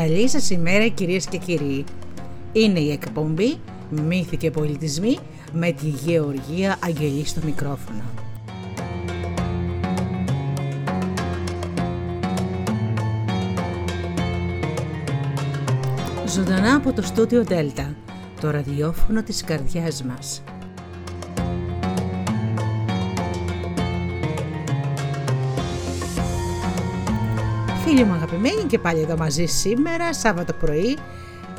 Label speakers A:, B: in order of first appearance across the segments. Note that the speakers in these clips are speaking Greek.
A: Καλή σας ημέρα κυρίες και κύριοι. Είναι η εκπομπή Μύθοι και Πολιτισμοί με τη Γεωργία Αγγελή στο μικρόφωνο. Ζωντανά από το στούντιο Δέλτα, το ραδιόφωνο της καρδιάς μας. Φίλοι μου αγαπημένοι και πάλι εδώ μαζί σήμερα, Σάββατο πρωί,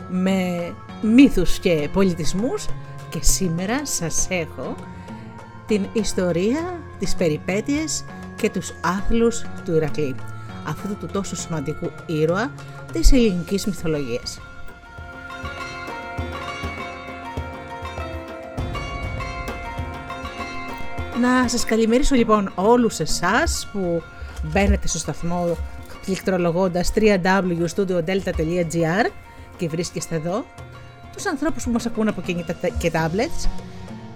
A: με μύθους και πολιτισμούς και σήμερα σας έχω την ιστορία, τις περιπέτειες και τους άθλους του Ηρακλή, αυτού του τόσο σημαντικού ήρωα της ελληνικής μυθολογίας. Να σας καλημερίσω λοιπόν όλους εσάς που μπαίνετε στο σταθμό πληκτρολογώντας www.studiodelta.gr και βρίσκεστε εδώ, τους ανθρώπους που μας ακούν από κινητά και tablets,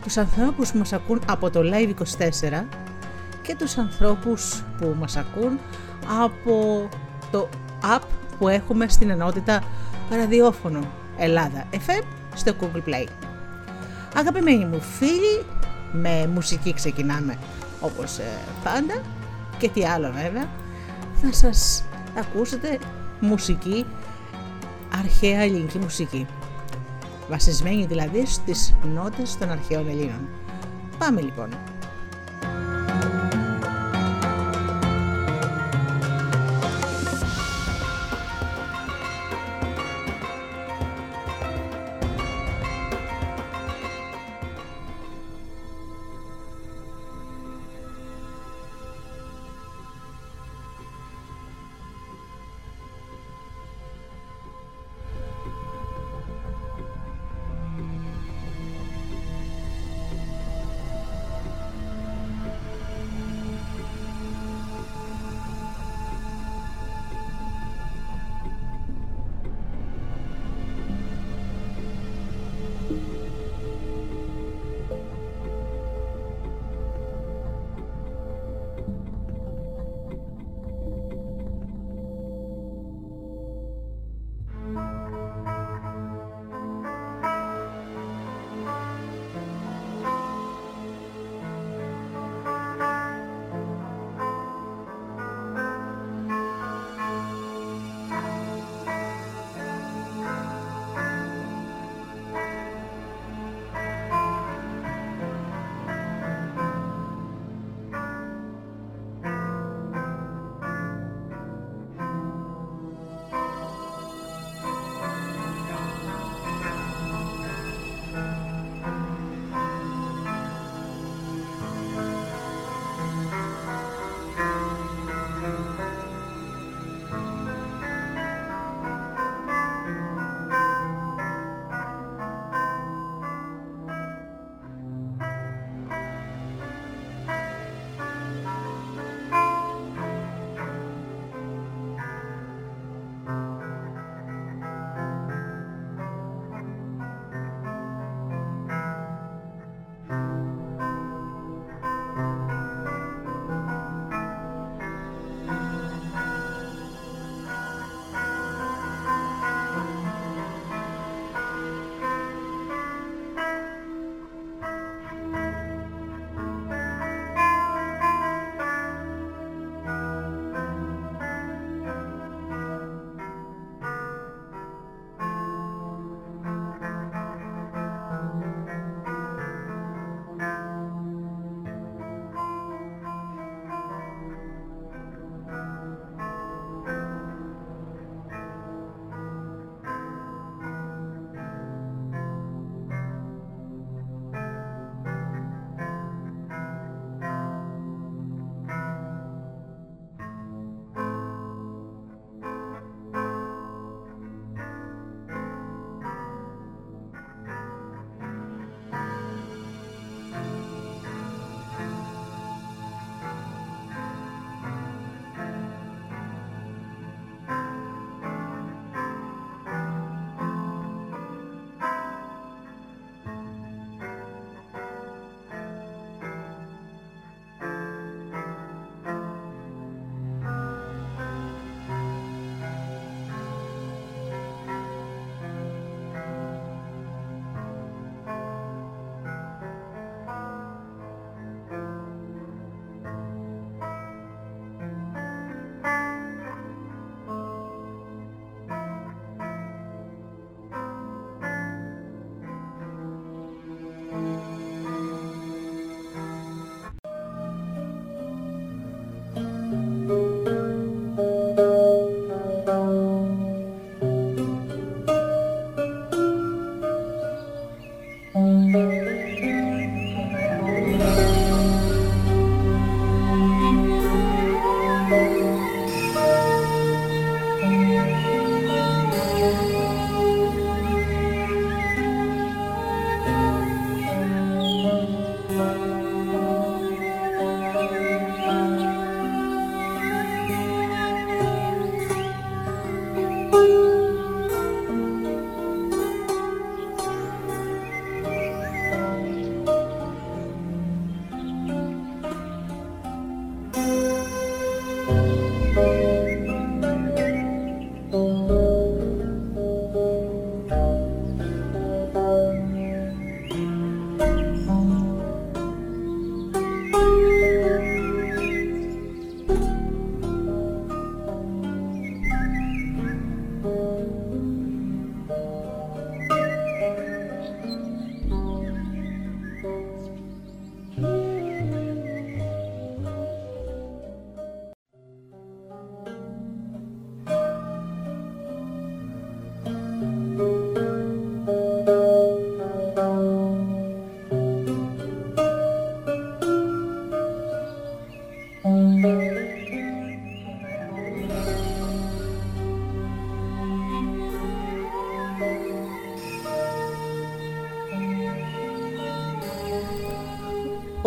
A: τους ανθρώπους που μας ακούν από το Live24 και τους ανθρώπους που μας ακούν από το app που έχουμε στην ενότητα ραδιόφωνο Ελλάδα FM στο Google Play. Αγαπημένοι μου φίλοι, με μουσική ξεκινάμε όπως ε, πάντα και τι άλλο βέβαια θα σας ακούσετε μουσική, αρχαία ελληνική μουσική. Βασισμένη δηλαδή στις νότες των αρχαίων Ελλήνων. Πάμε λοιπόν.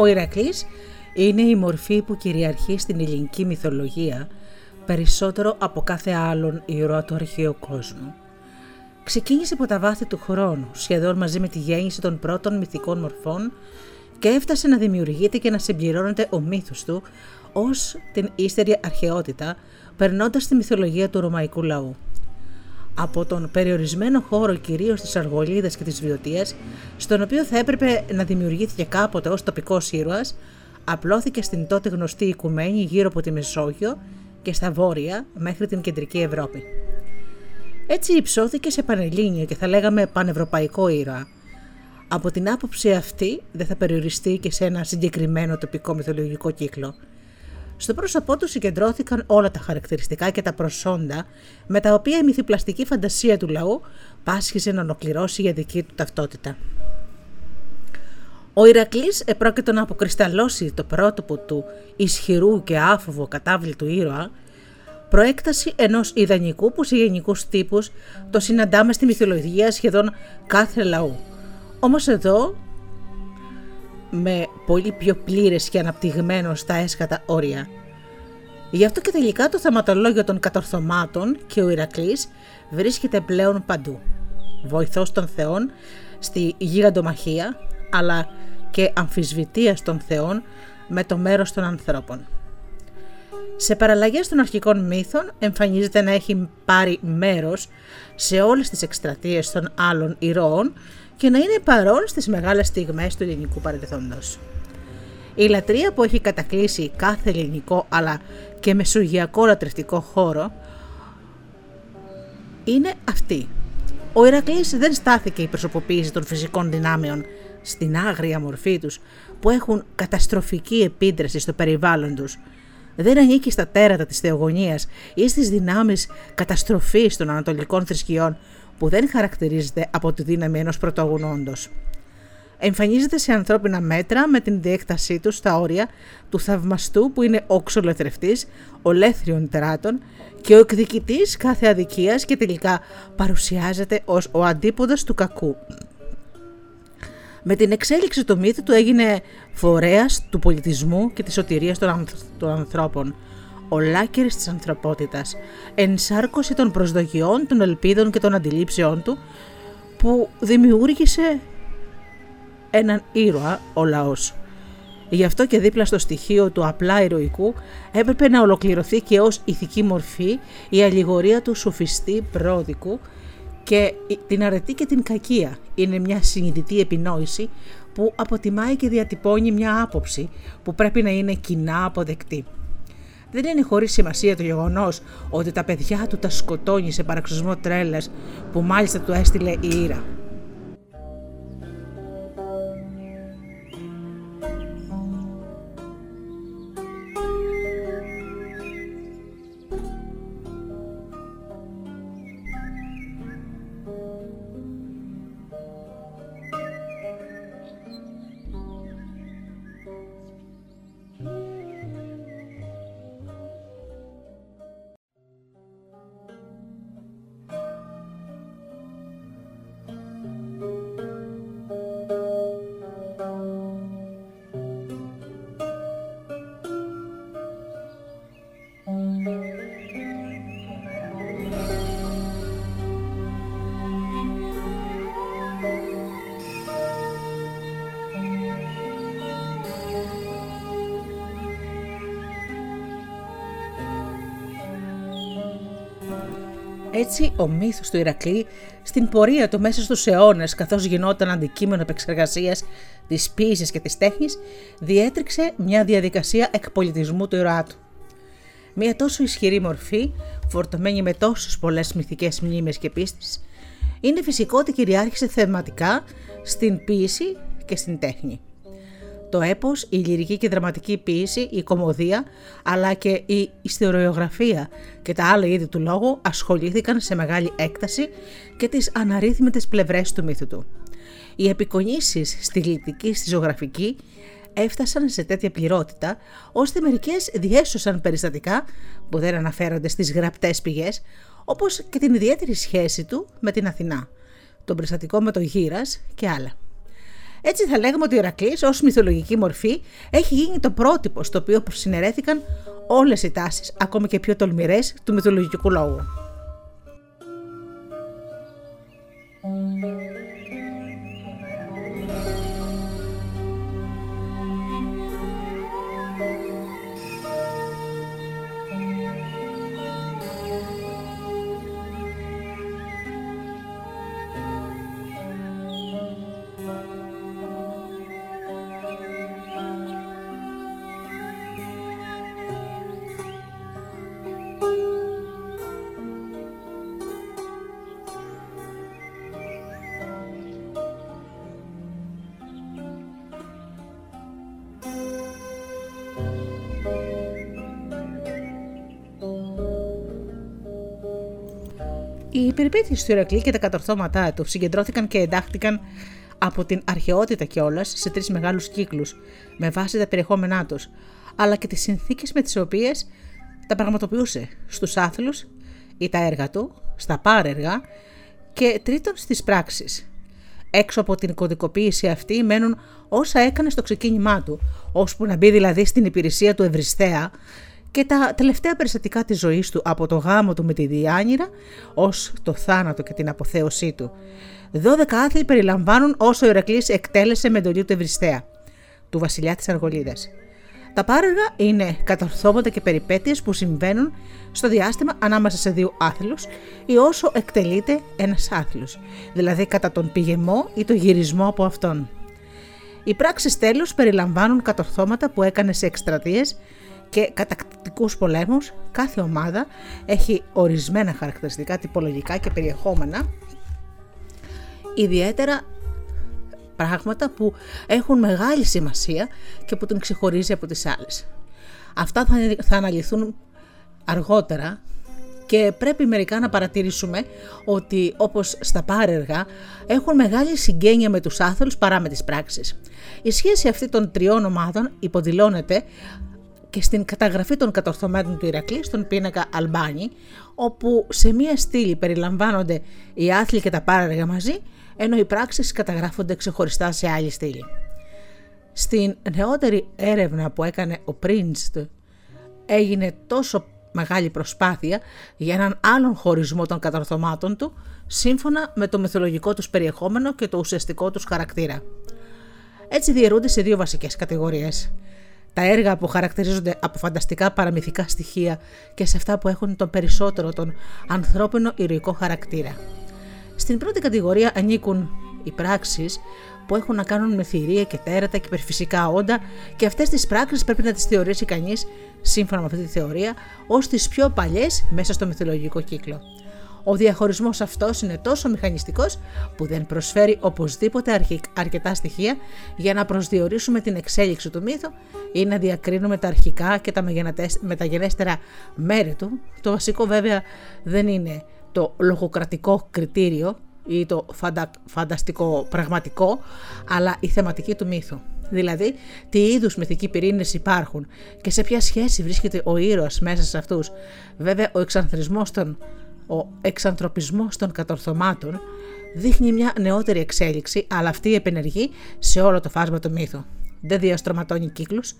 A: Ο Ηρακλής είναι η μορφή που κυριαρχεί στην ελληνική μυθολογία περισσότερο από κάθε άλλον ηρώα του αρχαίου κόσμου. Ξεκίνησε από τα βάθη του χρόνου, σχεδόν μαζί με τη γέννηση των πρώτων μυθικών μορφών και έφτασε να δημιουργείται και να συμπληρώνεται ο μύθος του ως την ύστερη αρχαιότητα, περνώντας τη μυθολογία του ρωμαϊκού λαού. Από τον περιορισμένο χώρο κυρίως της Αργολίδας και της Βιωτία, στον οποίο θα έπρεπε να δημιουργήθηκε κάποτε ως τοπικός ήρωας, απλώθηκε στην τότε γνωστή οικουμένη γύρω από τη Μεσόγειο και στα βόρεια μέχρι την κεντρική Ευρώπη. Έτσι υψώθηκε σε πανελλήνιο και θα λέγαμε πανευρωπαϊκό ήρωα. Από την άποψη αυτή δεν θα περιοριστεί και σε ένα συγκεκριμένο τοπικό μυθολογικό κύκλο. Στο πρόσωπό τους συγκεντρώθηκαν όλα τα χαρακτηριστικά και τα προσόντα με τα οποία η μυθιπλαστική φαντασία του λαού πάσχιζε να ολοκληρώσει για δική του ταυτότητα. Ο Ηρακλής επρόκειτο να αποκρισταλώσει το πρότυπο του ισχυρού και άφοβο κατάβλητου ήρωα, προέκταση ενός ιδανικού που σε γενικούς τύπους το συναντάμε στη μυθολογία σχεδόν κάθε λαού. Όμως εδώ με πολύ πιο πλήρες και αναπτυγμένο στα έσχατα όρια. Γι' αυτό και τελικά το θεματολόγιο των κατορθωμάτων και ο Ηρακλής βρίσκεται πλέον παντού. Βοηθός των θεών στη γίγαντομαχία, αλλά και αμφισβητίας των θεών με το μέρος των ανθρώπων. Σε παραλλαγές των αρχικών μύθων εμφανίζεται να έχει πάρει μέρος σε όλες τις εκστρατείες των άλλων ηρώων και να είναι παρόν στις μεγάλες στιγμές του ελληνικού παρελθόντος. Η λατρεία που έχει κατακλείσει κάθε ελληνικό αλλά και μεσογειακό λατρευτικό χώρο είναι αυτή. Ο Ηρακλής δεν στάθηκε η προσωποποίηση των φυσικών δυνάμεων στην άγρια μορφή τους που έχουν καταστροφική επίδραση στο περιβάλλον τους. Δεν ανήκει στα τέρατα της θεογονίας ή στις δυνάμεις καταστροφής των ανατολικών θρησκειών που δεν χαρακτηρίζεται από τη δύναμη ενός πρωτογονόντος. Εμφανίζεται σε ανθρώπινα μέτρα με την διέκτασή του στα όρια του θαυμαστού που είναι ο ξολοθρευτής, ο λέθριον τεράτων και ο εκδικητής κάθε αδικίας και τελικά παρουσιάζεται ως ο αντίποδας του κακού. Με την εξέλιξη του μύθου του έγινε φορέας του πολιτισμού και της σωτηρίας των ανθρώπων, ο λάκερης της ανθρωπότητας, ενσάρκωση των προσδοκιών, των ελπίδων και των αντιλήψεών του που δημιούργησε έναν ήρωα ο λαός. Γι' αυτό και δίπλα στο στοιχείο του απλά ηρωικού έπρεπε να ολοκληρωθεί και ως ηθική μορφή η αλληγορία του σοφιστή πρόδικου και την αρετή και την κακία είναι μια συνειδητή επινόηση που αποτιμάει και διατυπώνει μια άποψη που πρέπει να είναι κοινά αποδεκτή. Δεν είναι χωρίς σημασία το γεγονός ότι τα παιδιά του τα σκοτώνει σε παραξισμό τρέλας που μάλιστα του έστειλε η Ήρα. Έτσι, ο μύθος του Ηρακλή στην πορεία του μέσα στους αιώνες, καθώς γινόταν αντικείμενο επεξεργασίας της ποιήσης και της τέχνης, διέτρεξε μια διαδικασία εκπολιτισμού του ήρωά του. Μια τόσο ισχυρή μορφή, φορτωμένη με τόσες πολλές μυθικές μνήμες και πίστη, είναι φυσικό ότι κυριάρχησε θεματικά στην ποιήση και στην τέχνη το έπος, η λυρική και δραματική ποίηση, η κομμωδία, αλλά και η ιστοριογραφία και τα άλλα είδη του λόγου ασχολήθηκαν σε μεγάλη έκταση και τις αναρρύθμιτες πλευρές του μύθου του. Οι επικονήσεις στη γλυπτική, στη ζωγραφική έφτασαν σε τέτοια πληρότητα, ώστε μερικές διέσωσαν περιστατικά που δεν αναφέρονται στις γραπτές πηγές, όπως και την ιδιαίτερη σχέση του με την Αθηνά, τον περιστατικό με το Γύρας και άλλα. Έτσι θα λέγαμε ότι ο Ηρακλή ως μυθολογική μορφή έχει γίνει το πρότυπο στο οποίο συνερέθηκαν όλες οι τάσεις, ακόμη και πιο τολμηρές του μυθολογικού λόγου. Οι περιπέτειες του Ηρακλή και τα κατορθώματά του συγκεντρώθηκαν και εντάχθηκαν από την αρχαιότητα κιόλας σε τρεις μεγάλους κύκλους, με βάση τα περιεχόμενά τους, αλλά και τις συνθήκες με τις οποίες τα πραγματοποιούσε στους άθλους ή τα έργα του, στα πάρεργα και τρίτον στις πράξεις. Έξω από την κωδικοποίηση αυτή μένουν όσα έκανε στο ξεκίνημά του, ώσπου να μπει δηλαδή στην υπηρεσία του Ευρυσθέα και τα τελευταία περιστατικά της ζωής του από το γάμο του με τη Διάνυρα ως το θάνατο και την αποθέωσή του. Δώδεκα άθλοι περιλαμβάνουν όσο ο Ηρακλής εκτέλεσε με εντολή του Ευρυστέα, του βασιλιά της Αργολίδας. Τα πάρεργα είναι κατορθώματα και περιπέτειες που συμβαίνουν στο διάστημα ανάμεσα σε δύο άθλους ή όσο εκτελείται ένας άθλος, δηλαδή κατά τον πηγεμό ή το γυρισμό από αυτόν. Οι πράξεις τέλους περιλαμβάνουν κατορθώματα που έκανε σε εκστρατείες και κατακτητικούς πολέμους, κάθε ομάδα έχει ορισμένα χαρακτηριστικά τυπολογικά και περιεχόμενα, ιδιαίτερα πράγματα που έχουν μεγάλη σημασία και που την ξεχωρίζει από τις άλλες. Αυτά θα, θα αναλυθούν αργότερα και πρέπει μερικά να παρατηρήσουμε ότι όπως στα πάρεργα έχουν μεγάλη συγγένεια με τους άθλους παρά με τις πράξεις. Η σχέση αυτή των τριών ομάδων υποδηλώνεται και στην καταγραφή των κατορθωμάτων του Ηρακλή στον πίνακα Αλμπάνη, όπου σε μία στήλη περιλαμβάνονται οι άθλοι και τα πάρεργα μαζί, ενώ οι πράξεις καταγράφονται ξεχωριστά σε άλλη στήλη. Στην νεότερη έρευνα που έκανε ο Πρίνστ έγινε τόσο μεγάλη προσπάθεια για έναν άλλον χωρισμό των κατορθωμάτων του, σύμφωνα με το μυθολογικό τους περιεχόμενο και το ουσιαστικό τους χαρακτήρα. Έτσι διαιρούνται σε δύο βασικές κατηγορίες – τα έργα που χαρακτηρίζονται από φανταστικά παραμυθικά στοιχεία και σε αυτά που έχουν τον περισσότερο τον ανθρώπινο ηρωικό χαρακτήρα. Στην πρώτη κατηγορία ανήκουν οι πράξεις που έχουν να κάνουν με θηρία και τέρατα και υπερφυσικά όντα και αυτές τις πράξεις πρέπει να τις θεωρήσει κανείς, σύμφωνα με αυτή τη θεωρία, ως τις πιο παλιές μέσα στο μυθολογικό κύκλο. Ο διαχωρισμός αυτός είναι τόσο μηχανιστικός που δεν προσφέρει οπωσδήποτε αρκετά στοιχεία για να προσδιορίσουμε την εξέλιξη του μύθου ή να διακρίνουμε τα αρχικά και τα μεταγενέστερα μέρη του. Το βασικό βέβαια δεν είναι το λογοκρατικό κριτήριο ή το φανταστικό πραγματικό, αλλά η θεματική του μύθου. Δηλαδή, τι είδους μυθικοί πυρήνες υπάρχουν και σε ποια σχέση βρίσκεται ο ήρωας μέσα σε αυτούς. Βέβαια, ο εξανθρισμός των ο εξανθρωπισμός των κατορθωμάτων δείχνει μια νεότερη εξέλιξη, αλλά αυτή επενεργεί σε όλο το φάσμα του μύθου. Δεν διαστρωματώνει κύκλους.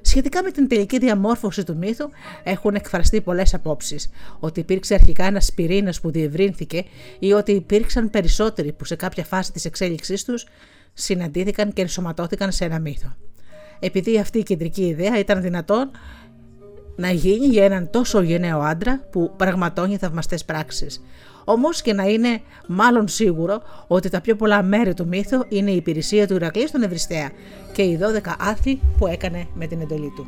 A: Σχετικά με την τελική διαμόρφωση του μύθου, έχουν εκφραστεί πολλές απόψεις. Ότι υπήρξε αρχικά ένας πυρήνας που διευρύνθηκε ή ότι υπήρξαν περισσότεροι που σε κάποια φάση της εξέλιξής τους συναντήθηκαν και ενσωματώθηκαν σε ένα μύθο. Επειδή αυτή η κεντρική ιδέα ήταν δυνατόν να γίνει για έναν τόσο γενναίο άντρα που πραγματώνει θαυμαστές πράξεις. Όμως και να είναι μάλλον σίγουρο ότι τα πιο πολλά μέρη του μύθου είναι η υπηρεσία του Ηρακλή στον Ευριστέα και οι 12 άθη που έκανε με την εντολή του.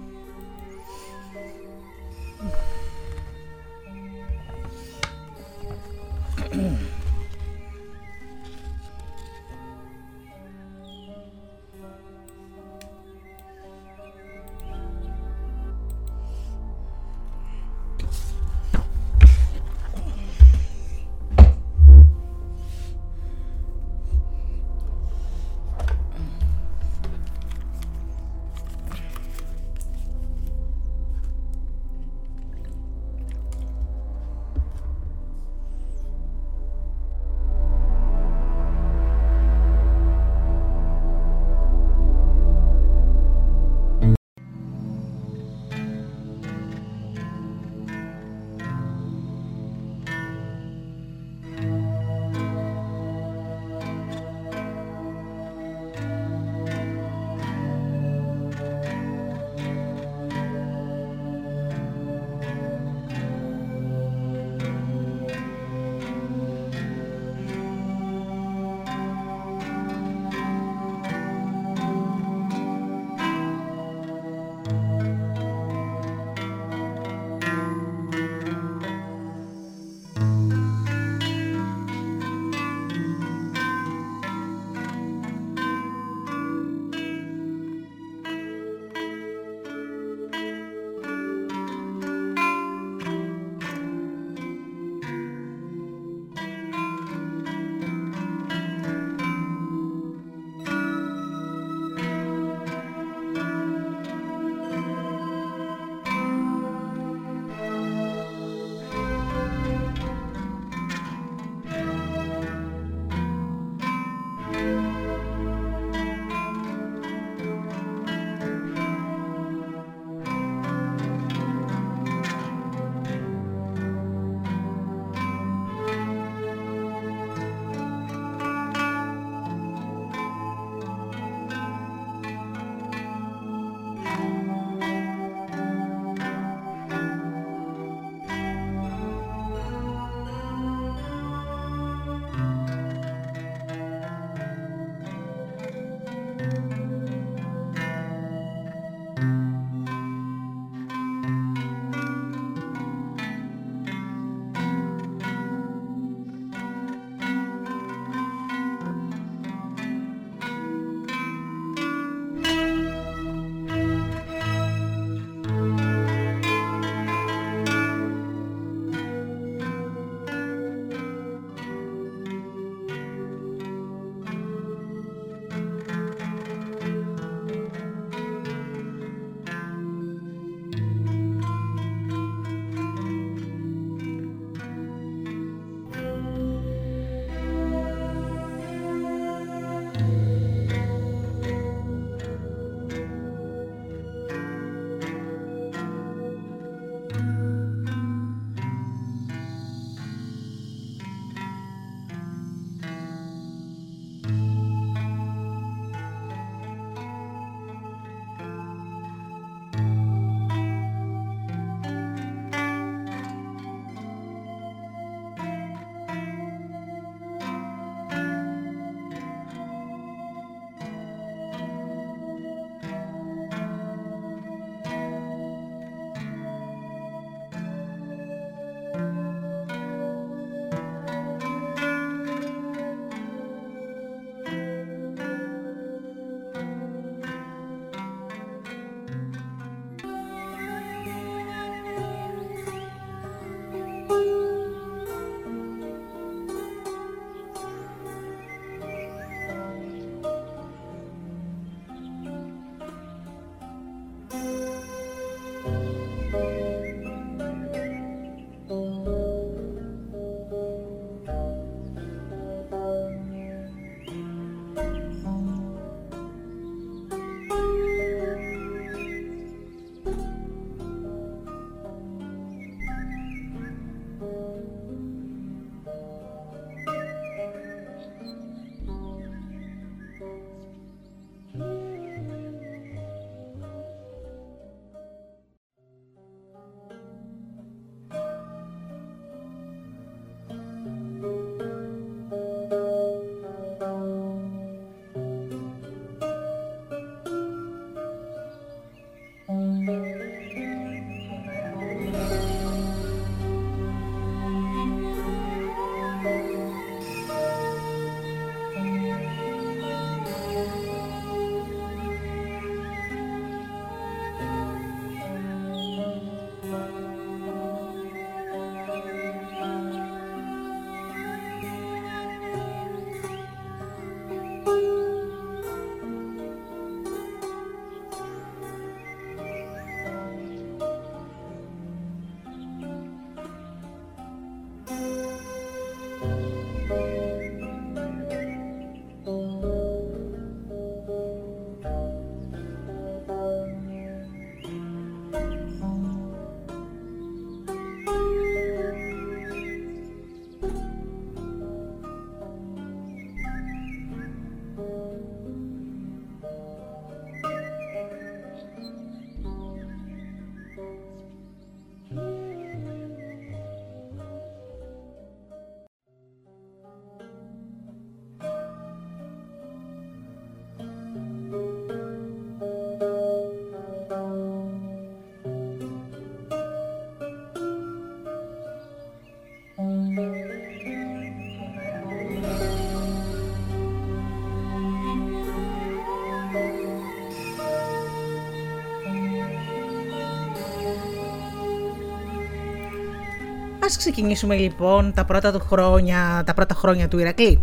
A: Ας ξεκινήσουμε λοιπόν τα πρώτα, του χρόνια, τα πρώτα χρόνια του Ηρακλή.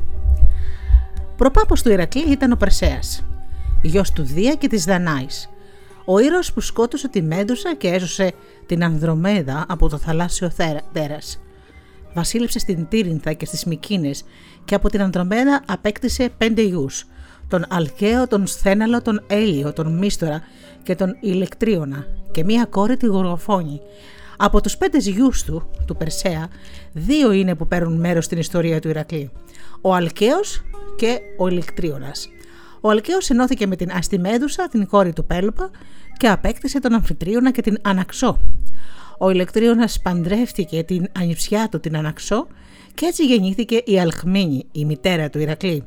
A: Προπάπος του Ηρακλή ήταν ο Περσέας, γιος του Δία και της Δανάης, ο ήρωας που σκότωσε τη Μέντουσα και έσωσε την Ανδρομέδα από το θαλάσσιο τέρας. Βασίλεψε στην Τύρινθα και στις Μικίνες και από την Ανδρομέδα απέκτησε πέντε γιους, τον Αλκαίο, τον Σθέναλο, τον Έλιο, τον Μίστορα και τον Ηλεκτρίωνα και μία κόρη τη Γοργοφόνη. Από τους πέντε γιους του, του Περσέα, δύο είναι που παίρνουν μέρος στην ιστορία του Ηρακλή. Ο Αλκαίος και ο Ηλεκτρίωνας. Ο Αλκαίος ενώθηκε με την Αστιμέδουσα, την κόρη του Πέλοπα και απέκτησε τον Αμφιτρίωνα και την Αναξό. Ο Ηλεκτρίωνας παντρεύτηκε την ανιψιά του την Αναξό και έτσι γεννήθηκε η Αλχμίνη, η μητέρα του Ηρακλή.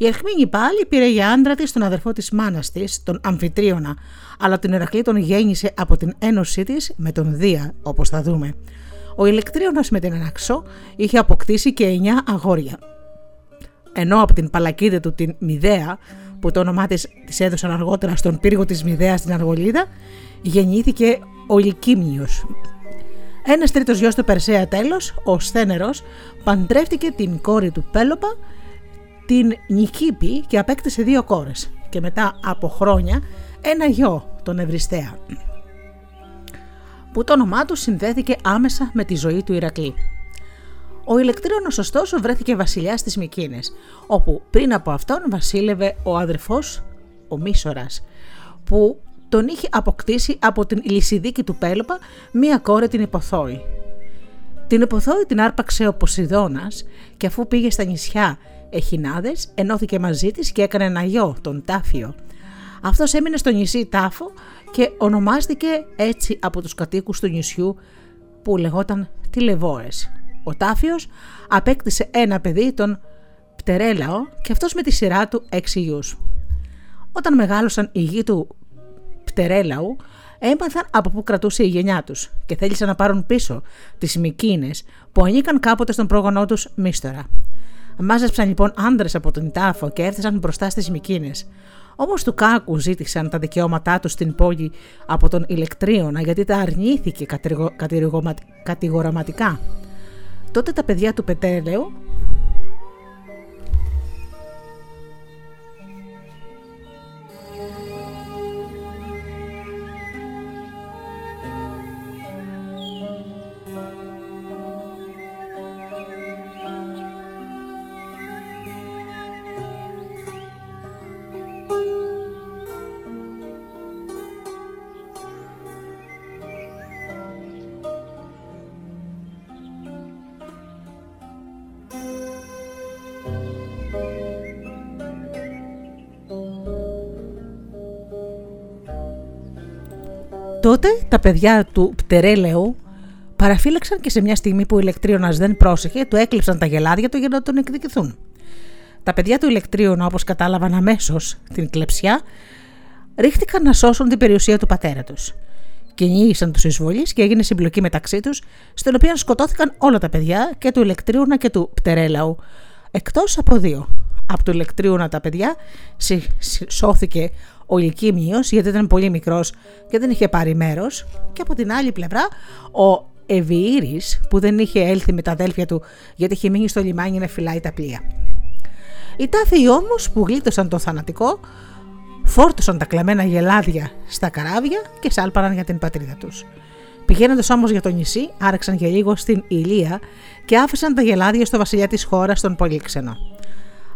A: Η Αλχμίνη πάλι πήρε για άντρα της τον αδερφό της μάνας της, τον Αμφιτρίωνα, αλλά την Ηρακλή τον γέννησε από την ένωσή της με τον Δία, όπως θα δούμε. Ο Ηλεκτρίωνας με την Αναξό είχε αποκτήσει και 9 αγόρια. Ενώ από την παλακίδα του την Μηδέα, που το όνομά της, της έδωσαν αργότερα στον πύργο της Μηδέα στην Αργολίδα, γεννήθηκε ο Λυκίμνιος. Ένας τρίτος γιος του Περσέα τέλος, ο Σθένερος, παντρεύτηκε την κόρη του Πέλοπα, την Νικήπη και απέκτησε δύο κόρες. Και μετά από χρόνια ένα γιο, τον Ευριστέα, που το όνομά του συνδέθηκε άμεσα με τη ζωή του Ηρακλή. Ο Ηλεκτρίνος ωστόσο βρέθηκε βασιλιά στις Μικίνες, όπου πριν από αυτόν βασίλευε ο αδερφός, ο Μίσορας, που τον είχε αποκτήσει από την Λυσιδίκη του Πέλοπα μία κόρη την Υποθόη. Την Υποθόη την άρπαξε ο Ποσειδώνας και αφού πήγε στα νησιά Εχινάδες ενώθηκε μαζί της και έκανε ένα γιο, τον Τάφιο. Αυτός έμεινε στο νησί Τάφο και ονομάστηκε έτσι από τους κατοίκους του νησιού που λεγόταν Τηλεβόες. Ο Τάφιος απέκτησε ένα παιδί, τον Πτερέλαο και αυτός με τη σειρά του έξι γιους. Όταν μεγάλωσαν οι γη του Πτερέλαου, έμαθαν από πού κρατούσε η γενιά τους και θέλησαν να πάρουν πίσω τις Μικίνες που ανήκαν κάποτε στον πρόγονό τους Μίστορα. Μάζεψαν λοιπόν άντρες από τον τάφο και έφτασαν μπροστά στις Μικίνες. Όμως του κάκου ζήτησαν τα δικαιώματά τους στην πόλη από τον Ηλεκτρίωνα γιατί τα αρνήθηκε κατηγοραματικά. Τότε τα παιδιά του Πετέλεου Τότε τα παιδιά του Πτερέλεου παραφύλαξαν και σε μια στιγμή που ο ηλεκτρίωνας δεν πρόσεχε, του έκλειψαν τα γελάδια του για να τον εκδικηθούν. Τα παιδιά του ηλεκτρίωνα, όπως κατάλαβαν αμέσως την κλεψιά, ρίχτηκαν να σώσουν την περιουσία του πατέρα τους. Κυνήγησαν τους εισβολείς και έγινε συμπλοκή μεταξύ τους, στην οποία σκοτώθηκαν όλα τα παιδιά και του ηλεκτρίωνα και του Πτερέλαου, εκτός από δύο. Από του ηλεκτρίωνα τα παιδιά σώθηκε ο Ηλικίμιο, γιατί ήταν πολύ μικρός και δεν είχε πάρει μέρος, και από την άλλη πλευρά ο Ευηήρη, που δεν είχε έλθει με τα αδέλφια του γιατί είχε μείνει στο λιμάνι να φυλάει τα πλοία. Οι τάφοι όμως που γλίτωσαν το θανατικό, φόρτωσαν τα κλαμμένα γελάδια στα καράβια και σάλπαραν για την πατρίδα τους. Πηγαίνοντας όμως για το νησί, άρεξαν για λίγο στην Ηλία και άφησαν τα γελάδια στο βασιλιά της χώρας, τον Πολύξενο.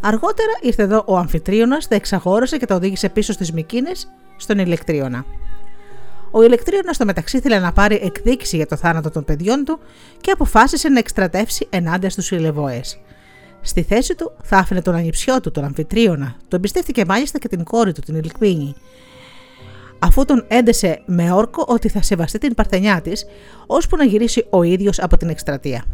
A: Αργότερα ήρθε εδώ ο Αμφιτρίωνας, τα εξαγόρασε και τα οδήγησε πίσω στις Μικίνες στον Ηλεκτρίωνα. Ο Ηλεκτρίωνας στο μεταξύ ήθελε να πάρει εκδίκηση για το θάνατο των παιδιών του και αποφάσισε να εκστρατεύσει ενάντια στους Ηλεβόε. Στη θέση του θα άφηνε τον ανιψιό του, τον Αμφιτρίωνα, τον εμπιστεύτηκε μάλιστα και την κόρη του, την Ηλικπίνη. Αφού τον έντεσε με όρκο ότι θα σεβαστεί την παρθενιά της, ώσπου να γυρίσει ο ίδιος από την εκστρατεία.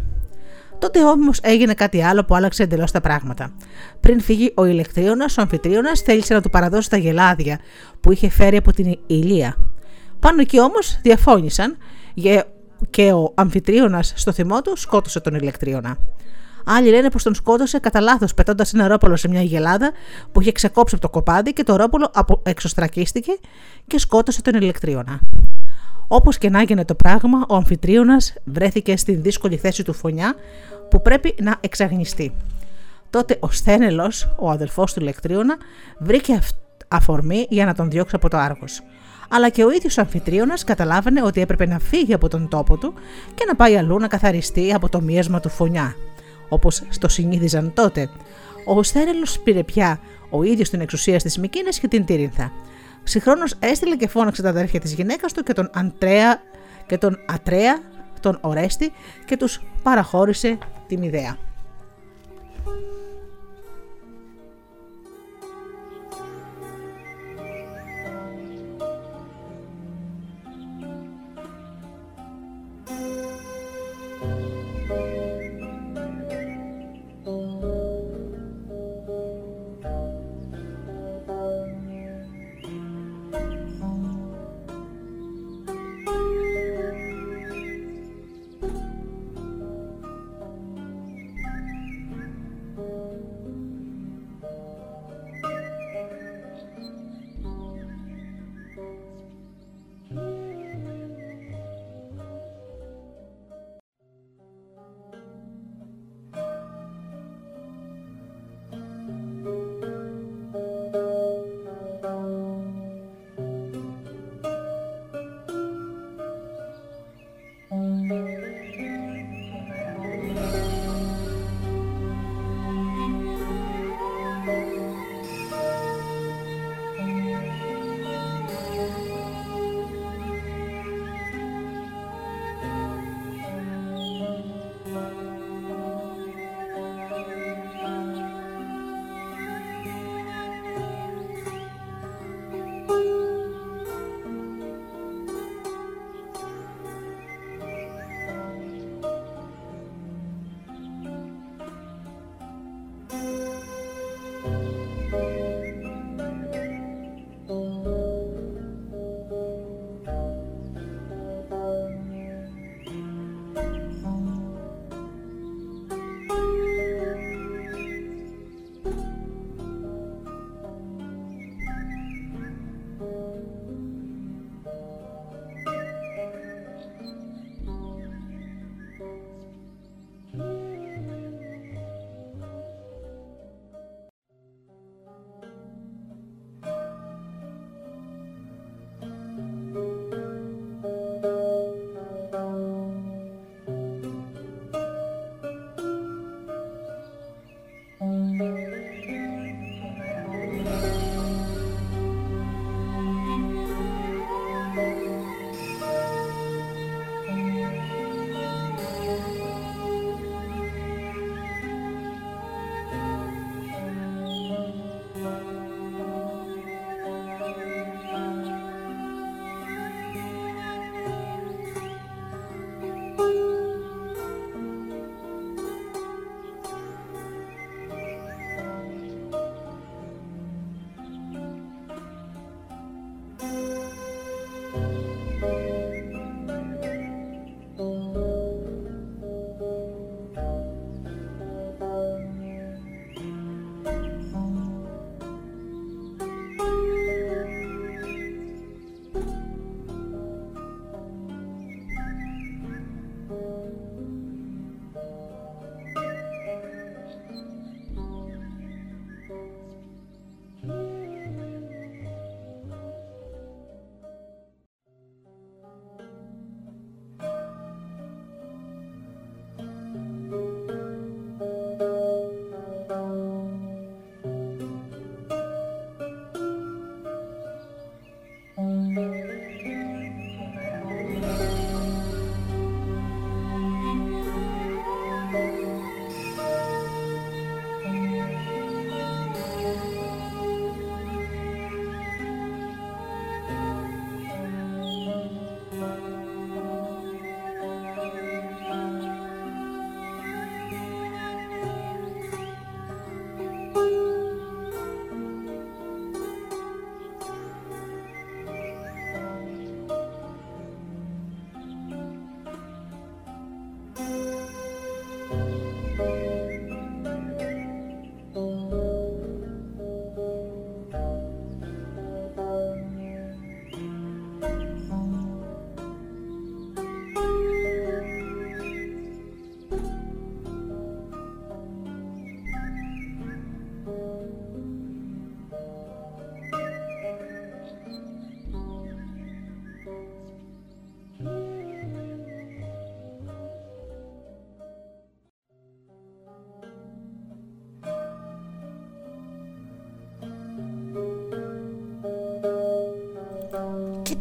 A: Τότε όμως έγινε κάτι άλλο που άλλαξε εντελώς τα πράγματα. Πριν φύγει ο ηλεκτρίωνας, ο αμφιτρίωνας θέλησε να του παραδώσει τα γελάδια που είχε φέρει από την ηλία. Πάνω εκεί όμως διαφώνησαν και ο αμφιτρίωνας στο θυμό του σκότωσε τον ηλεκτρίωνα. Άλλοι λένε πως τον σκότωσε κατά λάθος πετώντας ένα ρόπολο σε μια γελάδα που είχε ξεκόψει από το κοπάδι και το ρόπολο εξωστρακίστηκε και σκότωσε τον ηλεκτρίωνα. Όπως και να έγινε το πράγμα, ο αμφιτρίωνας βρέθηκε στην δύσκολη θέση του φωνιά που πρέπει να εξαγνιστεί. Τότε ο Σθένελος, ο αδελφός του Λεκτρίωνα, βρήκε αφορμή για να τον διώξει από το Άργος. Αλλά και ο ίδιος ο αμφιτρίωνας καταλάβαινε ότι έπρεπε να φύγει από τον τόπο του και να πάει αλλού να καθαριστεί από το μίασμα του φωνιά. Όπως το συνήθιζαν τότε. Ο Σθένελος πήρε πια ο ίδιος την εξουσία στις Μικίνες και την Τύρινθα. Συγχρόνως έστειλε και φώναξε τα αδέρφια της γυναίκας του και τον Αντρέα και τον Ατρέα, τον Ορέστη και τους παραχώρησε τη Μηδέα.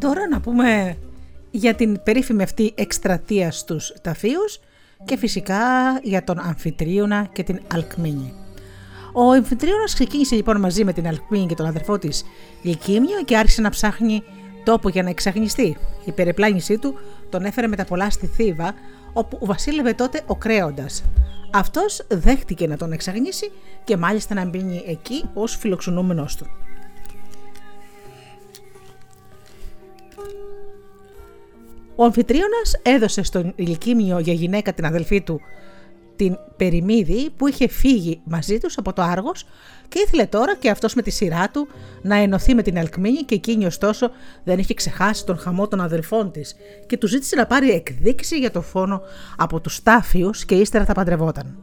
A: Τώρα να πούμε για την περίφημη αυτή εκστρατεία στους ταφείους και φυσικά για τον Αμφιτρίωνα και την Αλκμίνη. Ο Αμφιτρίωνας ξεκίνησε λοιπόν μαζί με την Αλκμίνη και τον αδερφό της Λυκίμιο και άρχισε να ψάχνει τόπο για να εξαγνιστεί. Η περιπλάνησή του τον έφερε με τα πολλά στη Θήβα, όπου βασίλευε τότε ο Κρέοντας. Αυτός δέχτηκε να τον εξαγνίσει και μάλιστα να μπει εκεί ως φιλοξενούμενος του. Ο Αμφιτρίωνας έδωσε στον Ηλικίμιο για γυναίκα την αδελφή του την Περιμίδη που είχε φύγει μαζί τους από το Άργος και ήθελε τώρα και αυτός με τη σειρά του να ενωθεί με την Αλκμίνη και εκείνη ωστόσο δεν είχε ξεχάσει τον χαμό των αδελφών της και του ζήτησε να πάρει εκδίκηση για το φόνο από τους Τάφιους και ύστερα θα παντρευόταν.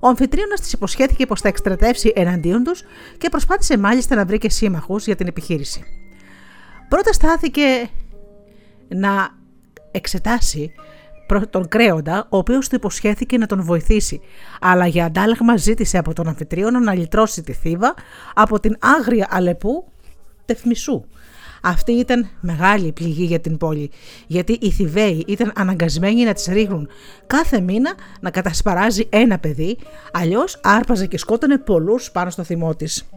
A: Ο Αμφιτρίωνας της υποσχέθηκε πως θα εκστρατεύσει εναντίον τους και προσπάθησε μάλιστα να βρει και σύμμαχους για την επιχείρηση. Πρώτα στάθηκε να εξετάσει τον Κρέοντα, ο οποίος του υποσχέθηκε να τον βοηθήσει, αλλά για αντάλλαγμα ζήτησε από τον Αμφιτρίωνα να λυτρώσει τη Θήβα από την άγρια Αλεπού Τεφμισού. Αυτή ήταν μεγάλη πληγή για την πόλη, γιατί οι Θηβαίοι ήταν αναγκασμένοι να τις ρίχνουν κάθε μήνα να κατασπαράζει ένα παιδί, αλλιώς άρπαζε και σκότωνε πολλούς πάνω στο θυμό της.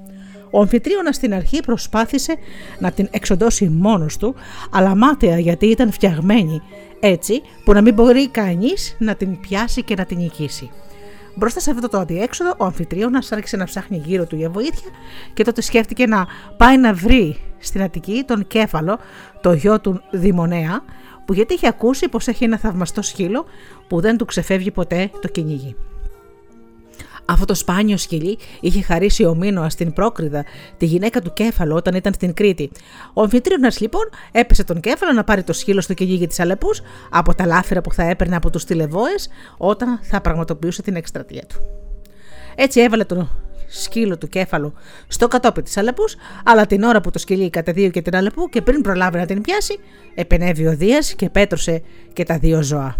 A: Ο Αμφιτρίωνας στην αρχή προσπάθησε να την εξοντώσει μόνος του, αλλά μάταια γιατί ήταν φτιαγμένη έτσι που να μην μπορεί κανείς να την πιάσει και να την νικήσει. Μπροστά σε αυτό το αδιέξοδο, ο Αμφιτρίωνας άρχισε να ψάχνει γύρω του για βοήθεια και τότε σκέφτηκε να πάει να βρει στην Αττική τον Κέφαλο, το γιο του Δημονέα, που γιατί είχε ακούσει πως έχει ένα θαυμαστό σκύλο που δεν του ξεφεύγει ποτέ το κυνήγι. Αυτό το σπάνιο σκυλί είχε χαρίσει ο Μίνωα στην Πρόκριδα, τη γυναίκα του Κέφαλο, όταν ήταν στην Κρήτη. Ο Αμφιτρίωνας λοιπόν έπεσε τον Κέφαλο να πάρει το σκύλο στο κυνήγι της Αλεπούς από τα λάφυρα που θα έπαιρνε από τους τηλεβόες όταν θα πραγματοποιούσε την εκστρατεία του. Έτσι έβαλε τον σκύλο του κέφαλου στο κατόπι της Αλεπούς, αλλά την ώρα που το σκυλί κατεδίωκε την Αλεπού και πριν προλάβει να την πιάσει, επενέβη ο Δίας και πέτρωσε και τα δύο ζώα.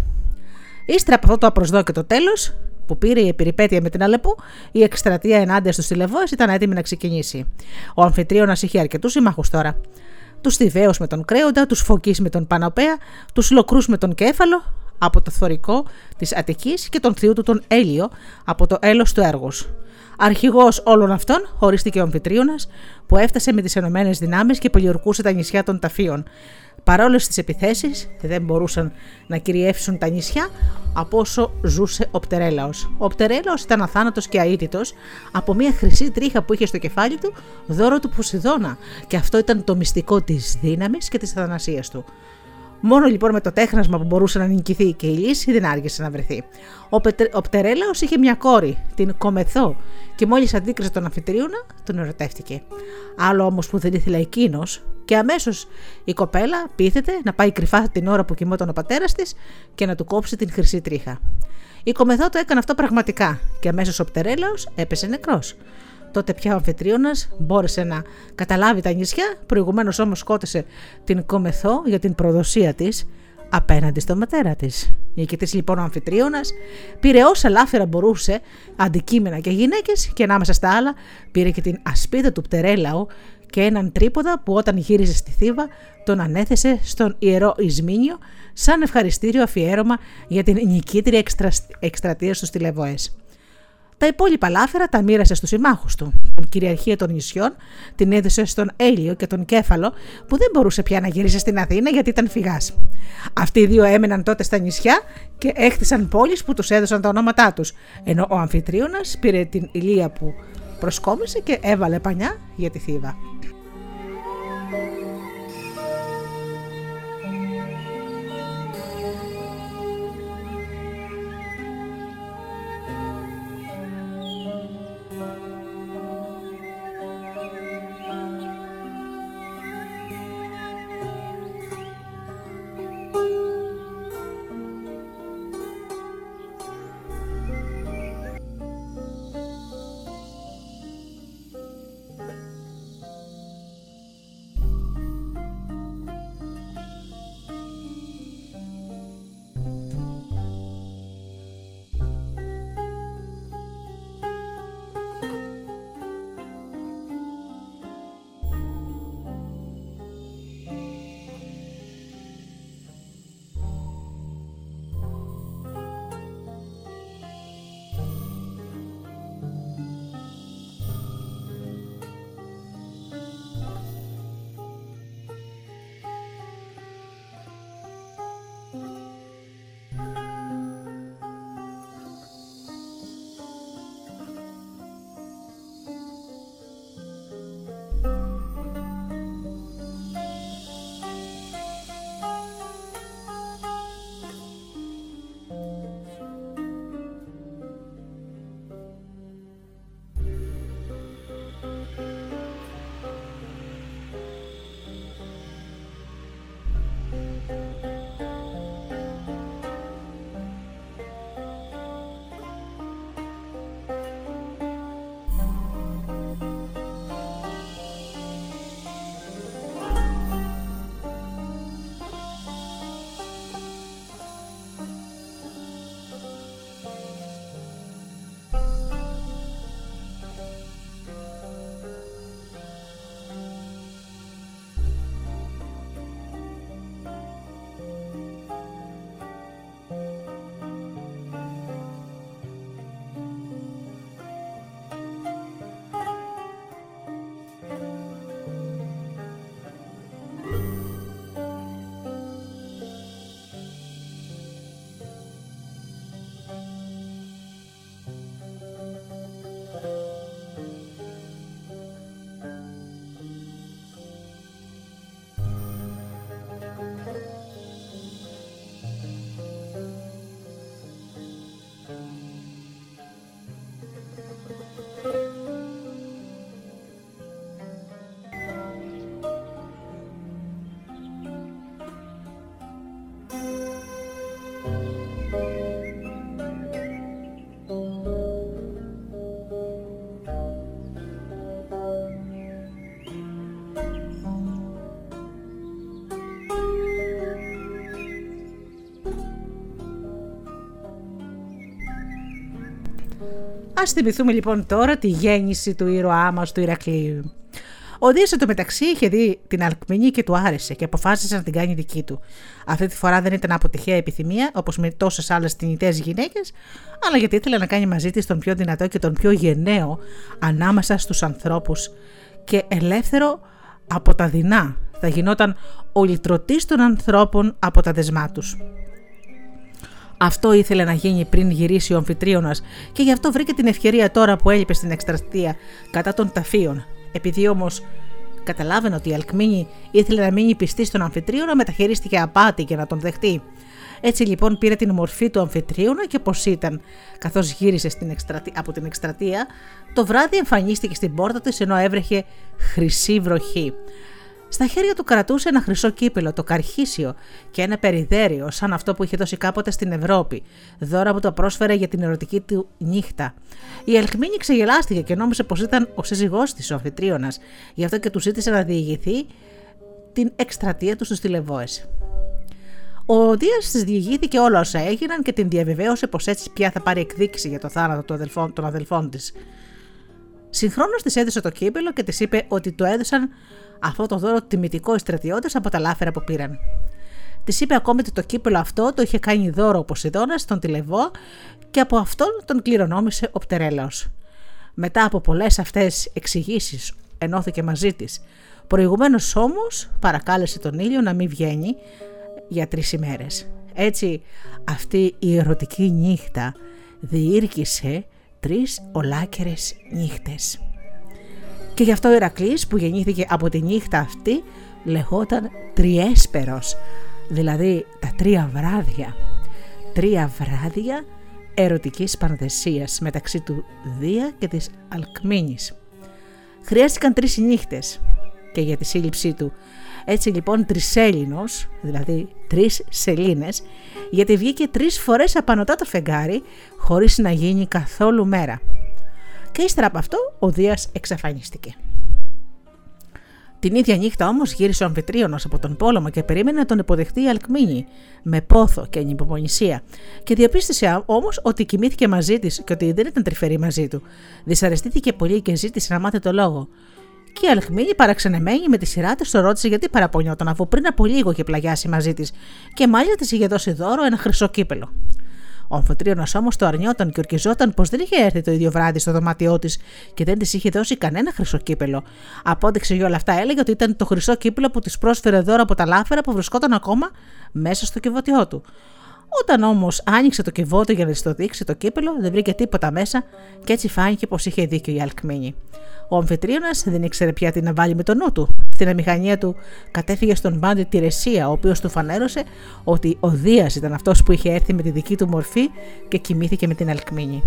A: Ύστερα από αυτό το απροσδόκητο τέλος, που πήρε η περιπέτεια με την Αλεπού, η εκστρατεία ενάντια στους τηλεβόες ήταν έτοιμη να ξεκινήσει. Ο Αμφιτρίωνας είχε αρκετούς συμμάχους τώρα. Τους Θηβαίους με τον Κρέοντα, τους Φωκείς με τον Πανοπέα, τους Λοκρούς με τον Κέφαλο, από το θωρικό της Αττικής και τον θείο του τον Έλιο από το έλος του έργους. Αρχηγός όλων αυτών ορίστηκε ο Αμφιτρίωνας, που έφτασε με τις Ενωμένες Δυνάμεις και πολιορκούσε τα νησιά των Ταφείων. Παρόλες τις επιθέσεις, δεν μπορούσαν να κυριεύσουν τα νησιά από όσο ζούσε ο Πτερέλαος. Ο Πτερέλαος ήταν αθάνατος και αίτητος από μια χρυσή τρίχα που είχε στο κεφάλι του, δώρο του Ποσειδώνα, και αυτό ήταν το μυστικό της δύναμης και της αθανασία του. Μόνο λοιπόν με το τέχνασμα που μπορούσε να νικηθεί και η λύση δεν άργησε να βρεθεί. Ο, Πετε... ο Πτερέλαος είχε μια κόρη, την Κομεθό, και μόλις αντίκρισε τον Αμφιτρίωνα, τον ερωτεύτηκε. Άλλο όμως που δεν ήθελε εκείνος, και αμέσως η κοπέλα πείθεται να πάει κρυφά την ώρα που κοιμόταν ο πατέρας της και να του κόψει την χρυσή τρίχα. Η Κομεθό το έκανε αυτό πραγματικά και αμέσως ο Πτερέλαος έπεσε νεκρός. Τότε πια ο Αμφιτρίωνας μπόρεσε να καταλάβει τα νησιά, προηγουμένως όμως σκότωσε την Κομεθό για την προδοσία της απέναντι στο πατέρα της. Νικητής λοιπόν ο Αμφιτρίωνας πήρε όσα λάφυρα μπορούσε, αντικείμενα και γυναίκες, και ανάμεσα στα άλλα πήρε και την ασπίδα του Πτερέλαου και έναν τρίποδα που όταν γύριζε στη Θήβα τον ανέθεσε στον ιερό Ισμήνιο σαν ευχαριστήριο αφιέρωμα για την νικήτρια εκστρατεία στους τηλεβοές. Τα υπόλοιπα λάφερα τα μοίρασε στους συμμάχους του. Την κυριαρχία των νησιών την έδωσε στον Έλιο και τον Κέφαλο, που δεν μπορούσε πια να γυρίσει στην Αθήνα γιατί ήταν φυγάς. Αυτοί οι δύο έμεναν τότε στα νησιά και έχτισαν πόλεις που τους έδωσαν τα ονόματά τους, ενώ ο Αμφιτρίωνας πήρε την ηλία που προσκόμισε και έβαλε πανιά για τη Θήβα. Ας θυμηθούμε λοιπόν τώρα τη γέννηση του ήρωά μας του Ηρακλείου. Ο Δίας το μεταξύ είχε δει την Αλκμηνή και του άρεσε και αποφάσισε να την κάνει δική του. Αυτή τη φορά δεν ήταν από τυχαία επιθυμία, όπως με τόσες άλλες τυνητέ γυναίκες, αλλά γιατί ήθελε να κάνει μαζί της τον πιο δυνατό και τον πιο γενναίο ανάμεσα στους ανθρώπους και ελεύθερο από τα δεινά. Θα γινόταν ο λυτρωτής των ανθρώπων από τα δεσμά τους. Αυτό ήθελε να γίνει πριν γυρίσει ο αμφιτρίωνας και γι' αυτό βρήκε την ευκαιρία τώρα που έλειπε στην εκστρατεία κατά των ταφείων. Επειδή όμως καταλάβαινε ότι η Αλκμίνη ήθελε να μείνει πιστή στον αμφιτρίωνα, μεταχειρίστηκε απάτη για να τον δεχτεί. Έτσι λοιπόν πήρε την μορφή του αμφιτρίωνα και πώς ήταν. Καθώς γύρισε στην από την εκστρατεία, το βράδυ εμφανίστηκε στην πόρτα της ενώ έβρεχε χρυσή βροχή. Στα χέρια του κρατούσε ένα χρυσό κύπελο, το καρχίσιο, και ένα περιδέριο, σαν αυτό που είχε δώσει κάποτε στην Ευρώπη, δώρα που το πρόσφερε για την ερωτική του νύχτα. Η Ελκμίνη ξεγελάστηκε και νόμιζε πως ήταν ο σύζυγός της, ο Αφιτρίωνα, γι' αυτό και του ζήτησε να διηγηθεί την εκστρατεία του στους τηλεβόες. Ο Δίας της διηγήθηκε όλα όσα έγιναν και την διαβεβαίωσε πως έτσι πια θα πάρει εκδίκηση για το θάνατο των αδελφών της. Συγχρόνως της έδωσε το κύπελο και της είπε ότι το έδωσαν αυτό το δώρο τιμητικό οι στρατιώτες από τα λάφερα που πήραν. Της είπε ακόμη ότι το κύπελο αυτό το είχε κάνει δώρο ο Ποσειδώνας στον Τηλεβό και από αυτόν τον κληρονόμησε ο Πτερέλαος. Μετά από πολλές αυτές εξηγήσεις, ενώθηκε μαζί της. Προηγουμένως όμως παρακάλεσε τον ήλιο να μην βγαίνει για τρεις ημέρες. Έτσι αυτή η ερωτική νύχτα διήρκησε τρεις ολάκερες νύχτες. Και γι' αυτό ο Ηρακλής που γεννήθηκε από τη νύχτα αυτή λεγόταν Τριέσπερος, δηλαδή τα τρία βράδια. Τρία βράδια ερωτικής πανδεσίας μεταξύ του Δία και της Αλκμίνης. Χρειάστηκαν τρεις νύχτες και για τη σύλληψή του. Έτσι λοιπόν τρισέλινος, δηλαδή τρεις σελήνες, γιατί βγήκε τρεις φορές απανωτά το φεγγάρι χωρίς να γίνει καθόλου μέρα και ύστερα από αυτό ο Δίας εξαφανίστηκε. Την ίδια νύχτα όμως γύρισε ο Αμφιτρίωνος από τον πόλεμο και περίμενε να τον υποδεχτεί η Αλκμίνη με πόθο και ανυπομονησία. Και διαπίστωσε όμως ότι κοιμήθηκε μαζί της και ότι δεν ήταν τρυφερή μαζί του. Δυσαρεστήθηκε πολύ και ζήτησε να μάθει το λόγο. Και η Αλκμίνη, παραξενεμένη με τη σειρά της, το ρώτησε γιατί παραπονιόταν, αφού πριν από λίγο είχε πλαγιάσει μαζί της, και μάλιστα της είχε δώσει δώρο ένα χρυσό κύπελο. Ο Αμφωτρίωνα όμως το αρνιόταν και ορκιζόταν πως δεν είχε έρθει το ίδιο βράδυ στο δωμάτιό της και δεν της είχε δώσει κανένα χρυσό κύπελο. Απόδειξε για όλα αυτά έλεγε ότι ήταν το χρυσό κύπελο που της πρόσφερε δώρο από τα λάφερα που βρισκόταν ακόμα μέσα στο κυβωτιό του. Όταν όμως άνοιξε το κυβότιο για να της το δείξει το κύπελο, δεν βρήκε τίποτα μέσα και έτσι φάνηκε πως είχε δίκιο η Αλκμίνη. Ο Αμφιτρίωνας δεν ήξερε πια τι να βάλει με το νου του. στην αμηχανία του κατέφυγε στον πάντη τη Ρεσία, ο οποίος του φανέρωσε ότι ο Δίας ήταν αυτός που είχε έρθει με τη δική του μορφή και κοιμήθηκε με την Αλκμίνη.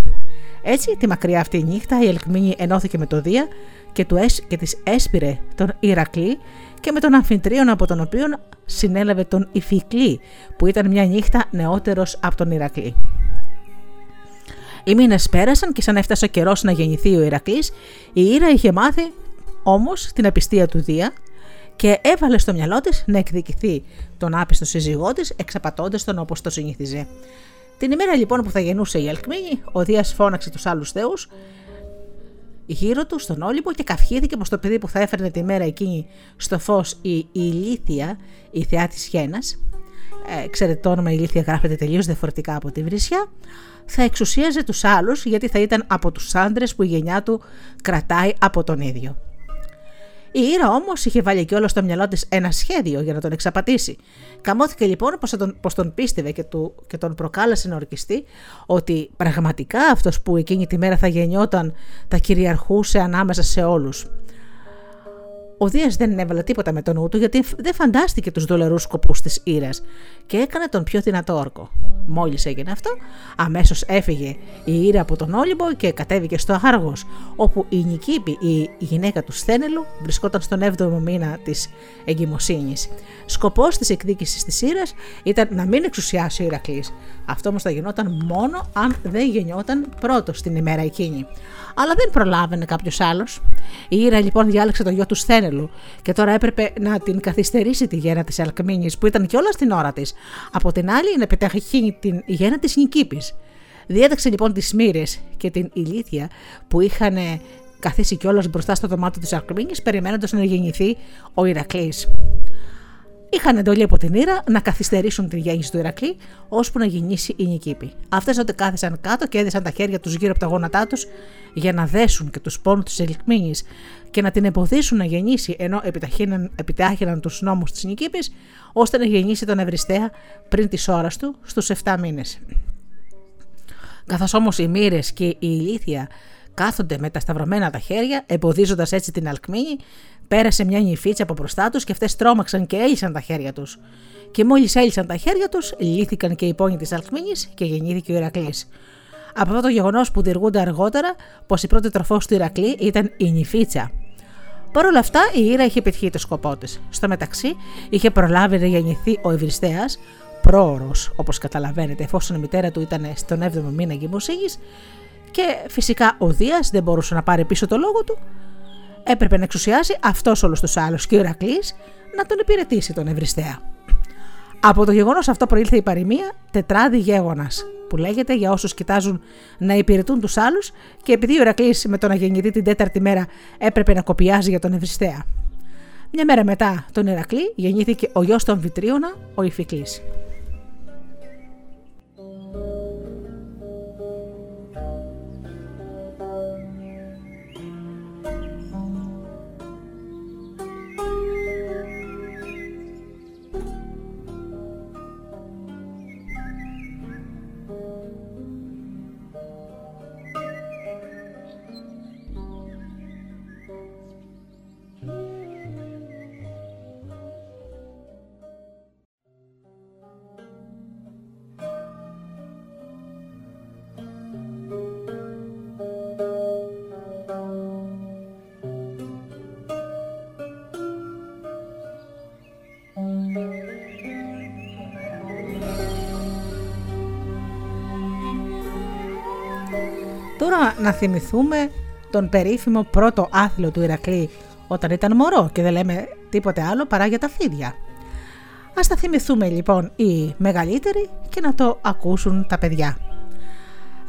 A: Έτσι, τη μακριά αυτή νύχτα, η Αλκμίνη ενώθηκε με το Δία και, του και της έσπηρε τον Ηρακλή και με τον Αμφιτρίον από τον οποίο συνέλαβε τον Ιφικλή, που ήταν μια νύχτα νεότερος από τον Ηρακλή. Οι μήνες πέρασαν και σαν έφτασε ο καιρός να γεννηθεί ο Ηρακλής, η Ήρα είχε μάθει όμως την απιστία του Δία και έβαλε στο μυαλό της να εκδικηθεί τον άπιστο σύζυγό της, εξαπατώντας τον όπως το συνήθιζε. Την ημέρα λοιπόν που θα γεννούσε η Αλκμίνη, ο Δίας φώναξε τους άλλους θεούς γύρω του στον Όλυμπο και καυχήθηκε πω το παιδί που θα έφερνε τη μέρα εκείνη στο φως η, η Ηλίθια, η θεά της Χένα, ε, ξέρετε το όνομα Ηλίθια γράφεται τελείως διαφορετικά από τη Βρισιά, θα εξουσίαζε τους άλλους γιατί θα ήταν από τους άντρες που η γενιά του κρατάει από τον ίδιο. Η Ήρα όμως είχε βάλει κιόλα στο μυαλό της ένα σχέδιο για να τον εξαπατήσει. Καμώθηκε λοιπόν πως τον, πως τον πίστευε και, του, και τον προκάλεσε να ορκιστεί ότι πραγματικά αυτός που εκείνη τη μέρα θα γεννιόταν θα κυριαρχούσε ανάμεσα σε όλους. Ο Δίας δεν έβαλε τίποτα με τον νου του γιατί δεν φαντάστηκε τους δολερού σκοπούς της Ήρας και έκανε τον πιο δυνατό όρκο. Μόλις έγινε αυτό, αμέσως έφυγε η Ήρα από τον Όλυμπο και κατέβηκε στο Άργος, όπου η Νικήπη, η γυναίκα του Σθένελου, βρισκόταν στον 7ο μήνα της εγκυμοσύνης. Σκοπός της εκδίκησης της Ήρας ήταν να μην εξουσιάσει ο Ηρακλής. Αυτό όμως θα γινόταν μόνο αν δεν γεννιόταν πρώτος την ημέρα εκείνη. Αλλά δεν προλάβαινε κάποιος άλλος. Η Ήρα λοιπόν διάλεξε το γιο του Σθένελου και τώρα έπρεπε να την καθυστερήσει τη γέννα της Αλκμίνης που ήταν κιόλας στην ώρα της. Από την άλλη να πεταχύνει την γέννα της Νικήπης. Διέταξε λοιπόν τις μοίρες και την ηλίθεια που είχαν καθίσει κιόλας μπροστά στο δωμάτιο της Αλκμίνης, περιμένοντας να γεννηθεί ο Ηρακλής. Είχαν εντολή από την Ήρα να καθυστερήσουν την γέννηση του Ηρακλή, ώσπου να γεννήσει η Νικήπη. Αυτές τότε κάθισαν κάτω και έδεσαν τα χέρια τους γύρω από τα γόνατά τους για να δέσουν και τους πόνους της Ελικμίνη και να την εμποδίσουν να γεννήσει, ενώ επιτάχυναν τους νόμους της Νικήπης, ώστε να γεννήσει τον Ευριστέα πριν τη ώρα του στους 7 μήνες. Καθώς όμως οι μοίρε και η ηλίθεια κάθονται με τα σταυρωμένα τα χέρια, εμποδίζοντας έτσι την Αλκμίνη, πέρασε μια νυφίτσα από μπροστά τους και αυτές τρόμαξαν και έλυσαν τα χέρια τους. Και μόλις έλυσαν τα χέρια τους, λύθηκαν και οι πόνοι της Αλκμίνης και γεννήθηκε ο Ηρακλής. Από αυτό το γεγονός που διεργούνται αργότερα πως η πρώτη τροφός του Ηρακλή ήταν η νυφίτσα. Παρ' όλα αυτά, η Ήρα είχε πετύχει το σκοπό της. Στο μεταξύ, είχε προλάβει να γεννηθεί ο Ευριστέα, πρόωρος, όπως καταλαβαίνετε, εφόσον η μητέρα του ήταν στον 7ο μήνα εγκυμοσύνης, και φυσικά ο Δίας δεν μπορούσε να πάρει πίσω το λόγο του. Έπρεπε να εξουσιάσει αυτός όλου τους άλλους και ο Ηρακλής να τον υπηρετήσει τον Ευριστέα. Από το γεγονός αυτό προήλθε η παροιμία τετράδι γέγονας, που λέγεται για όσους κοιτάζουν να υπηρετούν τους άλλους και επειδή ο Ηρακλής με τον αγεννητή την τέταρτη μέρα έπρεπε να κοπιάζει για τον Ευριστέα. Μια μέρα μετά τον Ηρακλή γεννήθηκε ο γιος των Βιτρίωνα, ο Ιφικλής. Τώρα να θυμηθούμε τον περίφημο πρώτο άθλο του Ηρακλή όταν ήταν μωρό και δεν λέμε τίποτε άλλο παρά για τα φίδια. Ας τα θυμηθούμε λοιπόν οι μεγαλύτεροι και να το ακούσουν τα παιδιά.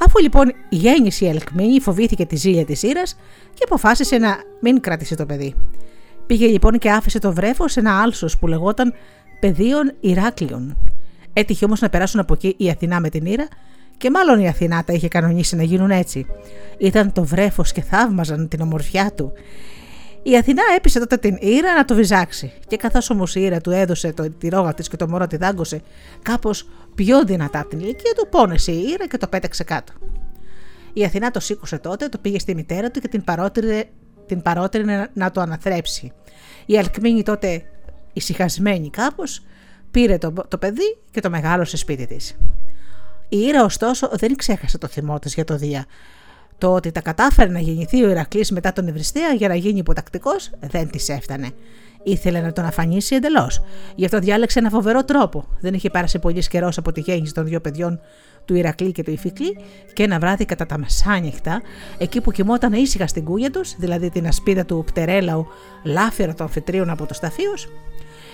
A: Αφού λοιπόν γέννησε η Ελκμίνη, φοβήθηκε τη ζήλια της Ήρας και αποφάσισε να μην κράτησε το παιδί. Πήγε λοιπόν και άφησε το βρέφος σε ένα άλσος που λεγόταν Πεδίων Ηράκλειων. Έτυχε όμως να περάσουν από εκεί η Αθηνά με την Ήρα και μάλλον η Αθηνά τα είχε κανονίσει να γίνουν έτσι. Ήταν το βρέφος και θαύμαζαν την ομορφιά του. Η Αθηνά έπεισε τότε την Ήρα να το βυζάξει. Και καθώς όμως η Ήρα του έδωσε το, τη ρόγα της και το μωρό τη δάγκωσε κάπως πιο δυνατά από την ηλικία του, πόνεσε η Ήρα και το πέταξε κάτω. Η Αθηνά το σήκωσε τότε, το πήγε στη μητέρα του και την παρότρινε την παρότρινε να το αναθρέψει. Η Αλκμίνη τότε ησυχασμένη κάπως πήρε το, το παιδί και το μεγάλωσε σπίτι της. Η Ήρα ωστόσο δεν ξέχασε το θυμό της για το Δία. Το ότι τα κατάφερε να γεννηθεί ο Ηρακλής μετά τον Ευρυστέα για να γίνει υποτακτικός δεν της έφτανε. Ήθελε να τον αφανίσει εντελώς. Γι' αυτό διάλεξε ένα φοβερό τρόπο. Δεν είχε πέρασει πολύς καιρός από τη γέννηση των δύο παιδιών του Ηρακλή και του Ιφικλή, και ένα βράδυ κατά τα μεσάνυχτα, εκεί που κοιμόταν ήσυχα στην κούγια τους, δηλαδή την ασπίδα του Πτερέλαου, λάφυρα των φετρίων από το σταφείο,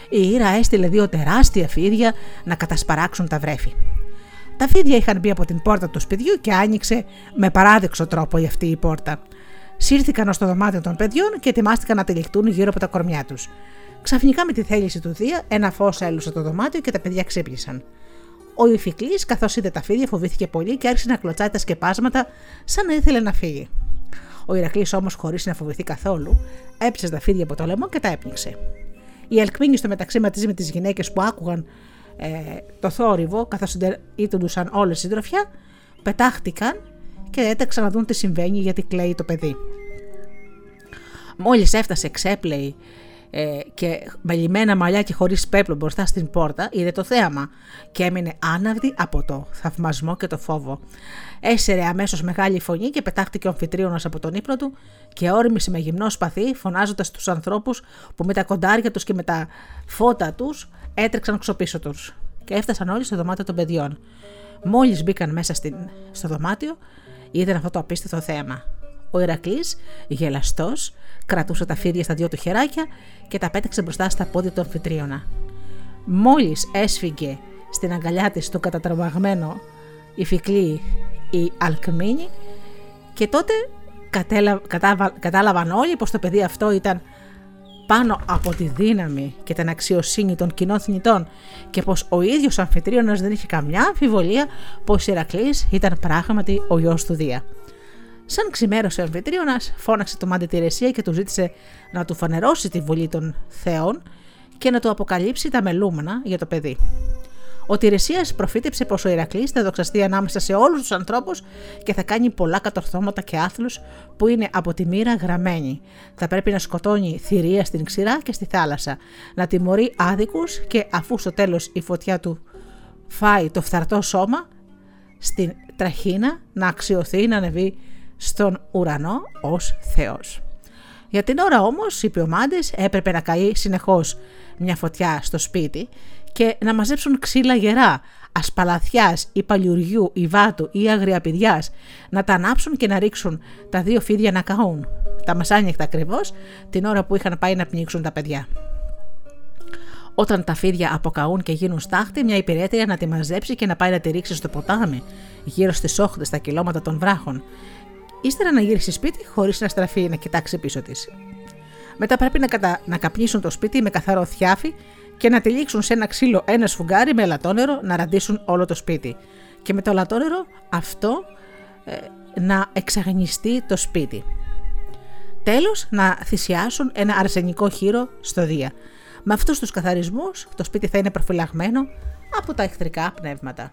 A: η Ήρα έστειλε δύο τεράστια φίδια να κατασπαράξουν τα βρέφη. Τα φίδια είχαν μπει από την πόρτα του σπιτιού και άνοιξε με παράδειξο τρόπο η αυτή η πόρτα. Σύρθηκαν στο δωμάτιο των παιδιών και ετοιμάστηκαν να τυλιχτούν γύρω από τα κορμιά τους. Ξαφνικά με τη θέληση του Δία, ένα φως έλουσε το δωμάτιο και τα παιδιά ξύπνησαν. Ο Ιφικλής, καθώς είδε τα φίδια, φοβήθηκε πολύ και άρχισε να κλωτσάει τα σκεπάσματα σαν να ήθελε να φύγει. Ο Ηρακλής όμως, χωρίς να φοβηθεί καθόλου, έπιασε τα φίδια από το λαιμό και τα έπνιξε. Οι Αλκμίνοι στο μεταξύ μαζί με τις γυναίκες που άκουγαν ε, το θόρυβο, καθώς ήττονουσαν όλες η συντροφιά, πετάχτηκαν και έταξαν να δουν τι συμβαίνει γιατί κλαίει το παιδί. Μόλις έφτασε ξέπλεη ε, και με λιμένα μαλλιά και χωρίς πέπλο μπροστά στην πόρτα, είδε το θέαμα και έμεινε άναυδη από το θαυμασμό και το φόβο. Έσαιρε αμέσως μεγάλη φωνή και πετάχτηκε ο αμφιτρίωνας από τον ύπνο του και όρμησε με γυμνό σπαθί φωνάζοντας τους ανθρώπους που με τα κοντάρια τους και με τα φώτα τους έτρεξαν ξοπίσω τους και έφτασαν όλοι στο δωμάτιο των παιδιών. Μόλις μπήκαν μέσα στην, στο δωμάτιο, είδαν αυτό το απίστευτο θέαμα. Ο Ηρακλής, γελαστός, κρατούσε τα φίδια στα δυο του χεράκια και τα πέταξε μπροστά στα πόδια του αμφιτρίωνα. Μόλις έσφυγε στην αγκαλιά της το κατατραβαγμένο η φυκλή η Αλκμίνη και τότε κατάλαβαν όλοι πως το παιδί αυτό ήταν πάνω από τη δύναμη και την αξιοσύνη των κοινών θνητών και πως ο ίδιος ο αμφιτρίωνας δεν είχε καμιά αμφιβολία πως Ηρακλής ήταν πράγματι ο γιος του Δία. Σαν ξημέρωσε ο αμφιτρίωνας, φώναξε το μάντι τη και του ζήτησε να του φανερώσει τη βολή των θεών και να του αποκαλύψει τα μελούμενα για το παιδί. Ο Τηρεσία προφήτεψε πως ο Ηρακλής θα δοξαστεί ανάμεσα σε όλους τους ανθρώπους και θα κάνει πολλά κατορθώματα και άθλους που είναι από τη μοίρα γραμμένοι. Θα πρέπει να σκοτώνει θηρία στην ξηρά και στη θάλασσα, να τιμωρεί άδικους και αφού στο τέλος η φωτιά του φάει το φθαρτό σώμα, στην τραχίνα να αξιωθεί να ανεβεί στον ουρανό ως Θεός. Για την ώρα όμως, είπε ο Μάντης, έπρεπε να καεί συνεχώς μια φωτιά στο σπίτι και να μαζέψουν ξύλα γερά, ασπαλαθιάς ή παλιουριού ή βάτου ή αγριαπηδιάς, να τα ανάψουν και να ρίξουν τα δύο φίδια να καούν. Τα μεσάνυχτα ακριβώς την ώρα που είχαν πάει να πνίξουν τα παιδιά. Όταν τα φίδια αποκαούν και γίνουν στάχτη, μια υπηρέτρια να τη μαζέψει και να πάει να τη ρίξει στο ποτάμι, γύρω στις όχθες στα κιλώματα των βράχων. Ύστερα να γυρίσει σπίτι χωρίς να στραφεί να κοιτάξει πίσω της. Μετά πρέπει να, κατα... να καπνίσουν το σπίτι με καθαρό θιάφι και να τυλίξουν σε ένα ξύλο ένα σφουγγάρι με λατόνερο να ραντίσουν όλο το σπίτι. Και με το λατόνερο αυτό ε, να εξαγνιστεί το σπίτι. Τέλος, να θυσιάσουν ένα αρσενικό χείρο στο Δία. Με αυτούς τους καθαρισμούς το σπίτι θα είναι προφυλαγμένο από τα εχθρικά πνεύματα.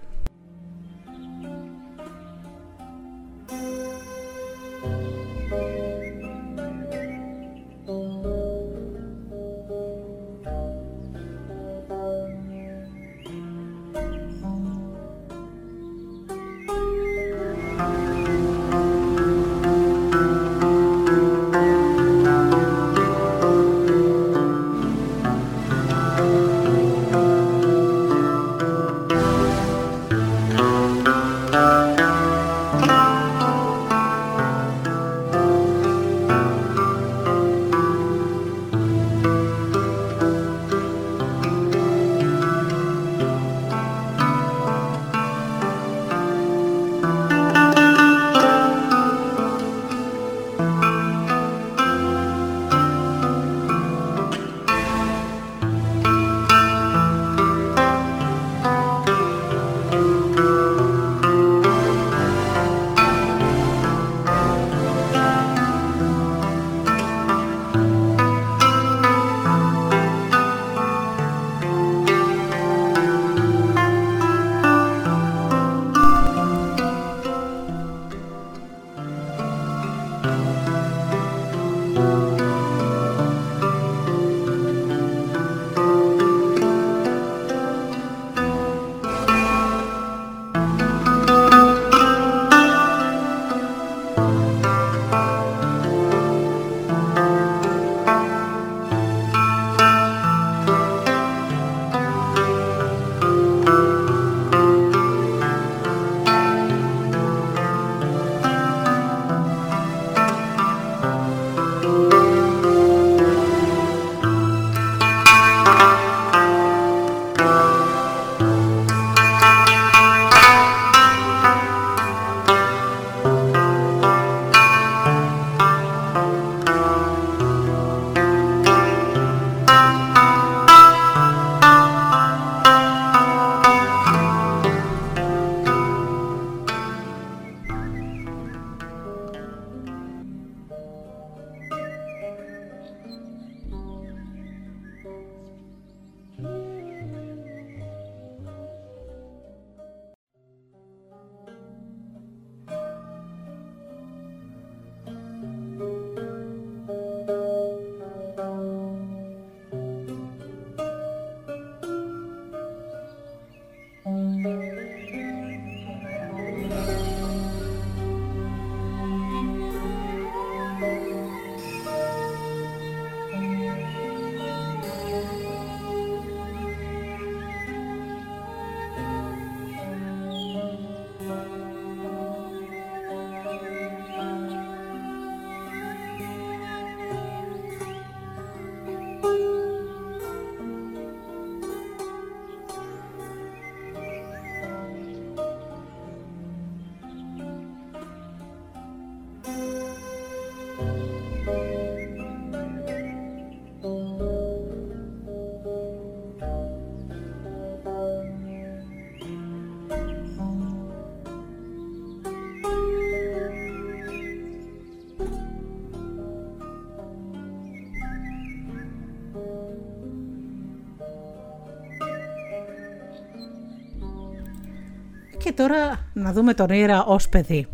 A: Τώρα να δούμε τον Ήρα ως παιδί.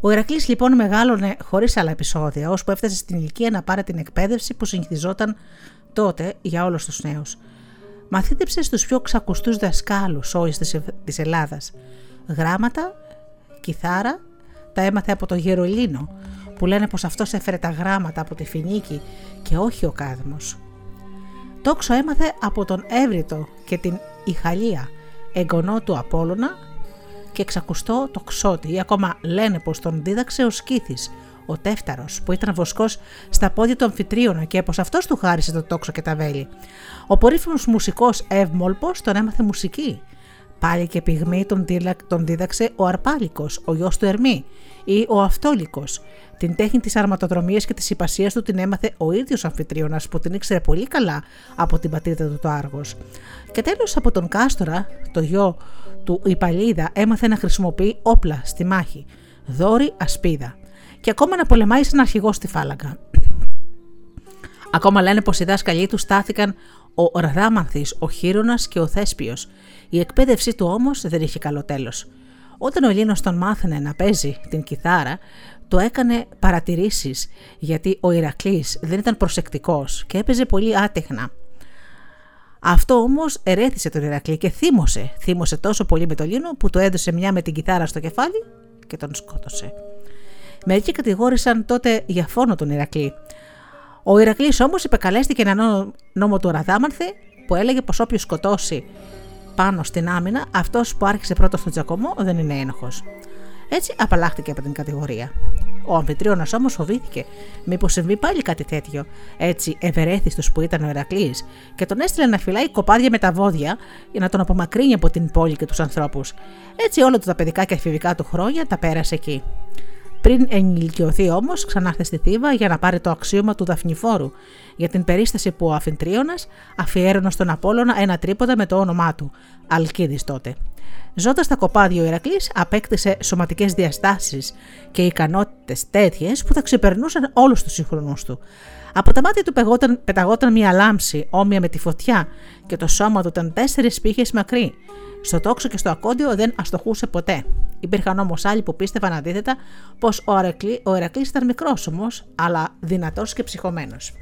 A: Ο Ηρακλής λοιπόν μεγάλωνε χωρίς άλλα επεισόδια, ώσπου έφτασε στην ηλικία να πάρει την εκπαίδευση που συνηθιζόταν τότε για όλους τους νέους. Μαθήτεψε στους πιο ξακουστούς δασκάλους όλης της Ελλάδας. Γράμματα, κιθάρα, τα έμαθε από τον Γερολίνο, που λένε πως αυτός έφερε τα γράμματα από τη Φινίκη και όχι ο Κάδμος. Τόξο έμαθε από τον Εύρητο και την Ιχαλία, εγγονό του Απόλλωνα και εξακουστό το Ξώτη ή ακόμα λένε πως τον δίδαξε ο Σκήθης, ο Τεύταρος που ήταν βοσκός στα πόδια του αμφιτρίωνα και πως αυτός του χάρισε το τόξο και τα βέλη. Ο πορύφημος μουσικός Ευμόλπος τον έμαθε μουσική. Πάλι και πυγμή τον, τον δίδαξε ο Αρπάλικος, ο γιος του Ερμή ή ο Αυτόλικος την τέχνη της αρματοδρομίας και της υπασίας του την έμαθε ο ίδιος Αμφιτρίωνας που την ήξερε πολύ καλά από την πατρίδα του το Άργος. Και τέλος από τον Κάστορα, το γιο του Ιπαλίδα, έμαθε να χρησιμοποιεί όπλα στη μάχη, δόρη ασπίδα, και ακόμα να πολεμάει σαν αρχηγός στη φάλαγγα. Ακόμα λένε πως οι δάσκαλοι του στάθηκαν ο Ραδάμανθη, ο Χείρονα και ο Θέσπιος. Η εκπαίδευσή του όμως δεν είχε καλό τέλος. Όταν ο Ελλήνος τον μάθαινε να παίζει την κιθάρα, το έκανε παρατηρήσεις γιατί ο Ηρακλής δεν ήταν προσεκτικός και έπαιζε πολύ άτεχνα. Αυτό όμως ερέθησε τον Ηρακλή και θύμωσε. Θύμωσε τόσο πολύ με τον Λίνο που το έδωσε μια με την κιθάρα στο κεφάλι και τον σκότωσε. Μερικοί κατηγόρησαν τότε για φόνο τον Ηρακλή. Ο Ηρακλής όμως υπεκαλέστηκε ένα νόμο του Ραδάμανθη που έλεγε πως όποιος σκοτώσει πάνω στην άμυνα, αυτός που άρχισε πρώτος στον Τζακωμό δεν είναι ένοχος. Έτσι απαλλάχτηκε από την κατηγορία. Ο αμφιτρίωνα όμως φοβήθηκε, μήπως συμβεί πάλι κάτι τέτοιο; Έτσι ευερέθιστος που ήταν ο Ερακλής και τον έστειλε να φυλάει κοπάδια με τα βόδια για να τον απομακρύνει από την πόλη και τους ανθρώπους. Έτσι όλα του τα παιδικά και εφηβικά του χρόνια τα πέρασε εκεί. Πριν ενηλικιωθεί όμως, ξανάρθε στη Θήβα για να πάρει το αξίωμα του Δαφνηφόρου για την περίσταση που ο Αφιντρίωνα αφιέρωνε στον Απόλωνα ένα τρίποντα με το όνομά του, Αλκίδης τότε. Ζώντας στα κοπάδια, ο Ηρακλής απέκτησε σωματικές διαστάσεις και ικανότητες τέτοιες που θα ξεπερνούσαν όλους τους συγχρονού του. Από τα μάτια του πεγόταν, πεταγόταν μια λάμψη όμοια με τη φωτιά και το σώμα του ήταν τέσσερις πύχε μακρύ. Στο τόξο και στο ακόντιο δεν αστοχούσε ποτέ. Υπήρχαν όμως άλλοι που πίστευαν αντίθετα πως ο Ερακλή ήταν μικρός όμως, αλλά δυνατός και ψυχωμένος.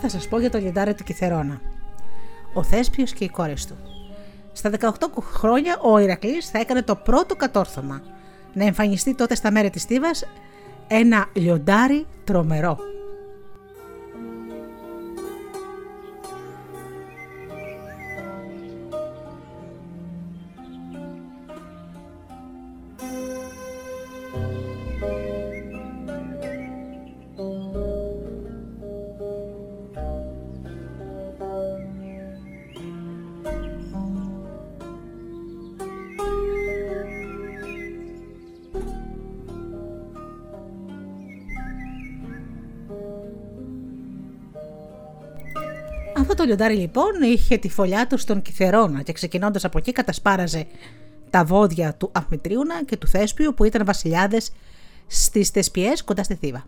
A: Θα σας πω για το λιντάρι του Κιθερώνα. Ο Θέσπιος και οι κόρες του. Στα 18 χρόνια ο Ηρακλής θα έκανε το πρώτο κατόρθωμα. Να εμφανιστεί τότε στα μέρη της Στίβας ένα λιοντάρι τρομερό. Λιοντάρι λοιπόν είχε τη φωλιά του στον Κιθερώνα και ξεκινώντας από εκεί κατασπάραζε τα βόδια του Αφμητρίουνα και του Θέσπιου που ήταν βασιλιάδες στις Θεσπιές κοντά στη Θήβα.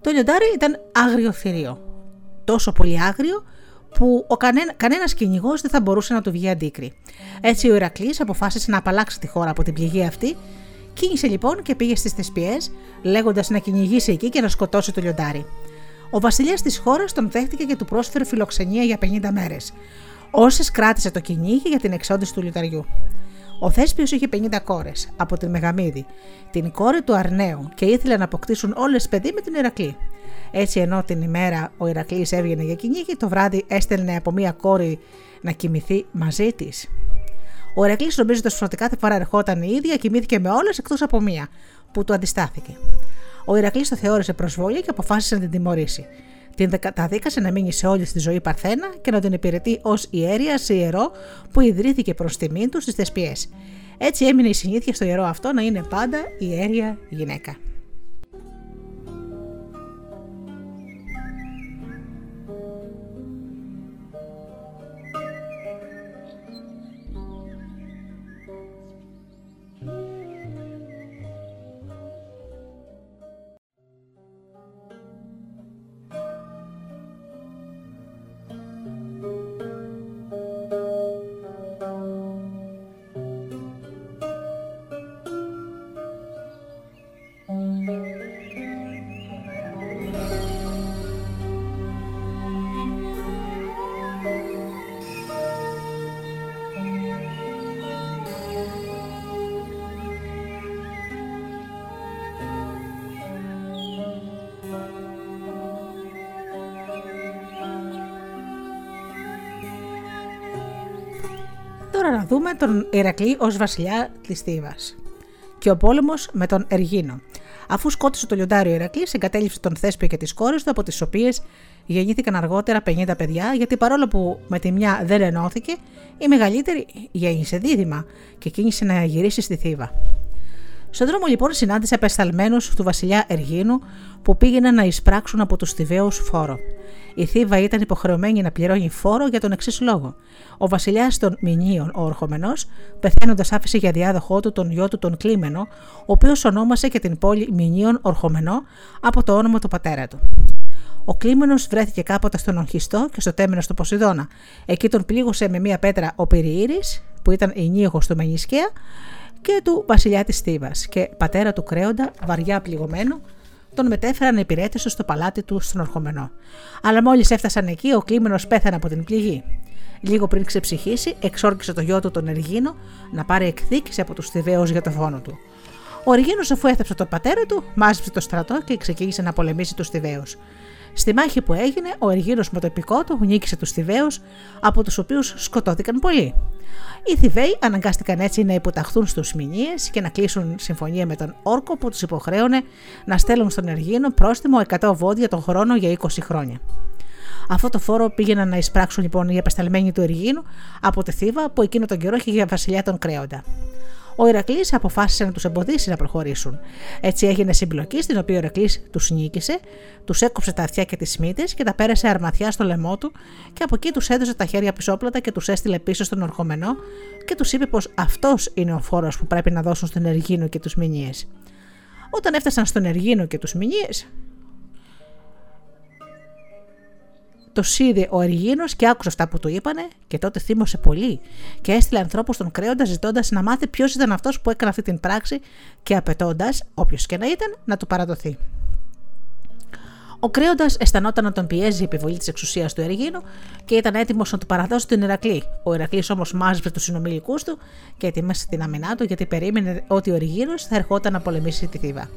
A: Το λιοντάρι ήταν άγριο θηρίο. Τόσο πολύ άγριο που ο κανένα, κανένας κυνηγός δεν θα μπορούσε να του βγει αντίκρι. Έτσι ο Ηρακλής αποφάσισε να απαλλάξει τη χώρα από την πληγή αυτή Κίνησε λοιπόν και πήγε στις Θεσπιές, λέγοντας να κυνηγήσει εκεί και να σκοτώσει το λιοντάρι. Ο βασιλιάς της χώρας τον δέχτηκε και του πρόσφερε φιλοξενία για 50 μέρες, όσες κράτησε το κυνήγι για την εξόντιση του λιονταριού. Ο Θέσπιος είχε 50 κόρες από την Μεγαμίδη, την κόρη του Αρνέου, και ήθελε να αποκτήσουν όλες παιδί με την Ηρακλή. Έτσι, ενώ την ημέρα ο Ηρακλή έβγαινε για κυνήγι, το βράδυ έστελνε από μία κόρη να κοιμηθεί μαζί της. Ο Ερακλής, νομίζοντα ότι κάθε φορά ερχόταν η ίδια, κοιμήθηκε με όλες εκτός από μία, που του αντιστάθηκε. Ο Ηρακλή το θεώρησε προσβόλια και αποφάσισε να την τιμωρήσει. Την καταδίκασε να μείνει σε όλη τη ζωή Παρθένα και να την υπηρετεί ως ιέρια σε ιερό που ιδρύθηκε προς τιμήν του στις θεσπιές. Έτσι έμεινε η συνήθεια στο ιερό αυτό να είναι πάντα ιέρια γυναίκα. Δούμε τον Ηρακλή ως βασιλιά της Θήβας. Και ο πόλεμος με τον Εργίνο. Αφού σκότωσε το λιοντάριο Ηρακλή, εγκατέλειψε τον Θέσπιο και τις κόρες του, από τις οποίες γεννήθηκαν αργότερα 50 παιδιά, γιατί παρόλο που με τη μια δεν ενώθηκε, η μεγαλύτερη γέννησε δίδυμα και κίνησε να γυρίσει στη Θήβα. Στον δρόμο λοιπόν συνάντησε απεσταλμένους του βασιλιά Εργίνου που πήγαιναν να εισπράξουν από τους Θηβαίους φόρο. Η Θήβα ήταν υποχρεωμένη να πληρώνει φόρο για τον εξής λόγο. Ο βασιλιάς των Μηνύων, ο Ορχομενός, πεθαίνοντας άφησε για διάδοχό του τον γιο του τον Κλίμενο, ο οποίος ονόμασε και την πόλη Μηνύων Ορχομενό από το όνομα του πατέρα του. Ο Κλίμενος βρέθηκε κάποτε στον Οχιστό και στο τέμενο του Ποσειδώνα. Εκεί τον πλήγωσε με μία πέτρα ο Πυριήρης, που ήταν νύχος του Μενισκέα, και του βασιλιά τη Θήβα. Και πατέρα του Κρέοντα, βαριά πληγωμένο, τον μετέφεραν υπηρέτες του στο παλάτι του στον Ορχομενό. Αλλά μόλις έφτασαν εκεί, ο Κλίμενο πέθανε από την πληγή. Λίγο πριν ξεψυχήσει, εξόρκησε το γιο του τον Εργίνο να πάρει εκδίκηση από τους Θηβαίους για το φόνο του. Ο Εργίνος, αφού έθεψε τον πατέρα του, μάζεψε το στρατό και ξεκίνησε να πολεμήσει τους Θηβαίους. Στη μάχη που έγινε, ο Εργίνο με το επικό του νίκησε τους Θηβαίους, από τους οποίους σκοτώθηκαν πολλοί. Οι Θηβαίοι αναγκάστηκαν έτσι να υποταχθούν στους Μηνύες και να κλείσουν συμφωνία με τον Όρκο που τους υποχρέωνε να στέλνουν στον Εργίνο πρόστιμο 100 βόδια τον χρόνο για 20 χρόνια. Αυτό το φόρο πήγαιναν να εισπράξουν λοιπόν οι απεσταλμένοι του Εργίνου από τη Θήβα που εκείνο τον καιρό είχε για βασιλιά τον Κρέοντα ο Ηρακλής αποφάσισε να τους εμποδίσει να προχωρήσουν. Έτσι έγινε συμπλοκή, στην οποία ο Ηρακλής τους νίκησε, τους έκοψε τα αυτιά και τις μύτες και τα πέρασε αρμαθιά στο λαιμό του και από εκεί τους έδωσε τα χέρια πισόπλατα και τους έστειλε πίσω στον ορχομενό και τους είπε πως αυτός είναι ο φόρος που πρέπει να δώσουν στον Εργίνο και τους Μηνύες. Όταν έφτασαν στον Εργίνο και τους Μηνύες, Το σίδε ο Εριγίνο και άκουσε αυτά που του είπανε και τότε θύμωσε πολύ και έστειλε ανθρώπους στον κρέοντας ζητώντας να μάθει ποιος ήταν αυτός που έκανε αυτή την πράξη και απαιτώντας, όποιος και να ήταν, να του παραδοθεί. Ο κρέοντας αισθανόταν να τον πιέζει η επιβολή της εξουσίας του Ερηγίνου και ήταν έτοιμος να του παραδώσει την Ηρακλή. Ο Ηρακλής όμως μάζεψε τους συνομιλικούς του και ετοίμασε την αμυνά του γιατί περίμενε ότι ο Ερηγίνο θα ερχόταν να πολεμήσει τη Θήβα.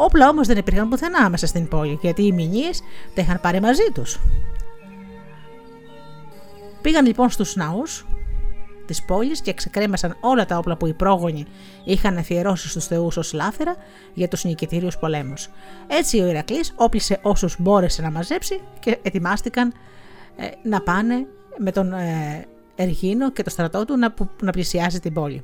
A: Όπλα όμως δεν υπήρχαν πουθενά μέσα στην πόλη, γιατί οι μηνύες τα είχαν πάρει μαζί τους. Πήγαν λοιπόν στους ναούς της πόλης και ξεκρέμασαν όλα τα όπλα που οι πρόγονοι είχαν αφιερώσει στους θεούς ως λάφερα για τους νικητήριους πολέμους. Έτσι ο Ηρακλής όπλησε όσους μπόρεσε να μαζέψει και ετοιμάστηκαν ε, να πάνε με τον ε, Εργίνο και το στρατό του να, να πλησιάσει την πόλη.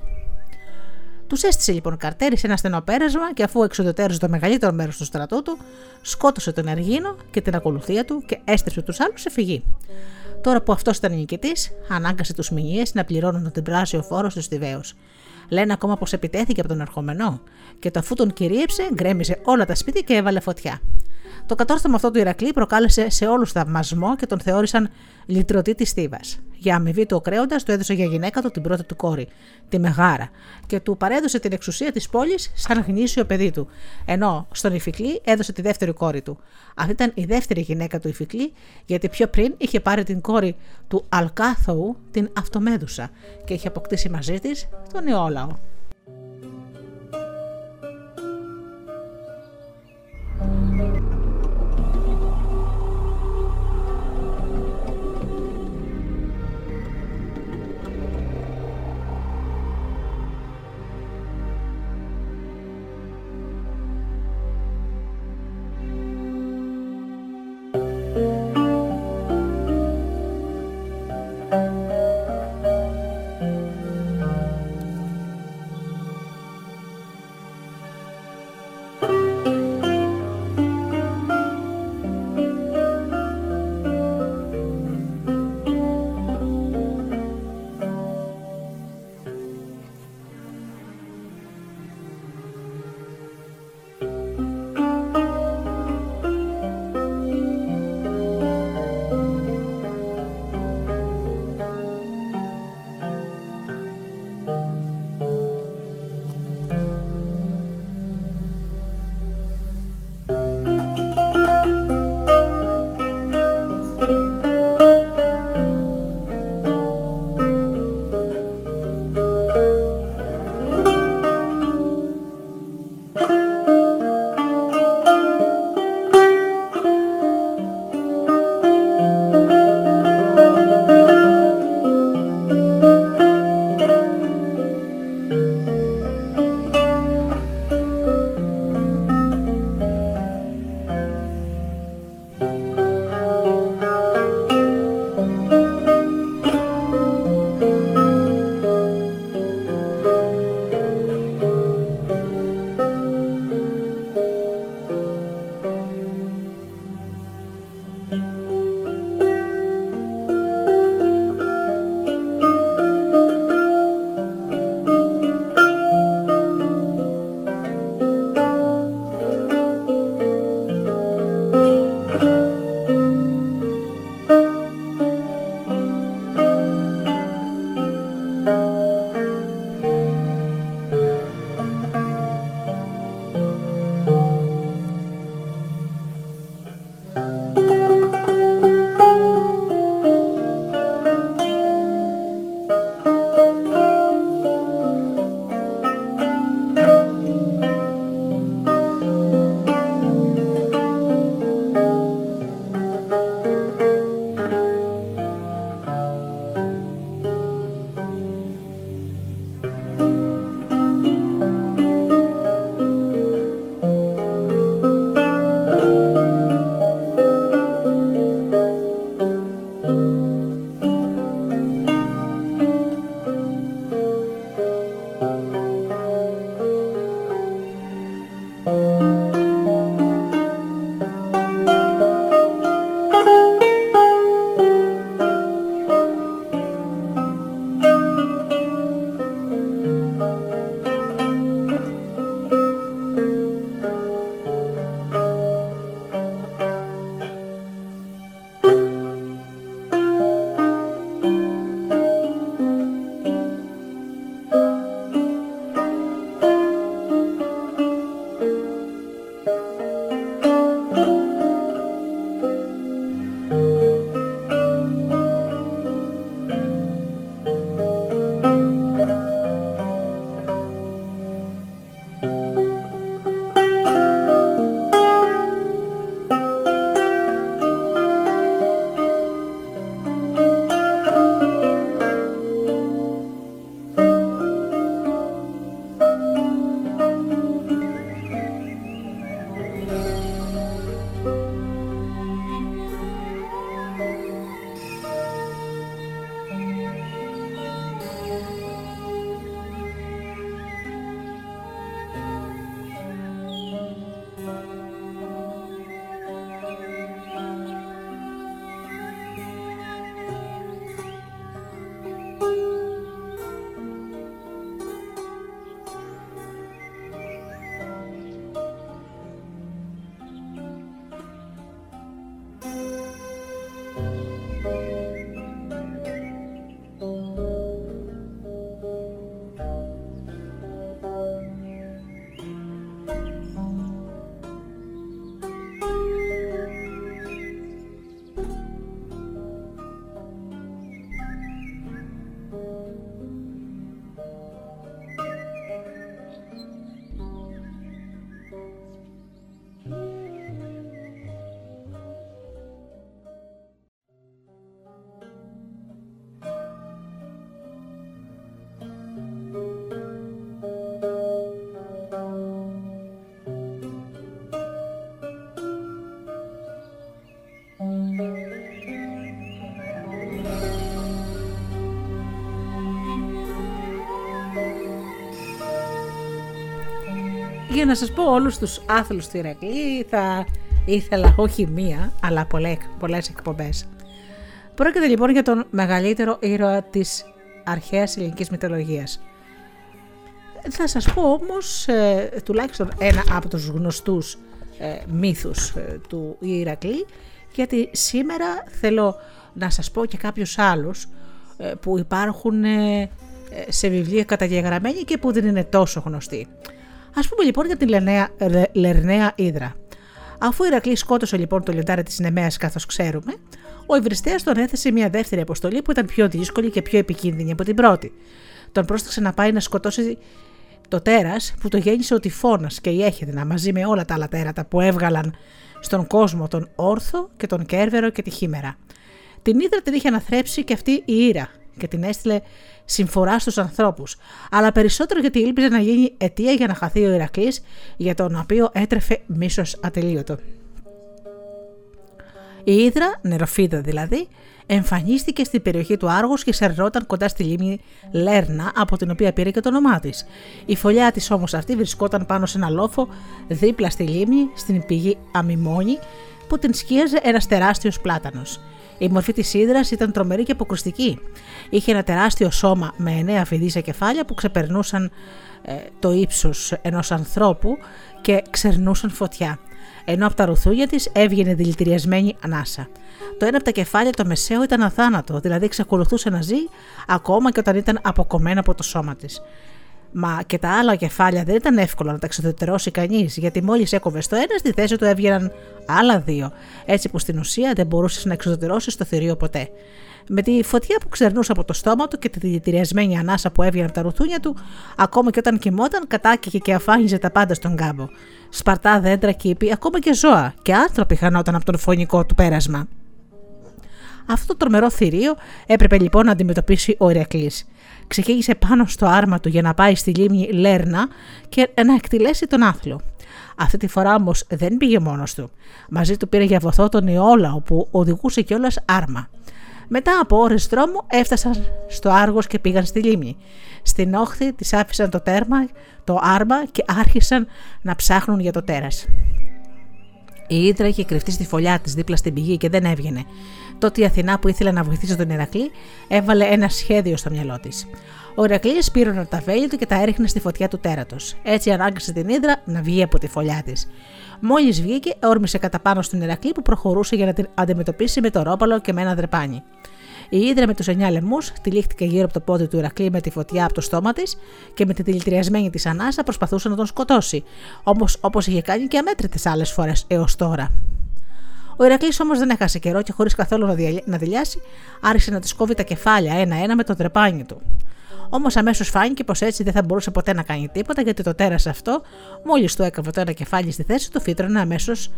A: Τους έστησε λοιπόν καρτέρι σε ένα στενό πέρασμα και αφού εξοδετέρωσε το μεγαλύτερο μέρος του στρατού του, σκότωσε τον Αργίνο και την ακολουθία του και έστρεψε τους άλλους σε φυγή. Τώρα που αυτός ήταν νικητής, ανάγκασε τους μηνύες να πληρώνουν τον τριπλάσιο φόρο στους Τιβαίου. Λένε ακόμα πως επιτέθηκε από τον ερχομενό και το αφού τον κυρίεψε, γκρέμιζε όλα τα σπίτια και έβαλε φωτιά. Το κατόρθωμα αυτό του Ηρακλή προκάλεσε σε όλους θαυμασμό και τον θεώρησαν λυτρωτή της Θήβα. Για αμοιβή του ο Κρέοντα του έδωσε για γυναίκα του την πρώτη του κόρη, τη Μεγάρα, και του παρέδωσε την εξουσία της πόλης σαν γνήσιο παιδί του, ενώ στον Ιφικλή έδωσε τη δεύτερη κόρη του. Αυτή ήταν η δεύτερη γυναίκα του Ιφικλή, γιατί πιο πριν είχε πάρει την κόρη του Αλκάθοου, την Αυτομέδουσα, και είχε αποκτήσει μαζί της τον Ιόλαο. Για να σας πω όλους τους άθλους του Ηρακλή θα ήθελα όχι μία αλλά πολλές εκπομπές. Πρόκειται λοιπόν για τον μεγαλύτερο ήρωα της αρχαίας ελληνικής μυθολογίας. Θα σας πω όμως ε, τουλάχιστον ένα από τους γνωστούς ε, μύθους ε, του Ηρακλή γιατί σήμερα θέλω να σας πω και κάποιους άλλους ε, που υπάρχουν σε βιβλία καταγεγραμμένοι και που δεν είναι τόσο γνωστοί. Ας πούμε λοιπόν για την Λερναία, Λερναία Ήδρα. Αφού ο Ηρακλής σκότωσε λοιπόν το λιοντάρι της Νεμαίας, καθώς ξέρουμε, ο Ευρυστέα τον έθεσε μια δεύτερη αποστολή που ήταν πιο δύσκολη και πιο επικίνδυνη από την πρώτη. Τον πρόσταξε να πάει να σκοτώσει το τέρας που το γέννησε ο Τυφώνας και η Έχεδνα μαζί με όλα τα άλλα τέρατα που έβγαλαν στον κόσμο τον Όρθο και τον Κέρβερο και τη Χήμερα. Την ίδρα την είχε αναθρέψει και αυτή η Ήρα και την έστειλε συμφορά στους ανθρώπους, αλλά περισσότερο γιατί ήλπιζε να γίνει αιτία για να χαθεί ο Ηρακλής, για τον οποίο έτρεφε μίσος ατελείωτο. Η Ήδρα, νεροφίδα δηλαδή, εμφανίστηκε στην περιοχή του Άργους και σερνόταν κοντά στη λίμνη Λέρνα, από την οποία πήρε και το όνομά της. Η φωλιά της όμως αυτή βρισκόταν πάνω σε ένα λόφο δίπλα στη λίμνη, στην πηγή Αμιμόνη, που την σκίαζε ένας τεράστιος πλάτανος. Η μορφή της Ήδρα ήταν τρομερή και αποκρουστική. Είχε ένα τεράστιο σώμα με εννέα φιδίσια κεφάλια που ξεπερνούσαν ε, το ύψος ενός ανθρώπου και ξερνούσαν φωτιά ενώ από τα ρουθούγια της έβγαινε δηλητηριασμένη ανάσα. Το ένα από τα κεφάλια, το μεσαίο, ήταν αθάνατο, δηλαδή εξακολουθούσε να ζει ακόμα και όταν ήταν αποκομμένο από το σώμα της. Μα και τα άλλα κεφάλια δεν ήταν εύκολο να τα εξοδετερώσει κανείς, γιατί μόλις έκοβες το ένα, στη θέση του έβγαιναν άλλα δύο, έτσι που στην ουσία δεν μπορούσες να εξοδετερώσεις το θηρίο ποτέ. Με τη φωτιά που ξερνούσε από το στόμα του και τη δηλητηριασμένη ανάσα που έβγαινε από τα ρουθούνια του, ακόμα και όταν κοιμόταν, κατάκηκε και αφάνιζε τα πάντα στον κάμπο. Σπαρτά δέντρα, κήπη, ακόμα και ζώα και άνθρωποι χανόταν από τον φωνικό του πέρασμα. Αυτό το τρομερό θηρίο έπρεπε λοιπόν να αντιμετωπίσει ο Ηρακλή. Ξεκίνησε πάνω στο άρμα του για να πάει στη λίμνη Λέρνα και να εκτιλέσει τον άθλο. Αυτή τη φορά όμως δεν πήγε μόνος του. Μαζί του πήρε για βοθό τον Ιόλα, όπου οδηγούσε κιόλας άρμα. Μετά από ώρες δρόμου έφτασαν στο Άργος και πήγαν στη λίμνη. Στην όχθη της άφησαν το τέρμα, το άρμα και άρχισαν να ψάχνουν για το τέρας. Η Ήδρα είχε κρυφτεί στη φωλιά της δίπλα στην πηγή και δεν έβγαινε. Τότε η Αθηνά που ήθελε να βοηθήσει τον Ηρακλή έβαλε ένα σχέδιο στο μυαλό της. Ο Ηρακλής πήρε τα βέλη του και τα έριχνε στη φωτιά του τέρατος. Έτσι ανάγκασε την Ήδρα να βγει από τη φωλιά της. Μόλις βγήκε, όρμησε κατά πάνω στον Ηρακλή που προχωρούσε για να την αντιμετωπίσει με το ρόπαλο και με ένα δρεπάνι. Η Ήδρα με τους εννιά λαιμούς τυλίχτηκε γύρω από το πόδι του Ηρακλή με τη φωτιά από το στόμα της και με τη δηλητηριασμένη της ανάσα προσπαθούσε να τον σκοτώσει, όμως όπως είχε κάνει και αμέτρητες άλλες φορές έως τώρα. Ο Ηρακλής όμως δεν έχασε καιρό και χωρίς καθόλου να δηλιάσει, άρχισε να της κόβει τα κεφάλια ένα-ένα με το τρεπάνι του. Όμως αμέσως φάνηκε πως έτσι δεν θα μπορούσε ποτέ να κάνει τίποτα γιατί το τέρα αυτό, μόλις του έκαβε το ένα κεφάλι στη θέση του, φύτρωνε αμέσως,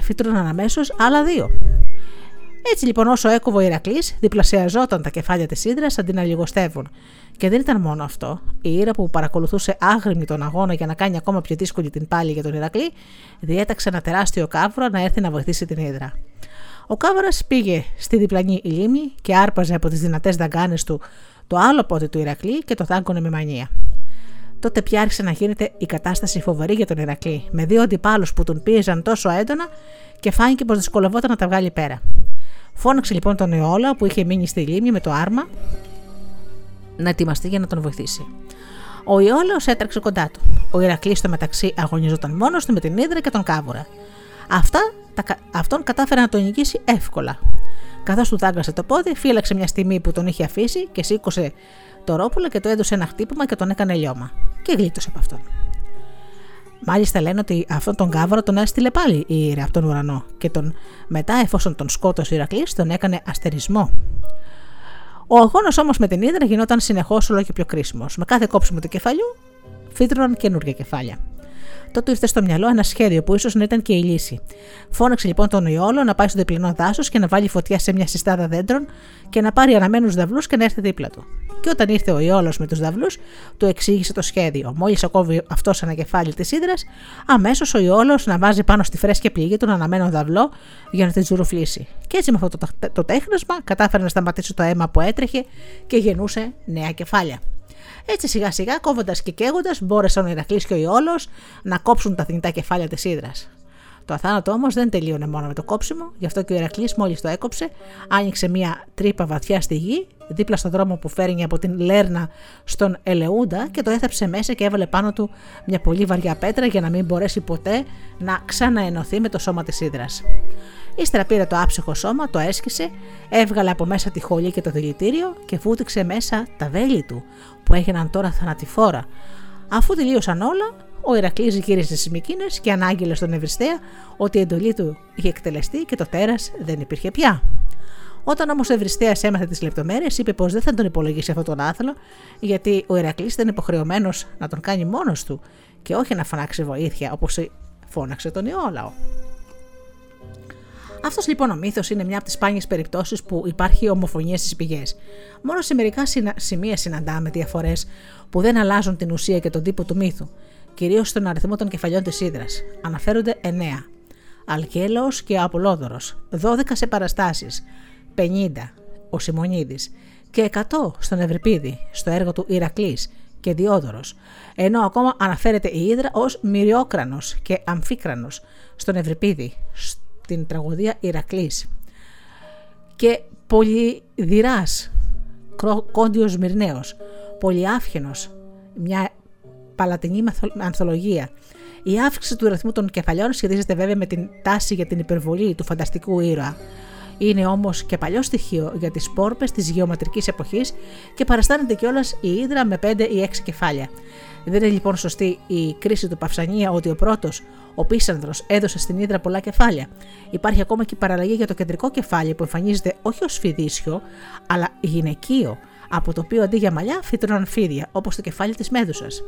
A: φύτρωναν αμέσως άλλα δύο. Έτσι λοιπόν, όσο έκοβε ο Ηρακλής, διπλασιαζόταν τα κεφάλια της Ήδρας αντί να λιγοστεύουν. Και δεν ήταν μόνο αυτό. Η Ήρα που παρακολουθούσε άγριμη τον αγώνα για να κάνει ακόμα πιο δύσκολη την πάλη για τον Ηρακλή, διέταξε ένα τεράστιο κάβρο να έρθει να βοηθήσει την Ήδρα. Ο κάβρας πήγε στη διπλανή λίμνη και άρπαζε από τις δυνατές δαγκάνες του το άλλο πόδι του Ηρακλή και το δάγκωνε με μανία. Τότε πια άρχισε να γίνεται η κατάσταση φοβερή για τον Ηρακλή, με δύο αντιπάλους που τον πίεζαν τόσο έντονα και φάνηκε πως δυσκολευόταν να τα βγάλει πέρα. Φώναξε λοιπόν τον Ιόλα που είχε μείνει στη λίμνη με το άρμα να ετοιμαστεί για να τον βοηθήσει. Ο Ιόλαος έτρεξε κοντά του. Ο Ηρακλής στο μεταξύ αγωνιζόταν μόνος του με την Ήδρα και τον Κάβουρα. Αυτά, τα, αυτόν κατάφερε να τον νικήσει εύκολα. Καθώς του δάγκασε το πόδι, φύλαξε μια στιγμή που τον είχε αφήσει και σήκωσε το ρόπουλο και το έδωσε ένα χτύπημα και τον έκανε λιώμα. Και γλίτωσε από αυτόν. Μάλιστα λένε ότι αυτόν τον κάβαρο τον έστειλε πάλι η Ήρα από τον ουρανό και τον μετά, εφόσον τον σκότωσε ο Ηρακλής, τον έκανε αστερισμό. Ο αγώνας όμως με την Ήδρα γινόταν συνεχώς όλο και πιο κρίσιμος. Με κάθε κόψιμο του κεφαλιού φύτρωναν καινούργια κεφάλια. Τότε ήρθε στο μυαλό ένα σχέδιο που ίσως να ήταν και η λύση. Φώναξε λοιπόν τον Ιόλο να πάει στο διπλανό δάσος και να βάλει φωτιά σε μια συστάδα δέντρων και να πάρει αναμένους δαυλού και να έρθει δίπλα του. Και όταν ήρθε ο Ιόλος με τους δαυλού, του εξήγησε το σχέδιο. Μόλις ακόβει αυτός ένα κεφάλι της ύδρα, αμέσως ο Ιόλος να βάζει πάνω στη φρέσκια πληγή τον αναμένο δαυλό για να την ζουρουφλήσει. Και έτσι με αυτό το, το τέχνασμα κατάφερε να σταματήσει το αίμα που έτρεχε και γεννούσε νέα κεφάλια. Έτσι σιγά σιγά κόβοντας και καίγοντας μπόρεσαν ο Ηρακλή και ο Ιόλος να κόψουν τα θνητά κεφάλια της Ήδρας. Το αθάνατο όμως δεν τελείωνε μόνο με το κόψιμο, γι' αυτό και ο Ηρακλής μόλις το έκοψε, άνοιξε μια τρύπα βαθιά στη γη, δίπλα στον δρόμο που φέρνει από την Λέρνα στον Ελεούντα και το έθεψε μέσα και έβαλε πάνω του μια πολύ βαριά πέτρα για να μην μπορέσει ποτέ να ξαναενωθεί με το σώμα της Ήδρας. Ύστερα πήρε το άψυχο σώμα, το έσκησε, έβγαλε από μέσα τη χολή και το δηλητήριο και φούτηξε μέσα τα βέλη του, που έγιναν τώρα θανατηφόρα. Αφού τελείωσαν όλα, ο Ηρακλής γύρισε στις Μικίνες και ανάγγειλε στον Ευριστέα ότι η εντολή του είχε εκτελεστεί και το τέρας δεν υπήρχε πια. Όταν όμως ο Ευριστέα έμαθε τις λεπτομέρειες, είπε πως δεν θα τον υπολογίσει αυτόν τον άθλο, γιατί ο Ηρακλής ήταν υποχρεωμένος να τον κάνει μόνος του και όχι να φωνάξει βοήθεια όπως φώναξε τον Ιόλαο. Αυτός λοιπόν ο μύθος είναι μια από τις σπάνιες περιπτώσεις που υπάρχει ομοφωνία στις πηγές. Μόνο σε μερικά σημεία συναντάμε διαφορές που δεν αλλάζουν την ουσία και τον τύπο του μύθου, κυρίως στον αριθμό των κεφαλιών της Ήδρας. Αναφέρονται 9. Αλκέλαο και Απολόδωρος, 12 σε παραστάσεις, 50 ο Σιμονίδη και 100 στον Ευρυπίδη, στο έργο του Ηρακλής και Διόδωρος, ενώ ακόμα αναφέρεται η Ήδρα ως Μυριόκρανος και Αμφίκρανος στον Ευρυπίδη, την τραγωδία Ηρακλής και Πολυδυράς, Κόντιος Μυρναίος, Πολυάφχενος, μια παλατινή ανθολογία. Η αύξηση του ρυθμού των κεφαλιών σχετίζεται βέβαια με την τάση για την υπερβολή του φανταστικού ήρωα. Είναι όμως και παλιό στοιχείο για τις πόρπες της γεωματρικής εποχής και παραστάνεται κιόλας η Ήδρα με 5 ή 6 κεφάλια. Δεν είναι λοιπόν σωστή η κρίση του Παυσανία ότι ο πρώτος, ο Πίσανδρος, έδωσε στην Ήδρα πολλά κεφάλια. Υπάρχει ακόμα και η παραλλαγή για το κεντρικό κεφάλι που εμφανίζεται όχι ως φιδίσιο, αλλά γυναικείο, από το οποίο αντί για μαλλιά φύτρωναν φίδια, όπως το κεφάλι της Μέδουσας.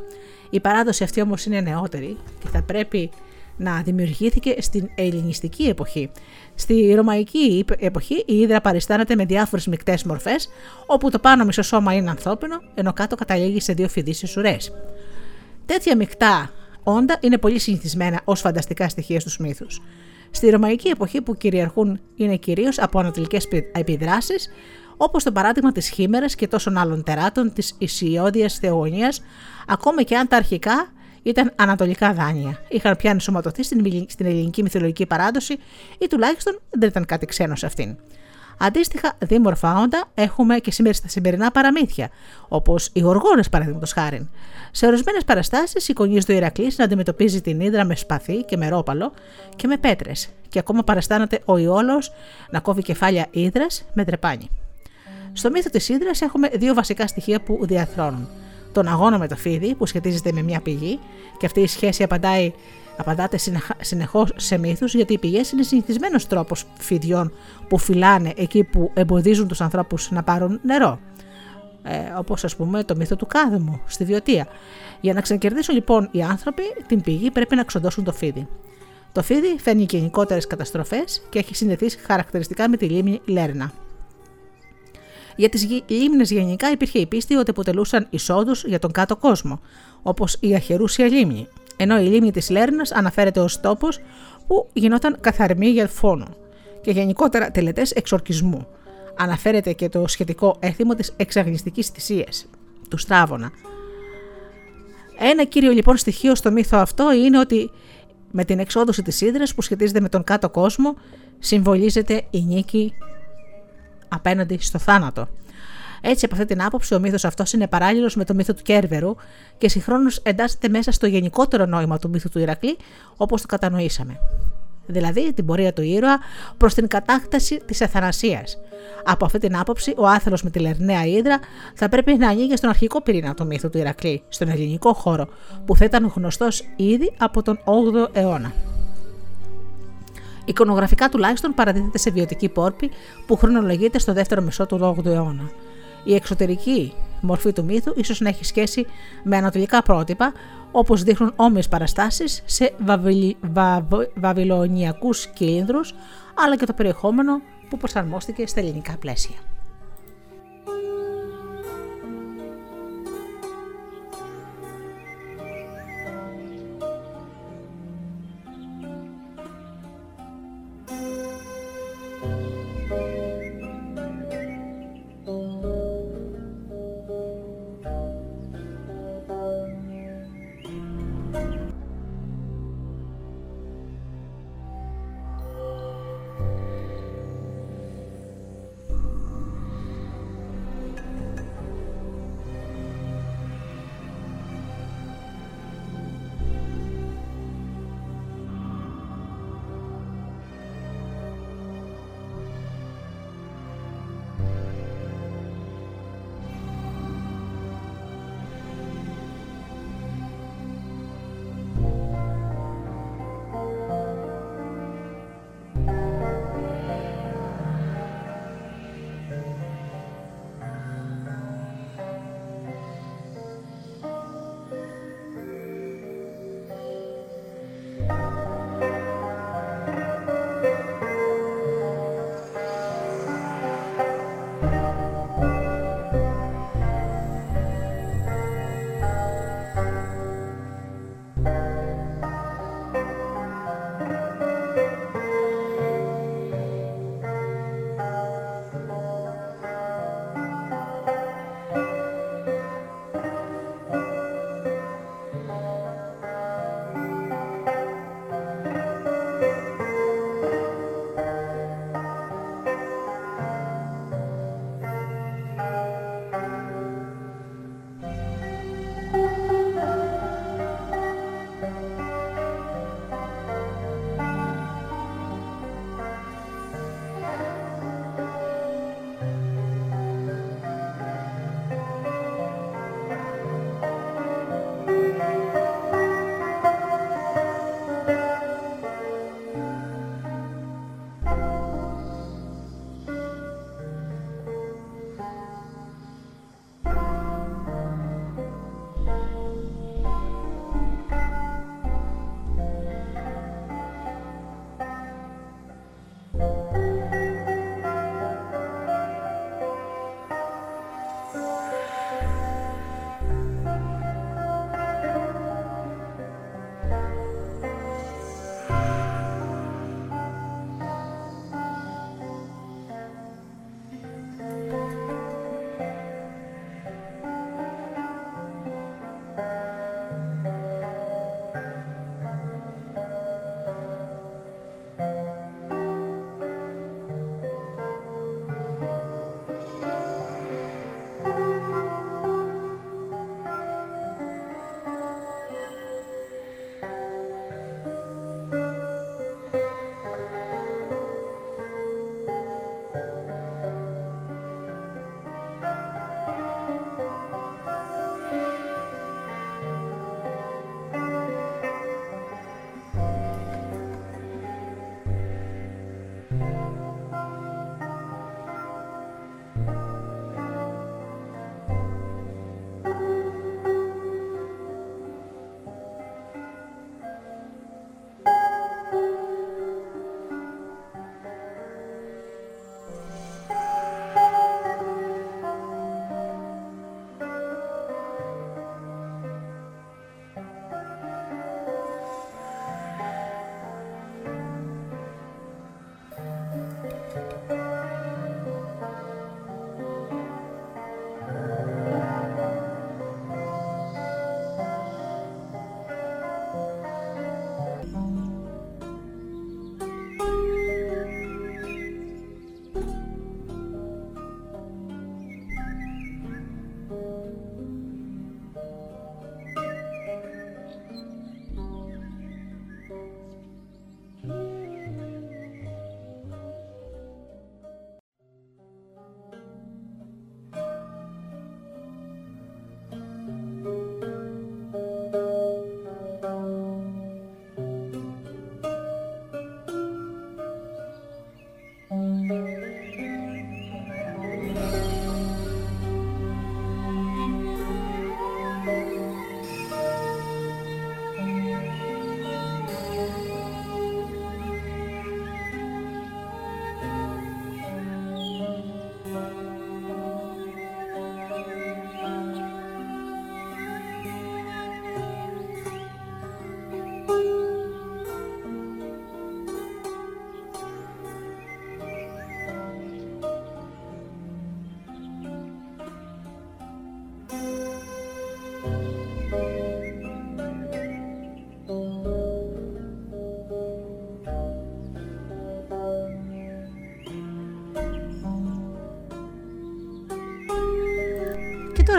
A: Η παράδοση αυτή όμως είναι νεότερη και θα πρέπει να δημιουργήθηκε στην ελληνιστική εποχή. Στη ρωμαϊκή εποχή η Ήδρα παριστάνεται με διάφορες μεικτές μορφές, όπου το πάνω μισό σώμα είναι ανθρώπινο, ενώ κάτω καταλήγει σε δύο φιδίσει ουρές. Τέτοια μεικτά όντα είναι πολύ συνηθισμένα ως φανταστικά στοιχεία στους μύθους. Στη ρωμαϊκή εποχή που κυριαρχούν είναι κυρίως από ανατολικές επιδράσεις, όπως το παράδειγμα της Χήμερας και τόσων άλλων τεράτων της Ισιώδια Θεογονίας, ακόμα και αν τα αρχικά ήταν ανατολικά δάνεια. Είχαν πια ενσωματωθεί στην ελληνική μυθολογική παράδοση ή τουλάχιστον δεν ήταν κάτι ξένο σε αυτήν. Αντίστοιχα, δίμορφα όντα έχουμε και σήμερα στα σημερινά παραμύθια, όπως οι Γοργόνες παραδείγματος χάρη. Σε ορισμένες παραστάσεις εικονίζει ο Ηρακλής να αντιμετωπίζει την ύδρα με σπαθί και με ρόπαλο και με πέτρες, και ακόμα παραστάνεται ο Ιόλος να κόβει κεφάλια ύδρας με τρεπάνι. Στο μύθο της ύδρας έχουμε δύο βασικά στοιχεία που διαθρώνουν τον αγώνα με το φίδι που σχετίζεται με μια πηγή και αυτή η σχέση απαντάει, απαντάται συνεχώς σε μύθους γιατί οι πηγές είναι συνηθισμένος τρόπος φιδιών που φυλάνε εκεί που εμποδίζουν τους ανθρώπους να πάρουν νερό. Ε, Όπως ας πούμε το μύθο του κάδμου στη Βιωτία. Για να ξανακερδίσουν λοιπόν οι άνθρωποι την πηγή πρέπει να ξοντώσουν το φίδι. Το φίδι φέρνει γενικότερες καταστροφές και έχει συνδεθείς χαρακτηριστικά με τη λίμνη Λέρνα. Για τις λίμνες γενικά υπήρχε η πίστη ότι αποτελούσαν εισόδους για τον κάτω κόσμο, όπως η Αχερούσια λίμνη, ενώ η λίμνη της Λέρνα αναφέρεται ως τόπος που γινόταν καθαρμή για φόνο και γενικότερα τελετές εξορκισμού. Αναφέρεται και το σχετικό έθιμο της εξαγνιστικής θυσίας, του Στράβωνα. Ένα κύριο λοιπόν στοιχείο στο μύθο αυτό είναι ότι με την εξόδωση της Ήδρας που σχετίζεται με τον κάτω κόσμο συμβολίζεται η νίκη απέναντι στο θάνατο. Έτσι, από αυτή την άποψη, ο μύθος αυτός είναι παράλληλος με το μύθο του Κέρβερου και συγχρόνως εντάσσεται μέσα στο γενικότερο νόημα του μύθου του Ηρακλή, όπως το κατανοήσαμε. Δηλαδή, την πορεία του ήρωα προς την κατάκταση της αθανασίας. Από αυτή την άποψη, ο άθελος με τη Λερναία Ήδρα θα πρέπει να ανοίγει στον αρχικό πυρήνα του μύθου του Ηρακλή, στον ελληνικό χώρο, που θα ήταν γνωστός ήδη από τον 8ο αιώνα. Εικονογραφικά τουλάχιστον παραδίδεται σε βιωτική πόρπη που χρονολογείται στο δεύτερο μισό του 8ου αιώνα. Η εξωτερική μορφή του μύθου ίσως να έχει σχέση με ανατολικά πρότυπα, όπως δείχνουν όμοιες παραστάσεις σε βαβυλ... βαβυλωνιακούς κίνδρου, αλλά και το περιεχόμενο που προσαρμόστηκε στα ελληνικά πλαίσια.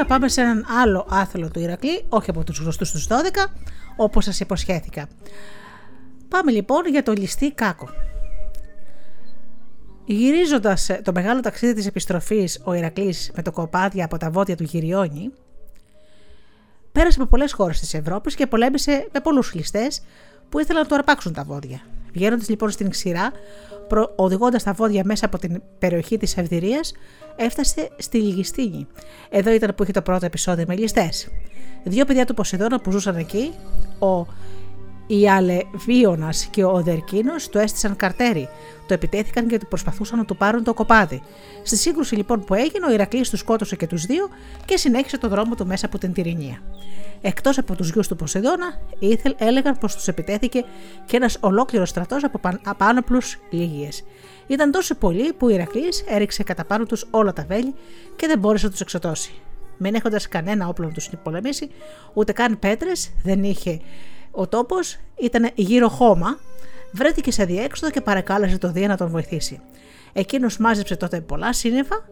A: Πάμε σε έναν άλλο άθλο του Ηρακλή, όχι από τους γνωστούς τους 12, όπως σας υποσχέθηκα. Πάμε λοιπόν για το ληστή Κάκο. Γυρίζοντας το μεγάλο ταξίδι της επιστροφής ο Ηρακλής με το κοπάδι από τα βόδια του Γυριώνη, πέρασε από πολλές χώρες της Ευρώπης και πολέμησε με πολλούς ληστές που ήθελαν να του αρπάξουν τα βόδια. Βγαίνοντας λοιπόν στην ξηρά, οδηγώντας τα βόδια μέσα από την περιοχή της Αυδηρία, έφτασε στη Λιγιστίνη. Εδώ ήταν που είχε το πρώτο επεισόδιο με ληστέ. Δύο παιδιά του Ποσειδώνα που ζούσαν εκεί, ο οι Αλεβίωνας και ο Δερκίνος του έστησαν καρτέρι, το επιτέθηκαν και προσπαθούσαν να του πάρουν το κοπάδι. Στη σύγκρουση λοιπόν που έγινε, ο Ηρακλής τους σκότωσε και τους δύο και συνέχισε το δρόμο του μέσα από την Τυρινία. Εκτός από τους γιους του Ποσειδώνα, ήθελ, έλεγαν πως τους επιτέθηκε και ένας ολόκληρος στρατός από απάνωπλου λίγιε. Ήταν τόσο πολλοί που ο Ηρακλής έριξε κατά πάνω τους όλα τα βέλη και δεν μπόρεσε να τους εξωτώσει. Μην έχοντας κανένα όπλο να τους πολεμήσει, ούτε καν πέτρες, δεν είχε ο τόπος ήταν γύρω χώμα, βρέθηκε σε διέξοδο και παρακάλεσε το Δία να τον βοηθήσει. Εκείνος μάζεψε τότε πολλά σύννεφα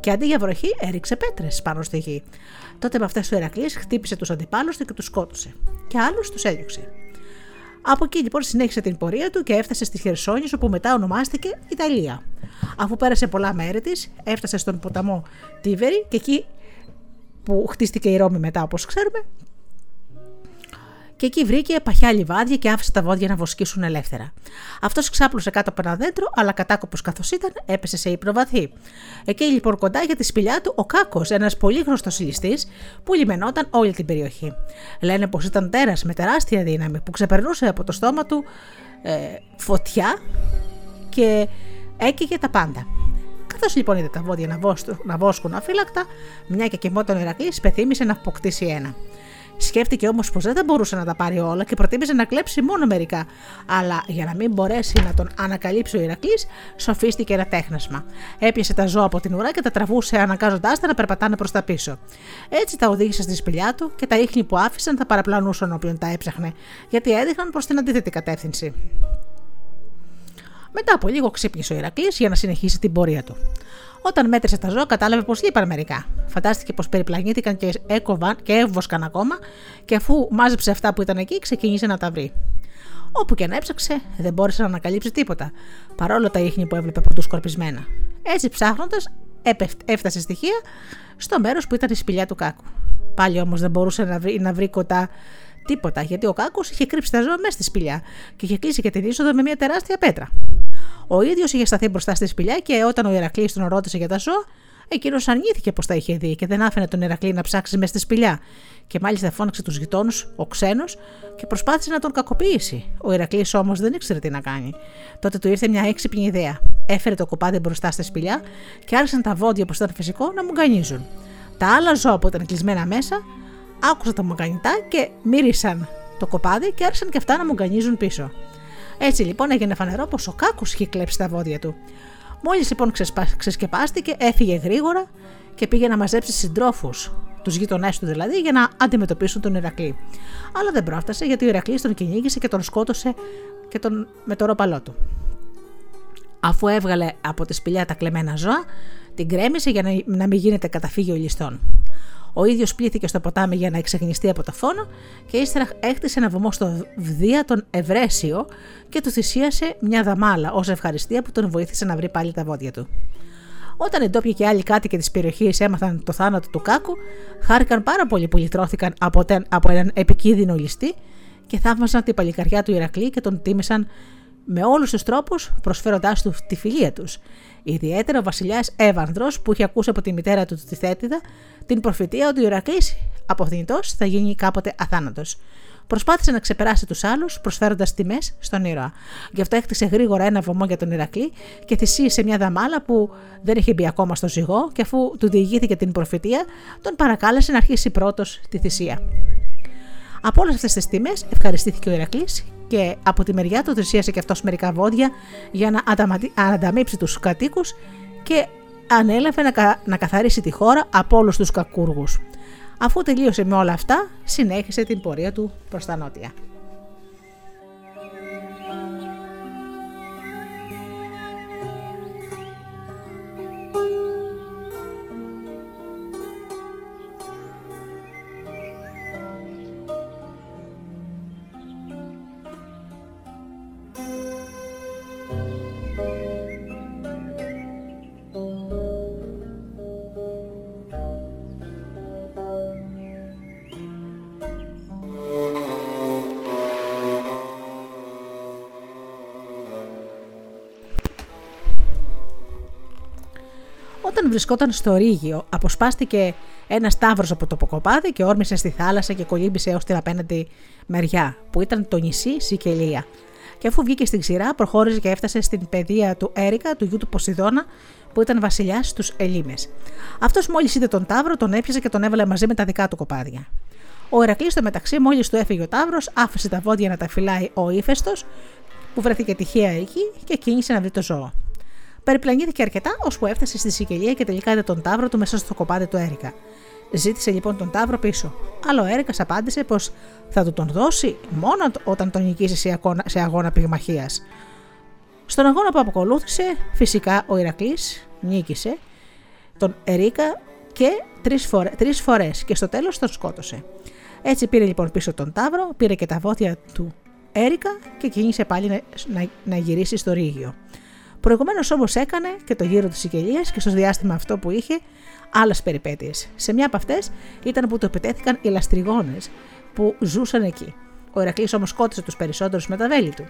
A: και αντί για βροχή έριξε πέτρες πάνω στη γη. Τότε με αυτές ο Ερακλής χτύπησε τους αντιπάλους του και τους σκότωσε. Και άλλους τους έδιωξε. Από εκεί λοιπόν συνέχισε την πορεία του και έφτασε στη Χερσόνησο όπου μετά ονομάστηκε Ιταλία. Αφού πέρασε πολλά μέρη της, έφτασε στον ποταμό Τίβερη και εκεί που χτίστηκε η Ρώμη μετά όπως ξέρουμε, και εκεί βρήκε παχιά λιβάδια και άφησε τα βόδια να βοσκήσουν ελεύθερα. Αυτός ξάπλωσε κάτω από ένα δέντρο, αλλά κατάκοπος καθώς ήταν, έπεσε σε ύπνο βαθύ. Εκεί λοιπόν κοντά για τη σπηλιά του ο Κάκος, ένας πολύ γνωστό ληστή που λιμενόταν όλη την περιοχή. Λένε πως ήταν τέρας με τεράστια δύναμη που ξεπερνούσε από το στόμα του ε, φωτιά και έκαιγε τα πάντα. Καθώς λοιπόν είδε τα βόδια να, να βόσκουν αφύλακτα, μια και κοιμόταν ο Ηρακλή, πεθύμησε να αποκτήσει ένα. Σκέφτηκε όμως πως δεν θα μπορούσε να τα πάρει όλα και προτίμησε να κλέψει μόνο μερικά. Αλλά για να μην μπορέσει να τον ανακαλύψει ο Ηρακλής, σοφίστηκε ένα τέχνασμα. Έπιασε τα ζώα από την ουρά και τα τραβούσε αναγκάζοντάς τα να περπατάνε προς τα πίσω. Έτσι τα οδήγησε στη σπηλιά του και τα ίχνη που άφησαν θα παραπλανούσαν όποιον τα έψαχνε, γιατί έδειχναν προς την αντίθετη κατεύθυνση. Μετά από λίγο ξύπνησε ο Ηρακλής για να συνεχίσει την πορεία του. Όταν μέτρησε τα ζώα, κατάλαβε πως λείπαν μερικά. Φαντάστηκε πως περιπλανήθηκαν και έκοβαν και έβοσκαν ακόμα, και αφού μάζεψε αυτά που ήταν εκεί, ξεκίνησε να τα βρει. Όπου και αν έψαξε, δεν μπόρεσε να ανακαλύψει τίποτα, παρόλο τα ίχνη που έβλεπε σκορπισμένα. Έτσι ψάχνοντας, έφτασε στοιχεία στο μέρος που ήταν η σπηλιά του κάκου. Πάλι όμως δεν μπορούσε να βρει, να βρει κοτά τίποτα, γιατί ο κάκος είχε κρύψει τα ζώα μέσα στη σπηλιά και είχε κλείσει και την είσοδο με μια τεράστια πέτρα. Ο ίδιος είχε σταθεί μπροστά στη σπηλιά και όταν ο Ηρακλής τον ρώτησε για τα ζώα, εκείνος αρνήθηκε πως τα είχε δει και δεν άφηνε τον Ηρακλή να ψάξει μέσα στη σπηλιά. Και μάλιστα φώναξε τους γειτόνους, ο ξένος, και προσπάθησε να τον κακοποιήσει. Ο Ηρακλής όμως δεν ήξερε τι να κάνει. Τότε του ήρθε μια έξυπνη ιδέα. Έφερε το κοπάδι μπροστά στη σπηλιά και άρχισαν τα βόδια όπω ήταν φυσικό να μουγκανίζουν. Τα άλλα ζώα που ήταν κλεισμένα μέσα άκουσαν τα μουγκανιτά και μύρισαν το κοπάδι και άρχισαν και αυτά να μουγκανίζουν πίσω. Έτσι λοιπόν έγινε φανερό πως ο Κάκος είχε κλέψει τα βόδια του. Μόλις λοιπόν ξεσκεπάστηκε, έφυγε γρήγορα και πήγε να μαζέψει συντρόφους, τους γείτονές του δηλαδή, για να αντιμετωπίσουν τον Ηρακλή. Αλλά δεν πρόφτασε γιατί ο Ηρακλής τον κυνήγησε και τον σκότωσε και τον... με το ρόπαλό του. Αφού έβγαλε από τη σπηλιά τα κλεμμένα ζώα, την κρέμισε για να μην γίνεται καταφύγιο ληστών. Ο ίδιος πλήθηκε στο ποτάμι για να εξαγνιστεί από το φόνο και ύστερα έκτισε ένα βωμό στο Βδία τον Ευρέσιο και του θυσίασε μια δαμάλα ως ευχαριστία που τον βοήθησε να βρει πάλι τα βόδια του. Όταν οι ντόπιοι και άλλοι κάτοικοι της περιοχής έμαθαν το θάνατο του Κάκου, χάρηκαν πάρα πολύ που λυτρώθηκαν από, από έναν επικίνδυνο ληστή και θαύμαζαν την παλικαριά του Ηρακλή και τον τίμησαν με όλους τους τρόπους προσφέροντάς του τη φιλία τους. Ιδιαίτερα ο βασιλιάς Εύανδρος που είχε ακούσει από τη μητέρα του τη Θέτιδα την προφητεία ότι ο Ηρακλής αποθνητός θα γίνει κάποτε αθάνατος. Προσπάθησε να ξεπεράσει τους άλλους, προσφέροντας τιμές στον ήρωα. Γι' αυτό έκτισε γρήγορα ένα βωμό για τον Ηρακλή και θυσίησε μια δαμάλα που δεν είχε μπει ακόμα στο ζυγό, και αφού του διηγήθηκε την προφητεία, τον παρακάλεσε να αρχίσει πρώτος τη θυσία. Από όλες αυτές τις τιμές ευχαριστήθηκε ο Ηρακλής και από τη μεριά του θυσίασε και αυτός μερικά βόδια για να ανταμείψει τους κατοίκους και ανέλαβε να, να καθαρίσει τη χώρα από όλους τους κακούργους. Αφού τελείωσε με όλα αυτά, συνέχισε την πορεία του προς τα νότια. Όταν βρισκόταν στο Ρήγιο, αποσπάστηκε ένας σταύρος από το Ποκοπάδι και όρμησε στη θάλασσα και κολύμπησε έως την απέναντι μεριά, που ήταν το νησί Σικελία. Και αφού βγήκε στην ξηρά, προχώρησε και έφτασε στην παιδεία του Έρικα, του γιου του Ποσειδώνα, που ήταν βασιλιά στους Ελλήνες. Αυτός μόλις είδε τον Ταύρο, τον έπιασε και τον έβαλε μαζί με τα δικά του κοπάδια. Ο Ερακλής στο μεταξύ, μόλις του έφυγε ο Ταύρος, άφησε τα βόδια να τα φυλάει ο ύφεστο, που βρέθηκε τυχαία εκεί και κίνησε να βρει το ζώο. Περιπλανήθηκε αρκετά, ώσπου έφτασε στη Σικελία και τελικά είδε τον Ταύρο του μέσα στο κοπάδι του Έρικα. Ζήτησε λοιπόν τον Ταύρο πίσω. Αλλά ο Έρικας απάντησε πως θα του τον δώσει μόνο όταν τον νικήσει σε αγώνα, σε αγώνα πυγμαχίας. Στον αγώνα που αποκολούθησε, φυσικά ο Ηρακλής νίκησε τον Ερίκα και τρεις, φορέ, τρεις φορές και στο τέλος τον σκότωσε. Έτσι πήρε λοιπόν πίσω τον Ταύρο, πήρε και τα βόδια του Έρικα και κίνησε πάλι να, να, να γυρίσει στο Ρήγιο. Προηγουμένως όμως έκανε και το γύρο της Σικελία και στο διάστημα αυτό που είχε άλλες περιπέτειες. Σε μια από αυτές ήταν που το επιτέθηκαν οι λαστριγόνες που ζούσαν εκεί. Ο Ηρακλή όμως σκότωσε τους περισσότερους με τα βέλη του.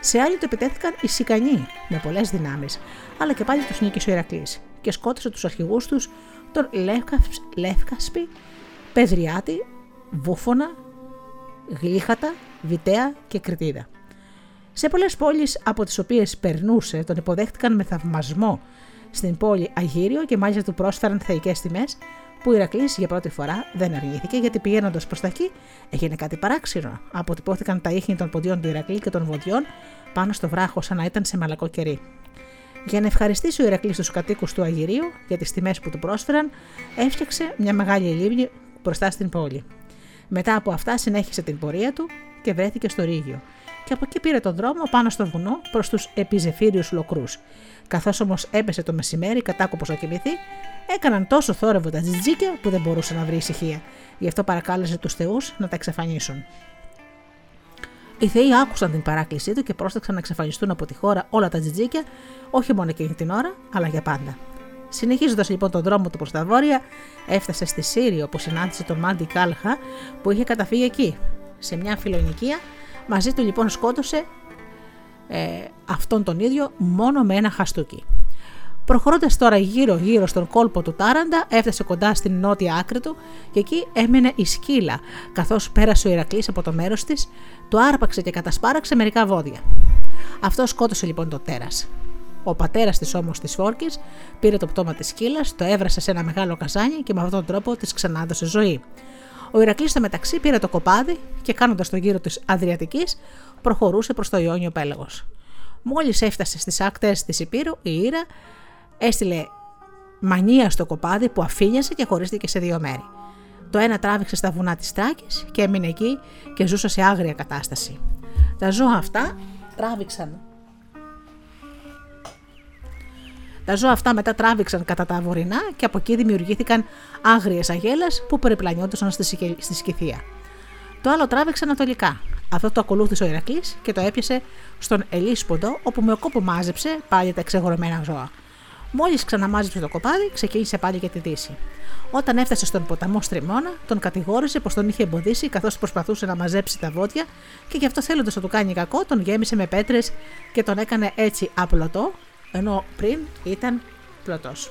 A: Σε άλλη του επιτέθηκαν οι Σικανοί με πολλές δυνάμεις, αλλά και πάλι τους νίκησε ο Ηρακλή και σκότωσε τους αρχηγούς τους τον Λεύκασπη, Πεδριάτη, Βούφωνα, Γλύχατα, Βιτέα και Κριτίδα. Σε πολλές πόλεις από τις οποίες περνούσε, τον υποδέχτηκαν με θαυμασμό στην πόλη Αγύριο και μάλιστα του πρόσφεραν θεϊκές τιμές, που ο Ηρακλής για πρώτη φορά δεν αρνήθηκε γιατί πηγαίνοντας προς τα εκεί έγινε κάτι παράξενο. Αποτυπώθηκαν τα ίχνη των ποδιών του Ηρακλή και των βοδιών πάνω στο βράχος, σαν να ήταν σε μαλακό κερί. Για να ευχαριστήσει ο Ηρακλής τους κατοίκους του Αγυρίου για τις τιμές που του πρόσφεραν, έφτιαξε μια μεγάλη λίμνη μπροστά στην πόλη. Μετά από αυτά συνέχισε την πορεία του και βρέθηκε στο Ρήγιο και από εκεί πήρε τον δρόμο πάνω στο βουνό προς τους επιζεφύριους λοκρούς. Καθώς όμως έπεσε το μεσημέρι, κατάκοπος να κοιμηθεί, έκαναν τόσο θόρυβο τα τζιτζίκια που δεν μπορούσε να βρει ησυχία. Γι' αυτό παρακάλεσε τους Θεούς να τα εξαφανίσουν. Οι Θεοί άκουσαν την παράκλησή του και πρόσταξαν να εξαφανιστούν από τη χώρα όλα τα τζιτζίκια, όχι μόνο εκείνη την ώρα, αλλά για πάντα. Συνεχίζοντας λοιπόν τον δρόμο του προς τα βόρεια, έφτασε στη Σύριο όπου συνάντησε τον Μάντι Κάλχα που είχε καταφύγει εκεί, σε μια φιλονικία Μαζί του λοιπόν σκότωσε ε, αυτόν τον ίδιο μόνο με ένα χαστούκι. Προχωρώντας τώρα γύρω-γύρω στον κόλπο του Τάραντα, έφτασε κοντά στην νότια άκρη του και εκεί έμενε η σκύλα, καθώς πέρασε ο Ηρακλής από το μέρος της, το άρπαξε και κατασπάραξε μερικά βόδια. Αυτό σκότωσε λοιπόν το τέρας. Ο πατέρας της όμως της φόρκης πήρε το πτώμα της σκύλας, το έβρασε σε ένα μεγάλο καζάνι και με αυτόν τον τρόπο της ξανάδωσε ζωή. Ο Ηρακλής στο μεταξύ πήρε το κοπάδι και κάνοντας το γύρο της Αδριατικής προχωρούσε προς το Ιόνιο πέλαγος. Μόλις έφτασε στις άκτε της Υπήρου, η Ήρα έστειλε μανία στο κοπάδι που αφήνιασε και χωρίστηκε σε δύο μέρη. Το ένα τράβηξε στα βουνά της Τράκης και έμεινε εκεί και ζούσε σε άγρια κατάσταση. Τα ζώα αυτά τράβηξαν Τα ζώα αυτά μετά τράβηξαν κατά τα βορεινά και από εκεί δημιουργήθηκαν άγριες αγέλες που περιπλανιόντουσαν στη, στη Σκυθία. Το άλλο τράβηξε ανατολικά. Αυτό το ακολούθησε ο Ηρακλής και το έπιασε στον Ελίσποντο, όπου με κόπο μάζεψε πάλι τα εξεγορμένα ζώα. Μόλις ξαναμάζεψε το κοπάδι, ξεκίνησε πάλι για τη Δύση. Όταν έφτασε στον ποταμό Στριμώνα, τον κατηγόρησε πως τον είχε εμποδίσει καθώς προσπαθούσε να μαζέψει τα βόδια και γι' αυτό θέλοντας να του κάνει κακό, τον γέμισε με πέτρες και τον έκανε έτσι απλωτό ενώ πριν ήταν πλωτός.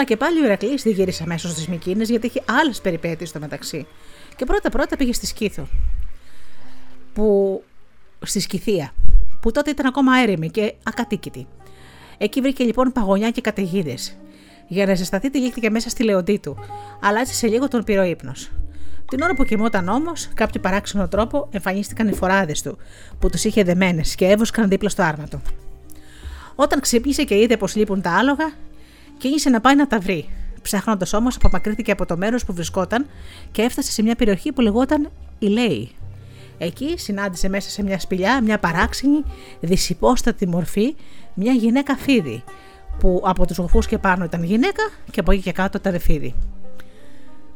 A: Αλλά και πάλι ο Ηρακλής δεν γύρισε αμέσως στις Μικίνες γιατί είχε άλλες περιπέτειες στο μεταξύ. Και πρώτα-πρώτα πήγε στη Σκήθο. Που... Στη Σκυθία. Που τότε ήταν ακόμα έρημη και ακατοίκητη. Εκεί βρήκε λοιπόν παγωνιά και καταιγίδες. Για να ζεσταθεί τυλίχθηκε μέσα στη λεοντή του, αλλά έτσι σε λίγο τον πήρε ο ύπνος. Την ώρα που κοιμόταν όμως, κάποιο παράξενο τρόπο εμφανίστηκαν οι φοράδες του, που τους είχε δεμένες και έβουσκαν δίπλα στο άρμα του. Όταν ξύπνησε και είδε πως λείπουν τα άλογα, Κίνησε να πάει να τα βρει. Ψάχνοντας όμως, απομακρύνθηκε από το μέρος που βρισκόταν και έφτασε σε μια περιοχή που λεγόταν Ηλέη. Εκεί συνάντησε μέσα σε μια σπηλιά μια παράξενη, δυσυπόστατη μορφή, μια γυναίκα φίδι, που από τους γοφούς και πάνω ήταν γυναίκα και από εκεί και κάτω ήταν φίδι.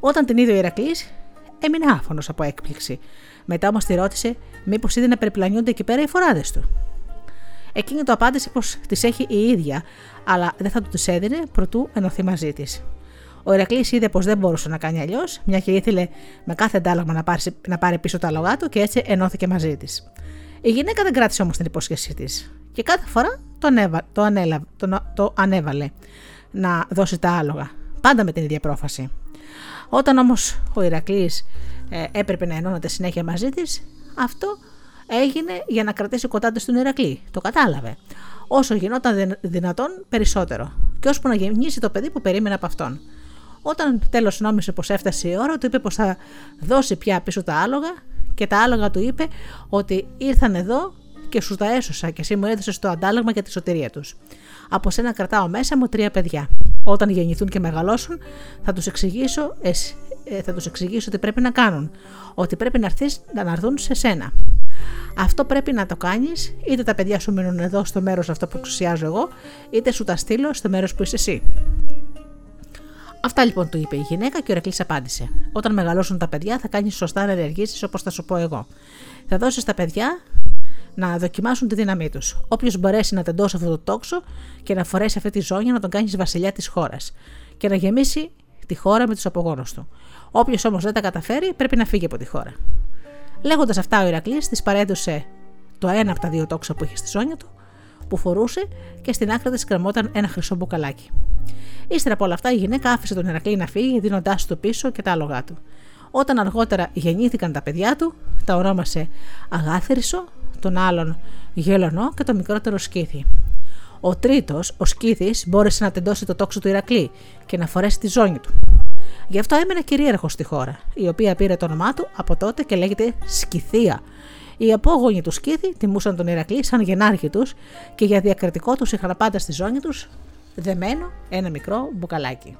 A: Όταν την είδε ο Ηρακλής, έμεινε άφωνος από έκπληξη. Μετά όμως τη ρώτησε μήπως είδε να περιπλανιούνται εκεί πέρα οι φοράδες του. Εκείνη το απάντησε πως τις έχει η ίδια, αλλά δεν θα του τις έδινε προτού ενωθεί μαζί της. Ο Ηρακλής είδε πως δεν μπορούσε να κάνει αλλιώς, μια και ήθελε με κάθε αντάλλαγμα να πάρει, να πάρει πίσω τα λογά του και έτσι ενώθηκε μαζί της. Η γυναίκα δεν κράτησε όμως την υπόσχεσή της και κάθε φορά το, ανέβα, το, ανέλα, το, το ανέβαλε να δώσει τα άλογα, πάντα με την ίδια πρόφαση. Όταν όμως ο Ηρακλής ε, έπρεπε να ενώνονται συνέχεια μαζί της, αυτό έγινε για να κρατήσει κοντά του τον Ηρακλή. Το κατάλαβε. Όσο γινόταν δυνατόν περισσότερο. Και ώσπου να γεννήσει το παιδί που περίμενε από αυτόν. Όταν τέλος νόμισε πως έφτασε η ώρα, του είπε πως θα δώσει πια πίσω τα άλογα και τα άλογα του είπε ότι ήρθαν εδώ και σου τα έσωσα και εσύ μου έδωσες το αντάλλαγμα για τη σωτηρία τους. Από σένα κρατάω μέσα μου τρία παιδιά. Όταν γεννηθούν και μεγαλώσουν, θα τους εξηγήσω, ε, θα τους εξηγήσω τι πρέπει να κάνουν. Ότι πρέπει να, έρθεις, να έρθουν σε σένα. Αυτό πρέπει να το κάνεις, είτε τα παιδιά σου μείνουν εδώ στο μέρος αυτό που εξουσιάζω εγώ, είτε σου τα στείλω στο μέρος που είσαι εσύ. Αυτά λοιπόν του είπε η γυναίκα και ο Ρεκλή απάντησε. Όταν μεγαλώσουν τα παιδιά, θα κάνεις σωστά να ενεργήσεις όπως θα σου πω εγώ. Θα δώσεις τα παιδιά να δοκιμάσουν τη δύναμή τους. Όποιος μπορέσει να τεντώσει αυτό το τόξο και να φορέσει αυτή τη ζώνη, να τον κάνεις βασιλιά της χώρας και να γεμίσει τη χώρα με τους απογόνους του. Όποιος όμως δεν τα καταφέρει, πρέπει να φύγει από τη χώρα. Λέγοντας αυτά, ο Ηρακλής της παρέδωσε το ένα από τα δύο τόξα που είχε στη ζώνη του, που φορούσε και στην άκρη της κρεμόταν ένα χρυσό μπουκαλάκι. Ύστερα από όλα αυτά, η γυναίκα άφησε τον Ηρακλή να φύγει, δίνοντάς του πίσω και τα άλογά του. Όταν αργότερα γεννήθηκαν τα παιδιά του, τα ονόμασε Αγάθρυσο, τον άλλον Γελονό και το μικρότερο Σκήθη. Ο τρίτος, ο Σκήθη, μπόρεσε να τεντώσει το τόξο του Ηρακλή και να φορέσει τη ζώνη του. Γι' αυτό έμενε κυρίαρχος στη χώρα, η οποία πήρε το όνομά του από τότε και λέγεται Σκυθία. Οι απόγονοι του Σκήθη τιμούσαν τον Ηρακλή σαν γενάρχη τους και για διακριτικό τους είχαν πάντα στη ζώνη τους δεμένο ένα μικρό μπουκαλάκι.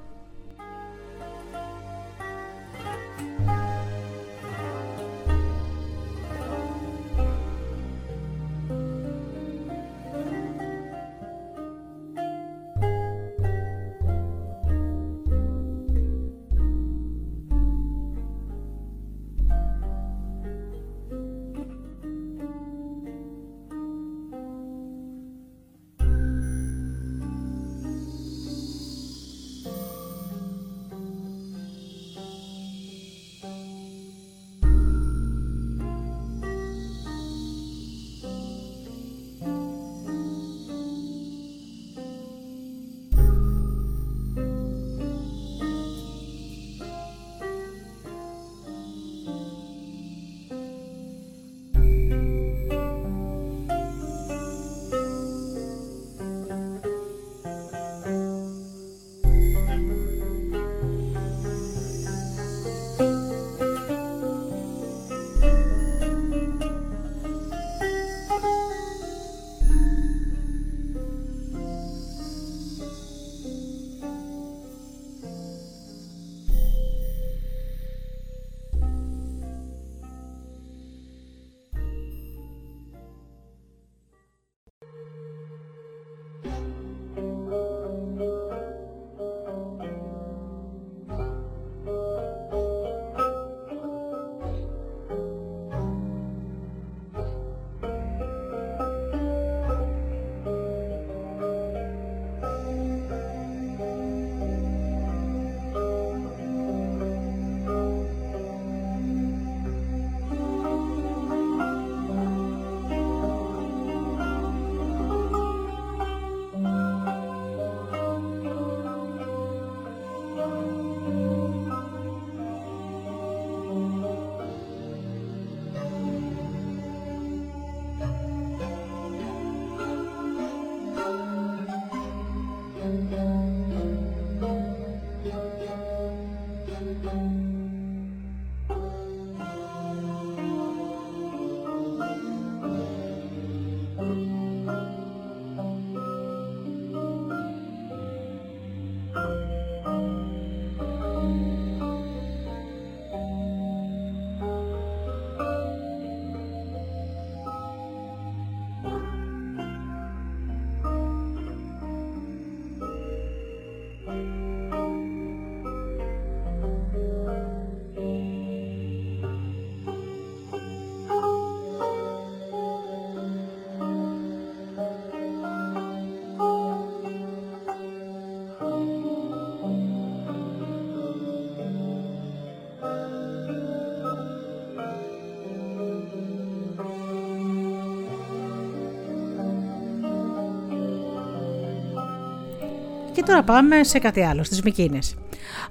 A: Τώρα πάμε σε κάτι άλλο, στις Μικίνες.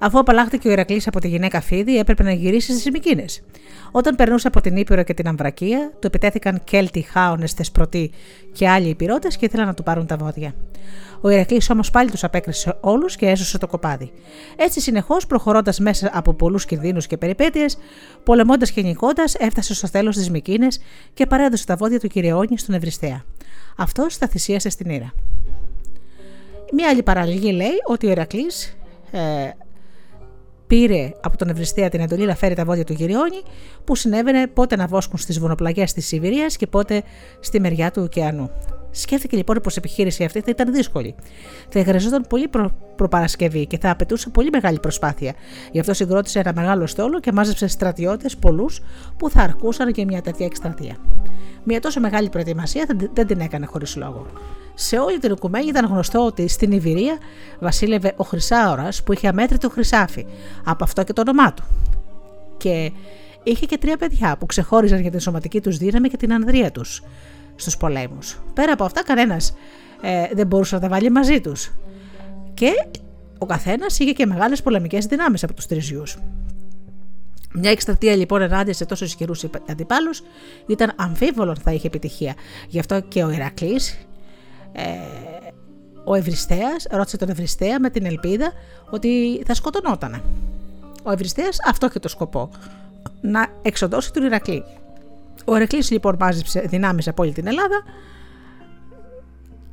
A: Αφού απαλλάχθηκε ο Ηρακλής από τη γυναίκα Φίδη, έπρεπε να γυρίσει στις Μικίνες. Όταν περνούσε από την Ήπειρο και την Αμβρακία, του επιτέθηκαν Κέλτοι, Χάονες, Θεσπρωτοί και άλλοι υπηρώτες και ήθελαν να του πάρουν τα βόδια. Ο Ηρακλής όμως πάλι τους απέκρισε όλους και έσωσε το κοπάδι. Έτσι, συνεχώς προχωρώντας μέσα από πολλούς κινδύνους και περιπέτειες, πολεμώντας και νικώντας, έφτασε στο τέλος της Μικίνες και παρέδωσε τα βόδια του Κυριαιώνη στον Ευριστέα. Αυτός τα θυσίασε στην Ήρα. Μία άλλη παραλληλή λέει ότι ο Ηρακλή ε, πήρε από τον Ευριστέα την εντολή να φέρει τα βόδια του Γυριώνη, που συνέβαινε πότε να βόσκουν στις βονοπλαγιέ της Σιβηρίας και πότε στη μεριά του ωκεανού. Σκέφτηκε λοιπόν πως η επιχείρηση αυτή θα ήταν δύσκολη. Θα εγραζόταν πολύ προ... προπαρασκευή και θα απαιτούσε πολύ μεγάλη προσπάθεια. Γι' αυτό συγκρότησε ένα μεγάλο στόλο και μάζεψε στρατιώτες πολλούς που θα αρκούσαν για μια τέτοια εκστρατεία. Μια τόσο μεγάλη προετοιμασία δεν την έκανε χωρίς λόγο. Σε όλη την οικουμένη ήταν γνωστό ότι στην Ιβυρία βασίλευε ο Χρυσάωρας που είχε αμέτρητο χρυσάφι, από αυτό και το όνομά του. Και είχε και τρία παιδιά που ξεχώριζαν για την σωματική τους δύναμη και την ανδρεία τους στους πολέμους. Πέρα από αυτά, κανένας ε, δεν μπορούσε να τα βάλει μαζί τους. Και ο καθένας είχε και μεγάλες πολεμικές δυνάμεις από τους τρεις γιους. Μια εκστρατεία λοιπόν ενάντια σε τόσο ισχυρούς αντιπάλους ήταν αμφίβολο ότι θα είχε επιτυχία. Γι' αυτό και ο Ηρακλής, ε, ο Ευριστέα, ρώτησε τον Ευριστέα με την ελπίδα ότι θα σκοτωνότανε. Ο Ευριστέα αυτό και το σκοπό. Να εξοντώσει τον Ηρακλή. Ο Ερεκλής λοιπόν μάζεψε δυνάμεις από όλη την Ελλάδα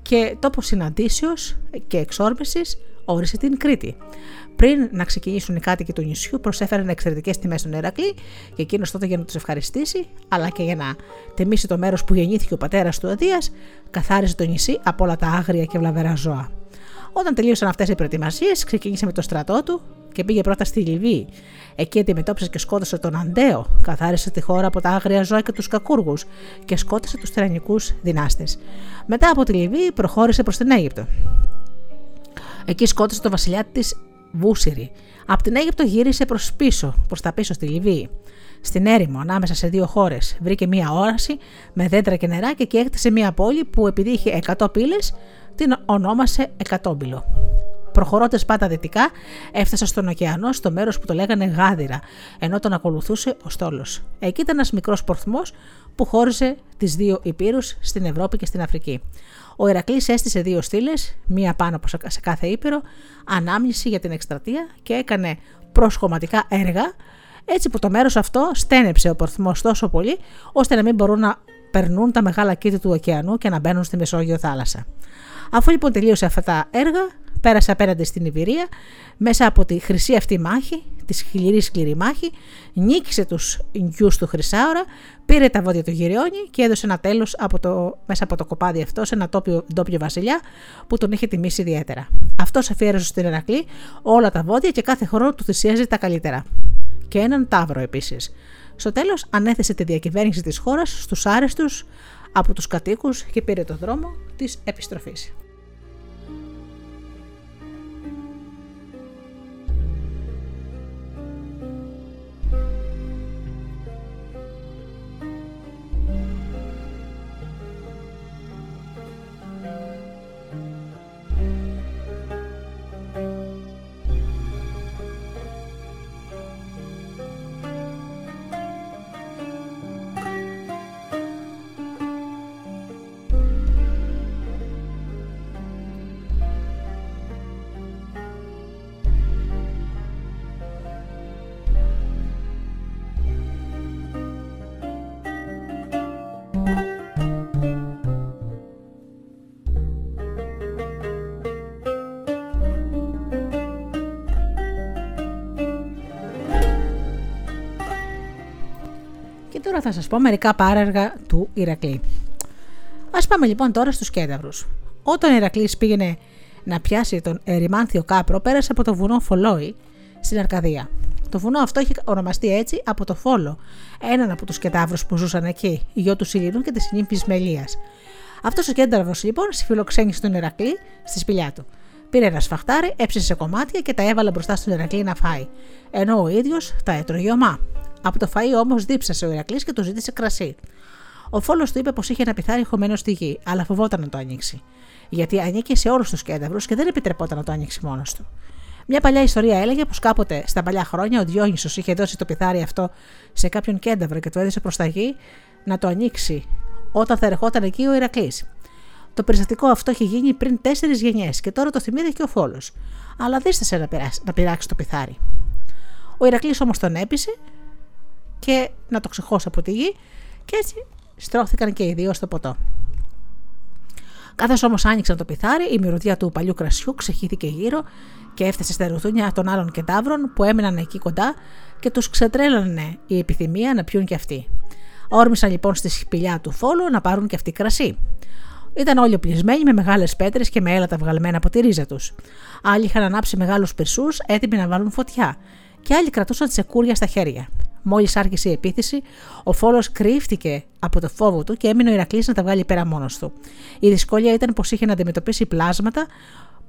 A: και τόπος συναντήσεως και εξόρμησης όρισε την Κρήτη. Πριν να ξεκινήσουν οι κάτοικοι του νησιού, προσέφεραν εξαιρετικές τιμές στον Ερακλή και εκείνος τότε για να τους ευχαριστήσει, αλλά και για να τιμήσει το μέρος που γεννήθηκε ο πατέρας του Αδίας, καθάρισε το νησί από όλα τα άγρια και βλαβερά ζώα. Όταν τελείωσαν αυτές οι προετοιμασίες, ξεκίνησε με το στρατό του και πήγε πρώτα στη Λιβύη. Εκεί αντιμετώπισε και σκότωσε τον Αντέο, καθάρισε τη χώρα από τα άγρια ζώα και τους κακούργους και σκότωσε τους τρανικού δυνάστες. Μετά από τη Λιβύη προχώρησε προς την Αίγυπτο. Εκεί σκότωσε τον βασιλιά της Βούσιρη. Από την Αίγυπτο γύρισε προς πίσω, προς τα πίσω στη Λιβύη. Στην έρημο, ανάμεσα σε δύο χώρες, βρήκε μία όραση με δέντρα και νερά και εκεί έκτισε μία πόλη που επειδή είχε 100 πύλες, την ονόμασε Εκατόμπυλο. Προχωρώντας πάντα δυτικά, έφτασε στον ωκεανό, στο μέρος που το λέγανε Γάδυρα, ενώ τον ακολουθούσε ο στόλος. Εκεί ήταν ένας μικρός πορθμός που χώρισε τις δύο υπήρους στην Ευρώπη και στην Αφρική. Ο Ηρακλή έστησε δύο στήλες, μία πάνω σε κάθε ήπειρο, ανάμνηση για την εκστρατεία και έκανε προσχωματικά έργα, έτσι που το μέρος αυτό στένεψε ο πορθμός τόσο πολύ, ώστε να μην μπορούν να περνούν τα μεγάλα κήτη του ωκεανού και να μπαίνουν στη Μεσόγειο θάλασσα. Αφού λοιπόν τελείωσε αυτά τα έργα, πέρασε απέναντι στην Ιβυρία, μέσα από τη χρυσή αυτή μάχη, τη σκληρή σκληρή μάχη, νίκησε τους γιου του Χρυσάωρα, πήρε τα βόδια του Γυριώνη και έδωσε ένα τέλος μέσα από το κοπάδι αυτό σε ένα τόπιο, ντόπιο βασιλιά που τον είχε τιμήσει ιδιαίτερα. Αυτός αφιέρωσε στην Ερακλή όλα τα βόδια και κάθε χρόνο του θυσίαζε τα καλύτερα. Και έναν τάβρο επίσης. Στο τέλος, ανέθεσε τη διακυβέρνηση της χώρας στους άρεστους από τους κατοίκους και πήρε το δρόμο της επιστροφής. Τώρα θα σας πω μερικά πάρεργα του Ηρακλή. Ας πάμε λοιπόν τώρα στους κένταυρους. Όταν ο Ηρακλής πήγαινε να πιάσει τον ερημάνθιο κάπρο, πέρασε από το βουνό Φολόι στην Αρκαδία. Το βουνό αυτό έχει ονομαστεί έτσι από το Φόλο, έναν από τους κεντάβρου που ζούσαν εκεί, γιο του Σιλινού και της νύμφης Μελίας. Αυτός ο κένταβρο λοιπόν συμφιλοξένησε τον Ηρακλή στη σπηλιά του. Πήρε ένα σφαχτάρι, έψησε σε κομμάτια και τα έβαλε μπροστά στον Ηρακλή να φάει, ενώ ο ίδιος τα έτρωγε ομά. Από το φαΐ όμως δίψασε ο Ηρακλής και του ζήτησε κρασί. Ο φόλος του είπε πως είχε ένα πιθάρι χωμένο στη γη, αλλά φοβόταν να το ανοίξει. γιατί ανήκε σε όλους τους κένταβρου και δεν επιτρεπόταν να το ανοίξει μόνος του. Μια παλιά ιστορία έλεγε πως κάποτε στα παλιά χρόνια ο Διόνυσος είχε δώσει το πιθάρι αυτό σε κάποιον κένταβρο και το έδωσε προς τα γη να το ανοίξει όταν θα ερχόταν εκεί ο Ηρακλής. Το περιστατικό αυτό είχε γίνει πριν τέσσερις γενιές και τώρα το θυμήθηκε και ο Φόλος. Αλλά δίστασε να, να πειράξει το πιθάρι. Ο Ηρακλής όμως τον έπεισε και να το ξεχώσει από τη γη και έτσι στρώθηκαν και οι δύο στο ποτό. Καθώς όμως άνοιξαν το πιθάρι, η μυρωδιά του παλιού κρασιού ξεχύθηκε γύρω και έφτασε στα ρουθούνια των άλλων κεντάβρων που έμειναν εκεί κοντά και τους ξετρέλανε η επιθυμία να πιούν κι αυτοί. Όρμησαν λοιπόν στη σπηλιά του φόλου να πάρουν κι αυτοί κρασί. Ήταν όλοι οπλισμένοι με μεγάλες πέτρες και με έλατα βγαλμένα από τη ρίζα τους. Άλλοι είχαν ανάψει μεγάλους πυρσούς έτοιμοι να βάλουν φωτιά, και άλλοι κρατούσαν τσεκούρια στα χέρια. Μόλις άρχισε η επίθεση, ο Φόλος κρύφτηκε από το φόβο του και έμεινε ο Ηρακλής να τα βγάλει πέρα μόνος του. Η δυσκολία ήταν πως είχε να αντιμετωπίσει πλάσματα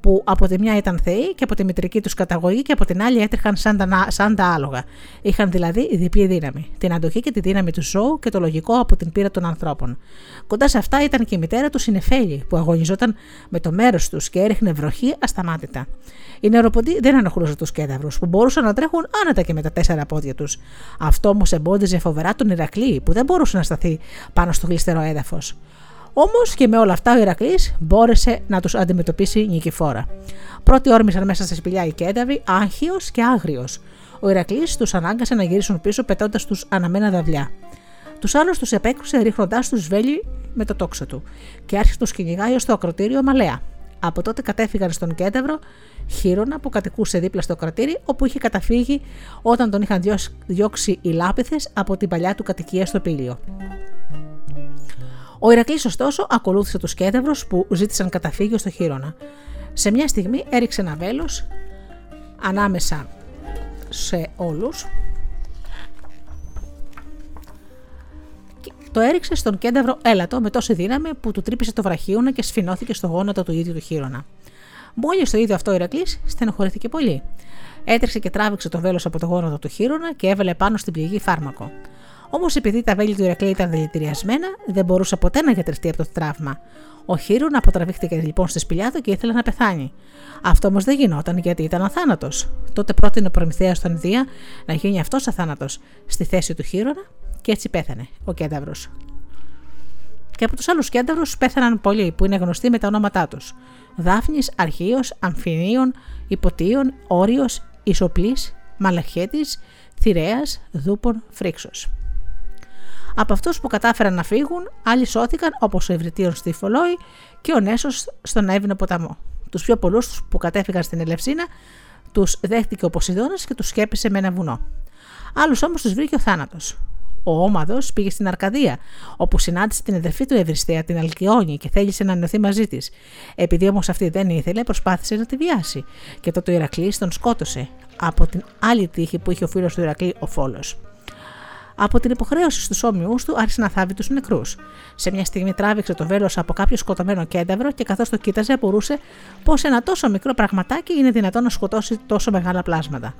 A: που από τη μια ήταν θεοί και από τη μητρική τους καταγωγή και από την άλλη έτρεχαν σαν τα, σαν τα άλογα. Είχαν δηλαδή διπλή δύναμη. Την αντοχή και τη δύναμη του ζώου και το λογικό από την πείρα των ανθρώπων. Κοντά σε αυτά ήταν και η μητέρα του Συνεφέλη, που αγωνιζόταν με το μέρος τους και έριχνε βροχή ασταμάτητα. Οι νευροποντοί δεν ενοχλούσαν τους κέδαυρου, που μπορούσαν να τρέχουν άνετα και με τα τέσσερα πόδια τους. Αυτό όμως εμπόδιζε φοβερά τον Ηρακλή, που δεν μπορούσε να σταθεί πάνω στο γλιστερό έδαφος. Όμως και με όλα αυτά ο Ηρακλής μπόρεσε να τους αντιμετωπίσει νικηφόρα. Πρώτοι όρμησαν μέσα στη σπηλιά οι κένταβοι, άγχιο και άγριος. Ο Ηρακλής τους ανάγκασε να γυρίσουν πίσω πετώντας τους αναμένα δαυλιά. Τους άλλους τους επέκρουσε ρίχνοντάς τους βέλη με το τόξο του και άρχισε τους κυνηγάει ως το ακροτήριο Μαλέα. Από τότε κατέφυγαν στον Κέντευρο χείρονα που κατοικούσε δίπλα στο κρατήρι όπου είχε καταφύγει όταν τον είχαν διώξει οι λάπηθες από την παλιά του κατοικία στο Πήλιο. Ο Ηρακλής, ωστόσο, ακολούθησε του Κέντευρου που ζήτησαν καταφύγιο στο χείρονα. Σε μια στιγμή έριξε ένα βέλος ανάμεσα σε όλους το έριξε στον κένταυρο έλατο με τόση δύναμη που του τρύπησε το βραχίωνα και σφινώθηκε στο γόνατο του ίδιου του χείρονα. Μόλις το ίδιο αυτό ο Ηρακλής στενοχωρήθηκε πολύ. Έτρεξε και τράβηξε το βέλος από το γόνατο του χείρονα και έβαλε πάνω στην πληγή φάρμακο. Όμως επειδή τα βέλη του Ηρακλή ήταν δηλητηριασμένα, δεν μπορούσε ποτέ να γιατρευτεί από το τραύμα. Ο Χείρον αποτραβήχτηκε λοιπόν στη σπηλιά του και ήθελε να πεθάνει. Αυτό όμως δεν γινόταν γιατί ήταν αθάνατος. Τότε πρότεινε ο Προμηθέας στον Ιδία να γίνει αυτός αθάνατος στη θέση του Χείρονα και έτσι πέθανε ο Κένταυρος. Και από τους άλλους Κένταυρους πέθαναν πολλοί που είναι γνωστοί με τα ονόματά τους. Δάφνης, Αρχαίο, Αμφινίων, Υποτίων, Όριος, Ισοπλής, Μαλαχέτης, Θηρέας, Δούπων, Φρίξος. Από αυτούς που κατάφεραν να φύγουν, άλλοι σώθηκαν όπως ο Ευρυτήων στη Φολόη και ο Νέσος στον Εύηνο ποταμό. Τους πιο πολλούς που κατέφυγαν στην Ελευσίνα τους δέχτηκε ο Ποσειδώνας και τους σκέπησε με ένα βουνό. Άλλους όμως τους βρήκε ο θάνατος. Ο Όμαδος πήγε στην Αρκαδία, όπου συνάντησε την αδερφή του Ευρυστέα, την Αλκιόνη, και θέλησε να νιωθεί μαζί της. Επειδή όμως αυτή δεν ήθελε, προσπάθησε να τη βιάσει, και τότε ο Ηρακλής τον σκότωσε από την άλλη τύχη που είχε ο φίλος του Ηρακλή, ο Φόλος. Από την υποχρέωση στους όμοιους του άρχισε να θάβει τους νεκρούς. Σε μια στιγμή τράβηξε το βέλος από κάποιο σκοτωμένο κένταυρο και καθώς το κοίταζε, απορούσε πως ένα τόσο μικρό πραγματάκι είναι δυνατόν να σκοτώσει τόσο μεγάλα πλάσματα.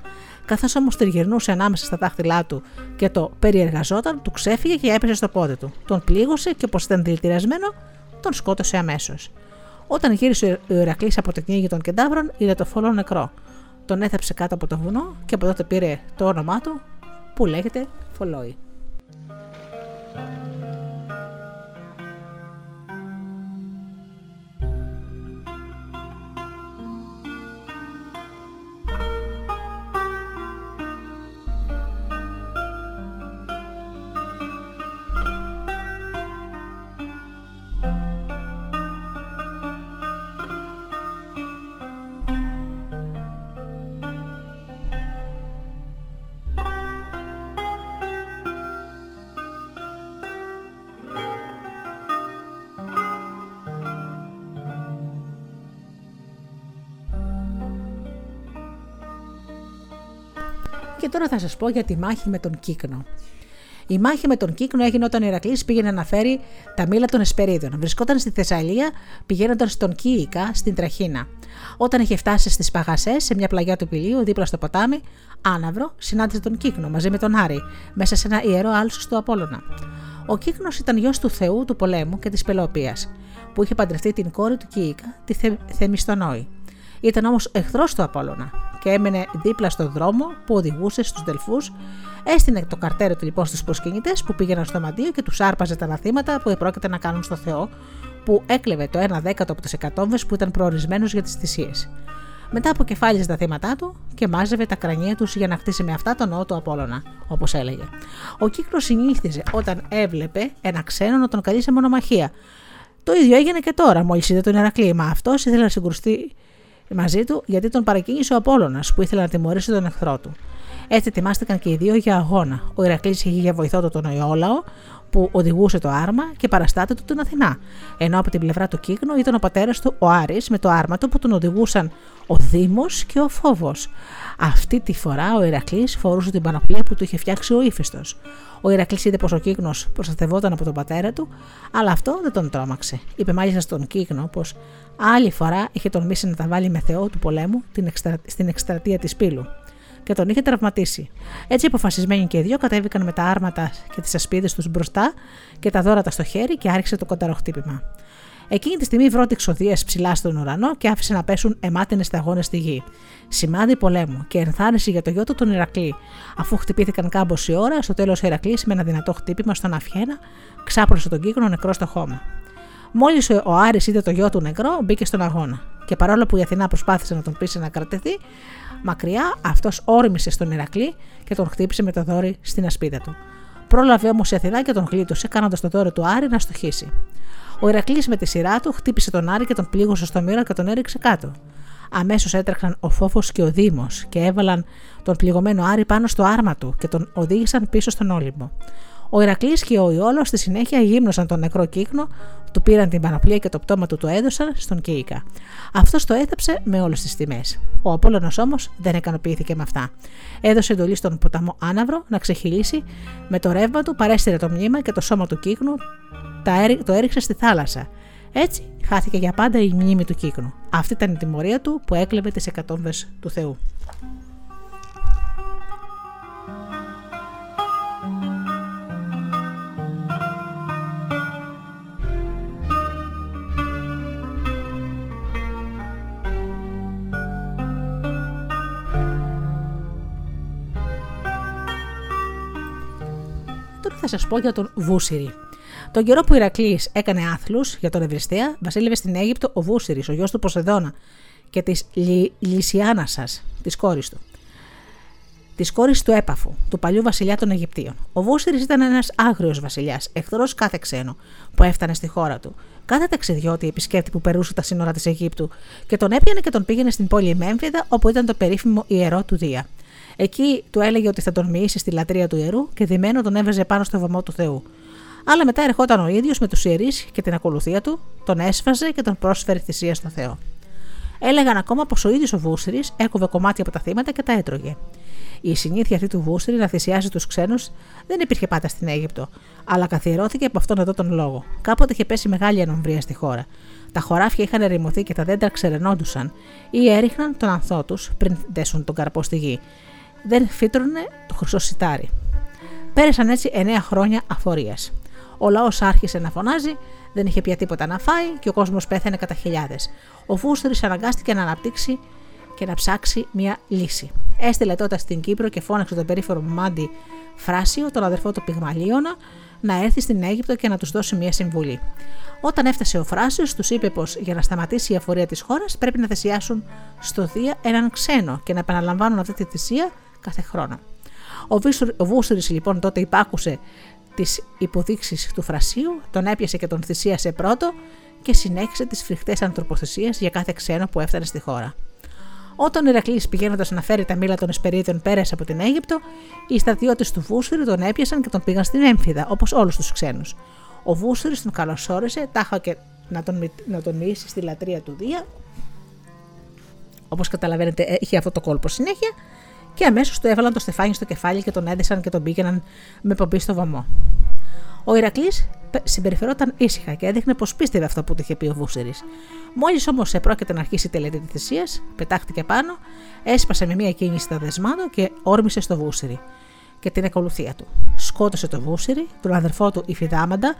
A: Καθώς όμως τριγυρνούσε ανάμεσα στα δάχτυλά του και το περιεργαζόταν, του ξέφυγε και έπεσε στο πόδι του. Τον πλήγωσε και όπω ήταν δηλητηριασμένο, τον σκότωσε αμέσως. Όταν γύρισε ο Ηρακλής από την κυνήγη των κεντάβρων, είδε το φόλο νεκρό. Τον έθαψε κάτω από το βουνό και από τότε πήρε το όνομά του που λέγεται Φολόι. Και τώρα θα σας πω για τη μάχη με τον Κύκνο. Η μάχη με τον Κύκνο έγινε όταν ο Ηρακλής πήγαινε να φέρει τα μήλα των Εσπερίδων. Βρισκόταν στη Θεσσαλία πηγαίνοντα στον Κίικα στην Τραχίνα. Όταν είχε φτάσει στις Παγασές, σε μια πλαγιά του πηλίου, δίπλα στο ποτάμι, άναυρο, συνάντησε τον Κύκνο μαζί με τον Άρη, μέσα σε ένα ιερό άλσο του Απόλωνα. Ο Κύκνος ήταν γιος του Θεού του πολέμου και της Πελοπία, που είχε παντρευτεί την κόρη του Κίικα, τη Θε... Θεμιστονόη. Ήταν όμως εχθρός του Απόλωνα και έμενε δίπλα στον δρόμο που οδηγούσε στους Δελφούς, έστεινε το καρτέρο του λοιπόν στου προσκυνητές που πήγαιναν στο μαντίο και τους άρπαζε τα λαθήματα που επρόκειται να κάνουν στο Θεό, που έκλεβε το 1 δέκατο από τις εκατόμβες που ήταν προορισμένο για τις θυσίες. Μετά αποκεφάλιζε τα θύματα του και μάζευε τα κρανία τους για να χτίσει με αυτά τον νόο του Απόλωνα, όπως έλεγε. Ο κύκλος συνήθιζε όταν έβλεπε ένα ξένο να τον καλεί σε μονομαχία. Το ίδιο έγινε και τώρα, μόλις είδε τον Ερακλή, μα αυτός ήθελε να συγκρουστεί μαζί του γιατί τον παρακίνησε ο Απόλωνα που ήθελε να τιμωρήσει τον εχθρό του. Έτσι ετοιμάστηκαν και οι δύο για αγώνα. Ο Ηρακλής είχε για βοηθό του τον Ιόλαο, που οδηγούσε το άρμα και παραστάτε του την Αθηνά. Ενώ από την πλευρά του Κύκνου ήταν ο πατέρας του ο Άρης με το άρμα του που τον οδηγούσαν ο Δήμος και ο Φόβος. Αυτή τη φορά ο Ηρακλής φορούσε την πανοπλία που του είχε φτιάξει ο ύφιστο. Ο Ηρακλής είδε πως ο Κύκνο προστατευόταν από τον πατέρα του, αλλά αυτό δεν τον τρόμαξε. Είπε μάλιστα στον Κύκνο πως άλλη φορά είχε τολμήσει να τα βάλει με Θεό του πολέμου στην εκστρατεία της Πύλου και τον είχε τραυματίσει. Έτσι, αποφασισμένοι και οι δύο κατέβηκαν με τα άρματα και τις ασπίδες τους μπροστά και τα δόρατα στο χέρι και άρχισε το κονταροχτύπημα. Εκείνη τη στιγμή βρώτηξε οδεία ψηλά στον ουρανό και άφησε να πέσουν αιμάτινε σταγόνες στη γη. Σημάδι πολέμου και ενθάρρυνση για το γιο του τον Ηρακλή. Αφού χτυπήθηκαν κάμποση ώρα, στο τέλος ο Ηρακλής με ένα δυνατό χτύπημα στον Αφιένα ξάπλωσε τον κύκνο νεκρό στο χώμα. Μόλις ο Άρης είδε το γιο του νεκρό, μπήκε στον αγώνα. Και παρόλο που η Αθηνά προσπάθησε να τον πείσει να κρατηθεί, μακριά αυτός όρμησε στον Ηρακλή και τον χτύπησε με το δόρυ στην ασπίδα του. Πρόλαβε όμως η Αθηνά και τον γλίτωσε, κάνοντας το δόρυ του Άρη να στοχίσει. Ο Ηρακλή με τη σειρά του χτύπησε τον Άρη και τον πλήγωσε στο μοίρα και τον έριξε κάτω. Αμέσως έτρεξαν ο Φόφος και ο Δήμος και έβαλαν τον πληγωμένο Άρη πάνω στο άρμα του και τον οδήγησαν πίσω στον Όλυμπο. Ο Ηρακλή και ο Ιόλος στη συνέχεια γύμνωσαν τον νεκρό κύκνο, του πήραν την πανοπλία και το πτώμα του το έδωσαν στον Κίικα. Αυτός το έθεψε με όλες τις τιμές. Ο Απόλυτο όμως δεν ικανοποιήθηκε με αυτά. Έδωσε εντολή στον ποταμό Άναυρο να ξεχυλήσει, με το ρεύμα του παρέστηρε το μνήμα και το σώμα του κύκνου το έριξε στη θάλασσα. Έτσι χάθηκε για πάντα η μνήμη του κύκνου. Αυτή ήταν η τιμωρία του που έκλεβε τις εκατόμβες του Θεού. Τώρα θα σας πω για τον Βούσιρη. Τον καιρό που ο Ηρακλής έκανε άθλους για τον Ευρυστέα, βασίλευε στην Αίγυπτο ο Βούσιρη, ο γιος του Ποσεδώνα και της Λυσιάνασας, της κόρης του. Της κόρης του Έπαφου, του παλιού βασιλιά των Αιγυπτίων. Ο Βούσιρη ήταν ένας άγριος βασιλιάς, εχθρός κάθε ξένο που έφτανε στη χώρα του. Κάθε ταξιδιώτη επισκέπτη που περούσε τα σύνορα της Αιγύπτου και τον έπιανε και τον πήγαινε στην πόλη Μέμφυδα, όπου ήταν το περίφημο ιερό του Δία. Εκεί του έλεγε ότι θα τον μοιήσει στη λατρεία του ιερού και δημένο τον έβαζε πάνω στο βωμό του Θεού. Αλλά μετά ερχόταν ο ίδιος με τους ιερείς και την ακολουθία του, τον έσφαζε και τον πρόσφερε θυσία στο Θεό. Έλεγαν ακόμα πως ο ίδιος ο Βούσρη έκοβε κομμάτια από τα θύματα και τα έτρωγε. Η συνήθεια αυτή του Βούσρη να θυσιάζει τους ξένους δεν υπήρχε πάντα στην Αίγυπτο, αλλά καθιερώθηκε από αυτόν εδώ τον λόγο. Κάποτε είχε πέσει μεγάλη ανομβρία στη χώρα. Τα χωράφια είχαν ερημωθεί και τα δέντρα ξερενόντουσαν ή έριχναν τον ανθό τους πριν δέσουν τον καρπό στη γη δεν φύτρωνε το χρυσό σιτάρι. Πέρασαν έτσι εννέα χρόνια αφορίας. Ο λαό άρχισε να φωνάζει, δεν είχε πια τίποτα να φάει και ο κόσμος πέθανε κατά χιλιάδες. Ο Φούστερης αναγκάστηκε να αναπτύξει και να ψάξει μια λύση. Έστειλε τότε στην Κύπρο και φώναξε τον περίφορο Μάντι Φράσιο, τον αδερφό του Πυγμαλίωνα, να έρθει στην Αίγυπτο και να τους δώσει μια συμβουλή. Όταν έφτασε ο Φράσιος, τους είπε πως για να σταματήσει η αφορία της χώρας πρέπει να θυσιάσουν στο Δία έναν ξένο και να επαναλαμβάνουν αυτή τη θυσία κάθε χρόνο. Ο Βούσουρης λοιπόν τότε υπάκουσε τις υποδείξεις του Φρασίου, τον έπιασε και τον θυσίασε πρώτο και συνέχισε τις φρικτές ανθρωποθεσίες για κάθε ξένο που έφτανε στη χώρα. Όταν ο Ηρακλής πηγαίνοντας να φέρει τα μήλα των Εσπερίδων πέρασε από την Αίγυπτο, οι στρατιώτες του Βούσουρη τον έπιασαν και τον πήγαν στην Έμφυδα, όπως όλους τους ξένους. Ο Βούσουρη τον καλωσόρισε, τάχα και να τον, να τον μοιήσει στη λατρεία του Δία. Όπως καταλαβαίνετε, είχε αυτό το κόλπο συνέχεια και αμέσως του έβαλαν το στεφάνι στο κεφάλι και τον έδεσαν και τον πήγαιναν με πομπή στο βωμό. Ο Ηρακλής συμπεριφερόταν ήσυχα και έδειχνε πως πίστευε αυτό που του είχε πει ο Βούσερη. Μόλις όμως επρόκειται να αρχίσει η τελετή της θυσίας, πετάχτηκε πάνω, έσπασε με μία κίνηση τα δεσμάτων και όρμησε στο Βούσερη και την ακολουθία του. Σκότωσε τον Βούσερη, τον αδερφό του Ιφιδάμαντα,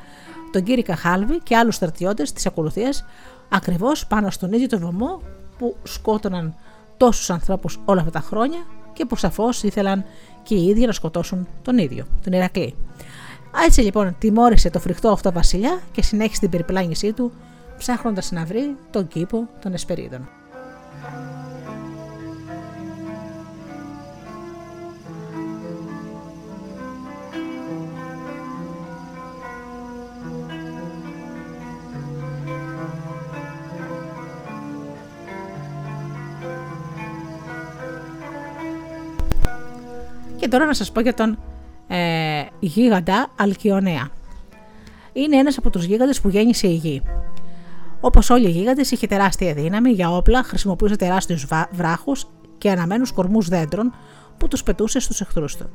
A: τον κύριο Καχάλβη και άλλους στρατιώτες της ακολουθίας ακριβώς πάνω στον ίδιο το βωμό που σκότωναν τόσους ανθρώπους όλα αυτά τα χρόνια και που σαφώς ήθελαν και οι ίδιοι να σκοτώσουν τον ίδιο, τον Ηρακλή. Έτσι λοιπόν τιμώρησε το φρικτό αυτό βασιλιά και συνέχισε την περιπλάνησή του ψάχνοντας να βρει τον κήπο των Εσπερίδων. Και τώρα να σας πω για τον ε, γίγαντα Αλκιονέα. Είναι ένας από τους γίγαντες που γέννησε η γη. Όπως όλοι οι γίγαντες, είχε τεράστια δύναμη για όπλα, χρησιμοποιούσε τεράστιους βράχους και αναμένους κορμούς δέντρων που τους πετούσε στους εχθρούς του.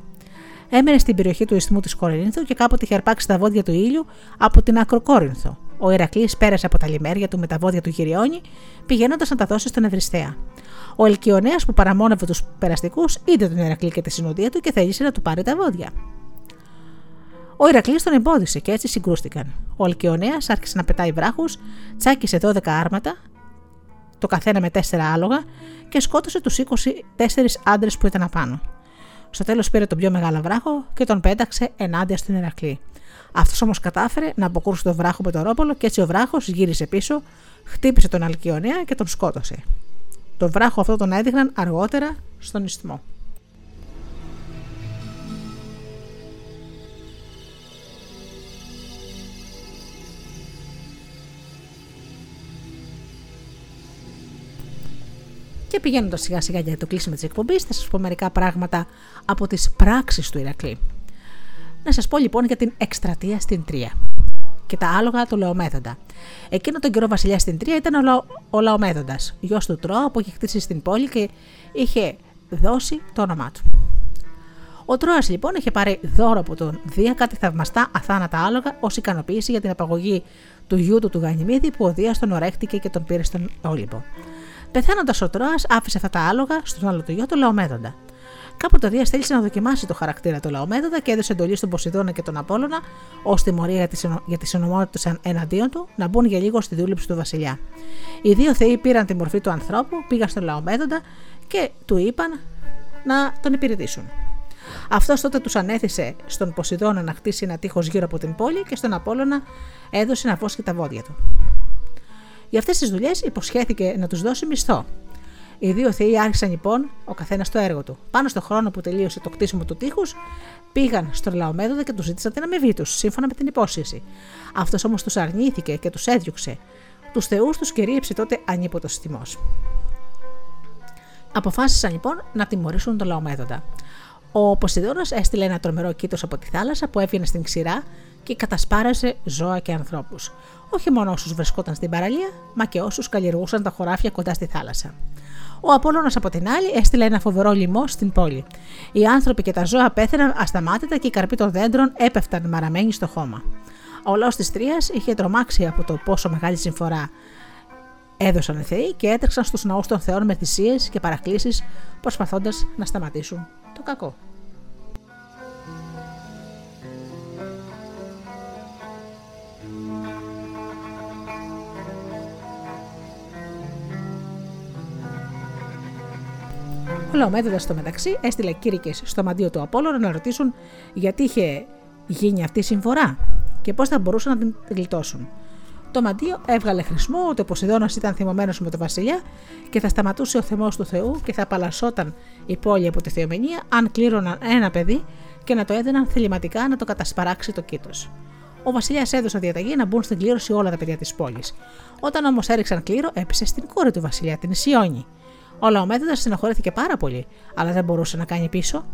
A: Έμενε στην περιοχή του ισθμού της Κορίνθου και κάποτε είχε αρπάξει τα βόδια του ήλιου από την Ακροκόρινθο. Ο Ηρακλή πέρασε από τα λιμέρια του με τα βόδια του Γυριώνη, πηγαίνοντας να τα δώσει στον Ευρυστέα. Ο Ελκιονέα που παραμόνευε τους περαστικούς είδε τον Ηρακλή και τη συνοδεία του και θέλησε να του πάρει τα βόδια. Ο Ηρακλής τον εμπόδισε και έτσι συγκρούστηκαν. Ο Αλκιονέα άρχισε να πετάει βράχους, τσάκισε 12 άρματα, το καθένα με 4 άλογα και σκότωσε τους 24 άντρες που ήταν απάνω. Στο τέλος πήρε τον πιο μεγάλο βράχο και τον πέταξε ενάντια στον Ηρακλή. Αυτός όμως κατάφερε να αποκρούσει τον βράχο με το ρόπολο και έτσι ο βράχος γύρισε πίσω, χτύπησε τον Αλκιονέα και τον σκότωσε. Το βράχο αυτό τον έδειχναν αργότερα στον ισθμό. Και πηγαίνοντας σιγά σιγά για το κλείσιμο της εκπομπής, θα σας πω μερικά πράγματα από τις πράξεις του Ηρακλή. Να σας πω λοιπόν για την εκστρατεία στην Τρία και τα άλογα του Λεομέδοντα. Εκείνο τον καιρό βασιλιά στην Τρία ήταν ο, Λα... ο Λαομέδοντα, γιος του Τρόα που είχε χτίσει στην πόλη και είχε δώσει το όνομά του. Ο Τρόας λοιπόν είχε πάρει δώρο από τον Δία κάτι θαυμαστά αθάνατα άλογα ως ικανοποίηση για την απαγωγή του γιού του του Γανιμίδη που ο Δίας τον ορέχτηκε και τον πήρε στον Όλυμπο. Πεθαίνοντα ο Τρόας, άφησε αυτά τα άλογα στον άλλο του γιο του Λαομέδοντα. Κάποτε ο Δίας θέλησε να δοκιμάσει το χαρακτήρα του Λαομέδοντα και έδωσε εντολή στον Ποσειδώνα και τον Απόλωνα, ω τιμωρία για τις ενωμότητε εναντίον του, να μπουν για λίγο στη δούληψη του Βασιλιά. Οι δύο θεοί πήραν τη μορφή του ανθρώπου, πήγαν στον Λαομέδοντα και του είπαν να τον υπηρετήσουν. Αυτός τότε τους ανέθεσε στον Ποσειδώνα να χτίσει ένα τείχος γύρω από την πόλη και στον Απόλωνα έδωσε να βόσκει τα βόδια του. Για αυτές τις δουλειές υποσχέθηκε να τους δώσει μισθό. Οι δύο θεοί άρχισαν λοιπόν ο καθένας το έργο του. Πάνω στο χρόνο που τελείωσε το κτίσιμο του τείχους, πήγαν στον Λαομέδοντα και τους ζήτησαν την αμοιβή τους, σύμφωνα με την υπόσχεση. Αυτός όμως τους αρνήθηκε και τους έδιωξε. Τους θεούς τους κυρίεψε τότε ανίποτο τιμό. Αποφάσισαν λοιπόν να τιμωρήσουν τον Λαομέδοντα. Ο Ποσειδώνας έστειλε ένα τρομερό κήτος από τη θάλασσα που έβγαινε στην ξηρά και κατασπάρασε ζώα και ανθρώπους όχι μόνο όσους βρισκόταν στην παραλία, μα και όσους καλλιεργούσαν τα χωράφια κοντά στη θάλασσα. Ο Απόλλωνας από την άλλη έστειλε ένα φοβερό λοιμό στην πόλη. Οι άνθρωποι και τα ζώα πέθαιναν ασταμάτητα και οι καρποί των δέντρων έπεφταν μαραμένοι στο χώμα. Ο λαός της Τρίας είχε τρομάξει από το πόσο μεγάλη συμφορά έδωσαν οι Θεοί και έτρεξαν στους ναούς των Θεών με θυσίες και παρακλήσεις προσπαθώντας να σταματήσουν το κακό. Ο Λαομέδοντα στο μεταξύ έστειλε κήρυκες στο μαντίο του Απόλλωνα να ρωτήσουν γιατί είχε γίνει αυτή η συμφορά και πώς θα μπορούσαν να την γλιτώσουν. Το μαντίο έβγαλε χρησμό ότι ο Ποσειδώνα ήταν θυμωμένος με τον Βασιλιά και θα σταματούσε ο θεμό του Θεού και θα απαλλασσόταν η πόλη από τη θεομηνία αν κλήρωναν ένα παιδί και να το έδιναν θεληματικά να το κατασπαράξει το κήτος. Ο Βασιλιάς έδωσε διαταγή να μπουν στην κλήρωση όλα τα παιδιά της πόλης. Όταν όμως έριξαν κλήρο, έπεσε στην κόρη του Βασιλιά, την Ισιόνη. Ο Λαομέδοντας στενοχωρέθηκε πάρα πολύ, αλλά δεν μπορούσε να κάνει πίσω.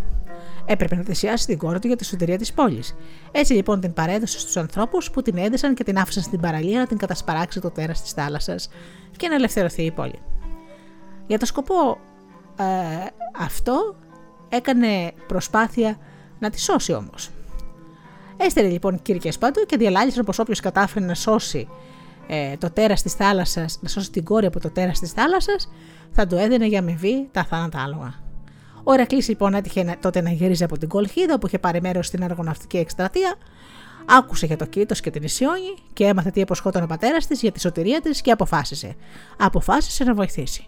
A: Έπρεπε να θυσιάσει την κόρη του για τη σωτηρία της πόλης. Έτσι λοιπόν την παρέδωσε στους ανθρώπους που την έδεσαν και την άφησαν στην παραλία να την κατασπαράξει το τέρας της θάλασσας και να ελευθερωθεί η πόλη. Για το σκοπό ε, αυτό έκανε προσπάθεια να τη σώσει όμως. Έστερε λοιπόν κύρκε παντού και διαλάλησαν πως όποιος κατάφερε να σώσει ε, το τέρας της θάλασσας, να σώσει την κόρη από το τέρας της θάλασσας, θα του έδινε για αμοιβή τα θάνατα άλογα. Ο Ερακλής λοιπόν έτυχε τότε να γυρίζει από την Κολχίδα που είχε πάρει μέρος στην αργοναυτική εκστρατεία, άκουσε για το Κίτο και την Ισιόνη και έμαθε τι υποσχόταν ο πατέρας της για τη σωτηρία της και αποφάσισε. Αποφάσισε να βοηθήσει.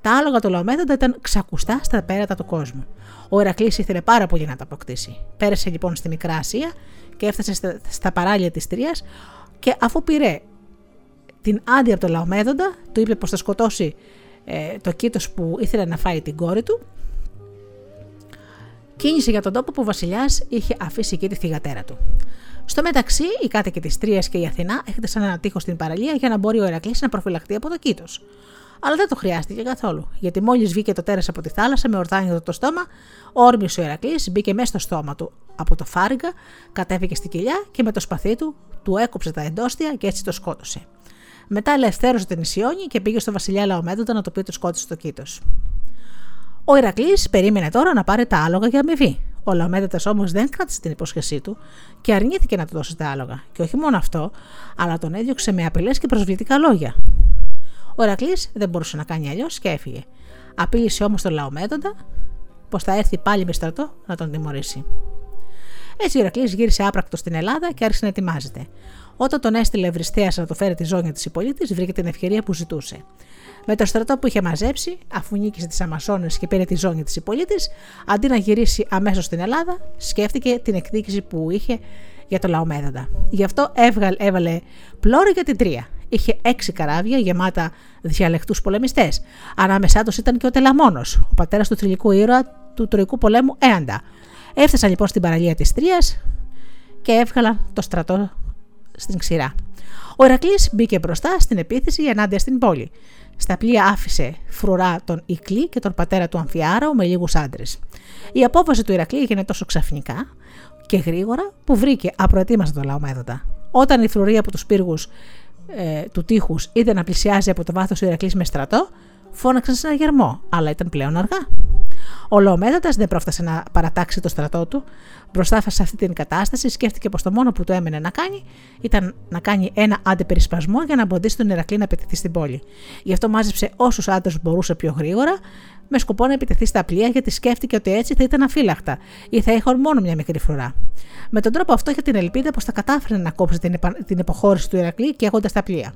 A: Τα άλογα του Λαομέδοντα ήταν ξακουστά στα πέρατα του κόσμου. Ο Ερακλής ήθελε πάρα πολύ να τα αποκτήσει. Πέρασε λοιπόν στη Μικρά Ασία και έφτασε στα, στα παράλια της Τρίας και αφού πήρε την άδεια από το Λαομέδοντα, του είπε πως θα σκοτώσει ε, το κήτος που ήθελε να φάει την κόρη του. Κίνησε για τον τόπο που ο Βασιλιάς είχε αφήσει εκεί τη θηγατέρα του. Στο μεταξύ, οι κάτοικοι της Τρίας και η Αθηνά έχτισαν ένα τείχος στην παραλία για να μπορεί ο Ερακλής να προφυλαχτεί από το κήτος. Αλλά δεν το χρειάστηκε καθόλου, γιατί μόλις βγήκε το τέρας από τη θάλασσα με ορδάνιο το στόμα, όρμησε ο Ερακλής, μπήκε μέσα στο στόμα του από το φάριγγα, κατέβηκε στην κοιλιά και με το σπαθί του του έκοψε τα εντόστια και έτσι το σκότωσε. Μετά ελευθέρωσε την Ισιόνη και πήγε στο βασιλιά Λαομέδοντα να το πει το σκότωσε το κήτο. Ο Ηρακλής περίμενε τώρα να πάρει τα άλογα για αμοιβή. Ο Λαομέδοντα όμως δεν κράτησε την υπόσχεσή του και αρνήθηκε να του δώσει τα άλογα. Και όχι μόνο αυτό, αλλά τον έδιωξε με απειλές και προσβλητικά λόγια. Ο Ηρακλής δεν μπορούσε να κάνει αλλιώς και έφυγε. Απείλησε όμως τον Λαομέδοντα πως θα έρθει πάλι με στρατό να τον τιμωρήσει. Έτσι ο Ηρακλής γύρισε άπρακτο στην Ελλάδα και άρχισε να ετοιμάζεται. Όταν τον έστειλε Ευρυστέας να το φέρει τη ζώνη της Υπολίτης, βρήκε την ευκαιρία που ζητούσε. Με το στρατό που είχε μαζέψει, αφού νίκησε τις Αμασόνε και πήρε τη ζώνη της Υπολίτης, αντί να γυρίσει αμέσως στην Ελλάδα, σκέφτηκε την εκδίκηση που είχε για το Λαομέδοντα. Γι' αυτό έβγαλε, έβαλε πλώρη για την τρία. Είχε έξι καράβια γεμάτα διαλεκτούς πολεμιστές. Ανάμεσά τους ήταν και ο Τελαμόνος, ο πατέρας του θηλυκού ήρωα του Τροϊκού πολέμου Έαντα. Έφτασαν λοιπόν στην παραλία της Τρίας και έβγαλαν το στρατό στην ξηρά. Ο Ερακλής μπήκε μπροστά στην επίθεση ενάντια στην πόλη. Στα πλοία άφησε φρουρά τον Ικλή και τον πατέρα του Αμφιάραου με λίγους άντρες. Η απόφαση του Ηρακλή έγινε τόσο ξαφνικά και γρήγορα που βρήκε απροετοίμαστο το Λαομέδοντα. Όταν η φρουρή από τους πύργους ε, του τείχους είδε να πλησιάζει από το βάθος του Ηρακλή με στρατό, φώναξαν σε ένα γερμό, αλλά ήταν πλέον αργά. Ο Λαομέδοντα δεν πρόφτασε να παρατάξει το στρατό του. Μπροστά σε αυτή την κατάσταση, σκέφτηκε πως το μόνο που του έμενε να κάνει ήταν να κάνει ένα αντιπερισπασμό για να εμποδίσει τον Ηρακλή να επιτεθεί στην πόλη. Γι' αυτό μάζεψε όσους άντρες μπορούσε πιο γρήγορα, με σκοπό να επιτεθεί στα πλοία, γιατί σκέφτηκε ότι έτσι θα ήταν αφύλακτα ή θα είχαν μόνο μια μικρή φρουρά. Με τον τρόπο αυτό είχε την ελπίδα πως θα κατάφερε να κόψει την, την υποχώρηση του Ηρακλή και έχοντα τα πλοία.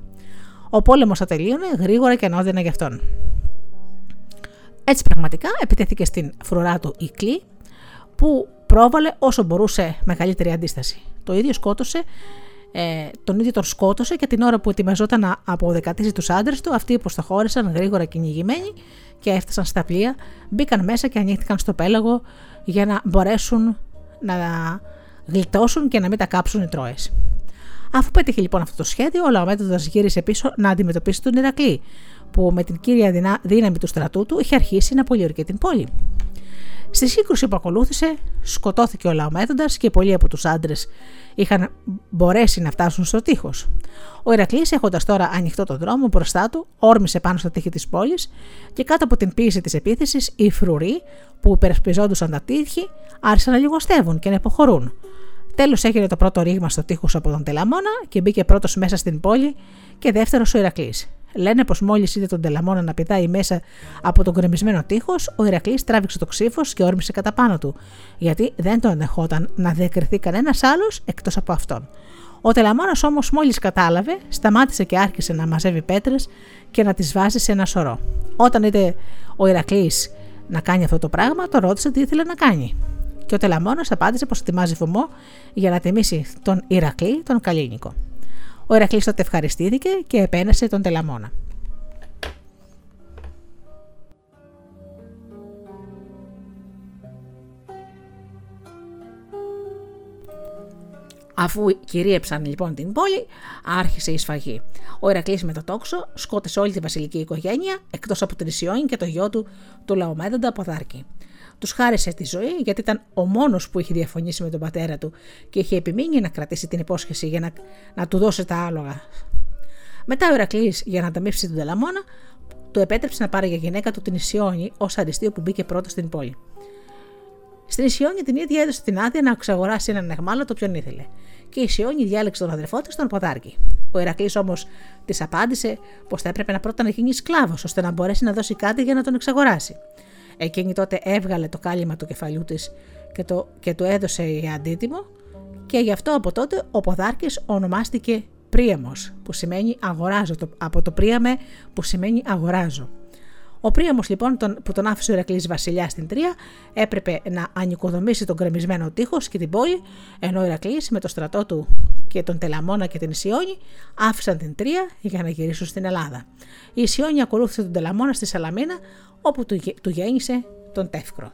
A: Ο πόλεμος θα τελείωνε γρήγορα και ανώδυνα γι' αυτόν. Έτσι πραγματικά επιτέθηκε στην φρουρά του Ικλή που πρόβαλε όσο μπορούσε μεγαλύτερη αντίσταση. Το ίδιο σκότωσε, ε, τον ίδιο τον σκότωσε και την ώρα που ετοιμαζόταν να αποδεκατήσει τους άντρες του, αυτοί υποστοχώρησαν γρήγορα κυνηγημένοι και έφτασαν στα πλοία, μπήκαν μέσα και ανοίχθηκαν στο πέλαγο για να μπορέσουν να γλιτώσουν και να μην τα κάψουν οι Τρόες. Αφού πέτυχε λοιπόν αυτό το σχέδιο, ο Λαομέτωδας γύρισε πίσω να αντιμετωπίσει τον Ηρακλή, που με την κύρια δύναμη του στρατού του είχε αρχίσει να πολιορκεί την πόλη. Στη σύγκρουση που ακολούθησε, σκοτώθηκε ο Λαομέδοντας και πολλοί από τους άντρες είχαν μπορέσει να φτάσουν στο τείχος. Ο Ηρακλής, έχοντας τώρα ανοιχτό τον δρόμο μπροστά του, όρμησε πάνω στο τείχη της πόλης και κάτω από την πίεση της επίθεσης, οι φρουροί που υπερασπιζόντουσαν τα τείχη άρχισαν να λιγοστεύουν και να υποχωρούν. Τέλος έγινε το πρώτο ρήγμα στο τείχος από τον Τελαμόνα και μπήκε πρώτος μέσα στην πόλη και δεύτερος ο Ηρακλής. Λένε πως μόλις είδε τον Τελαμόνα να πηδάει μέσα από τον γκρεμισμένο τείχος, ο Ηρακλής τράβηξε το ξύφος και όρμησε κατά πάνω του, γιατί δεν τον ενεχόταν να διακριθεί κανένας άλλος εκτός από αυτόν. Ο Τελαμόνας όμως μόλις κατάλαβε, σταμάτησε και άρχισε να μαζεύει πέτρες και να τις βάζει σε ένα σωρό. Όταν είδε ο Ηρακλής να κάνει αυτό το πράγμα, το ρώτησε τι ήθελε να κάνει. Και ο Τελαμόνας απάντησε πως ετοιμάζει βωμό για να τιμήσει τον Ηρακλή, τον Καλίνικο. Ο Ηρακλής τότε ευχαριστήθηκε και επένεσε τον Τελαμόνα. Αφού κυρίεψαν λοιπόν την πόλη, άρχισε η σφαγή. Ο Ηρακλής με το τόξο σκότωσε όλη τη βασιλική οικογένεια, εκτός από την Ισιόνη και το γιο του, του Λαομέδοντα Ποδάρκη τους χάρισε τη ζωή γιατί ήταν ο μόνος που είχε διαφωνήσει με τον πατέρα του και είχε επιμείνει να κρατήσει την υπόσχεση για να, να του δώσει τα άλογα. Μετά ο Ηρακλή, για να ανταμείψει τον Τελαμόνα, του επέτρεψε να πάρει για γυναίκα του την Ισιόνη ως αριστείο που μπήκε πρώτος στην πόλη. Στην Ισιόνια την ίδια έδωσε την άδεια να εξαγοράσει έναν εχμάλωτο ποιον ήθελε. Και η Ισιόνια διάλεξε τον αδερφό της, τον Ποδάρκη. Ο Ηρακλή όμως της απάντησε πως θα έπρεπε να πρώτα να γίνει σκλάβος, ώστε να μπορέσει να δώσει κάτι για να τον εξαγοράσει. Εκείνη τότε έβγαλε το κάλυμα του κεφαλιού της και το, και το έδωσε για αντίτιμο, και γι' αυτό από τότε ο Ποδάρκης ονομάστηκε Πρίαμος, που σημαίνει αγοράζω, από το Πρίαμε που σημαίνει αγοράζω. Ο Πρίαμος λοιπόν που τον άφησε ο Ηρακλής βασιλιά στην Τρία έπρεπε να ανοικοδομήσει τον κρεμισμένο τείχος και την πόλη, ενώ ο Ηρακλής με το στρατό του και τον Τελαμόνα και την Ισιόνη άφησαν την Τρία για να γυρίσουν στην Ελλάδα. Η Ισιόνη ακολούθησε τον Τελαμόνα στη Σαλαμίνα όπου του, του γέννησε τον Τεύκρο.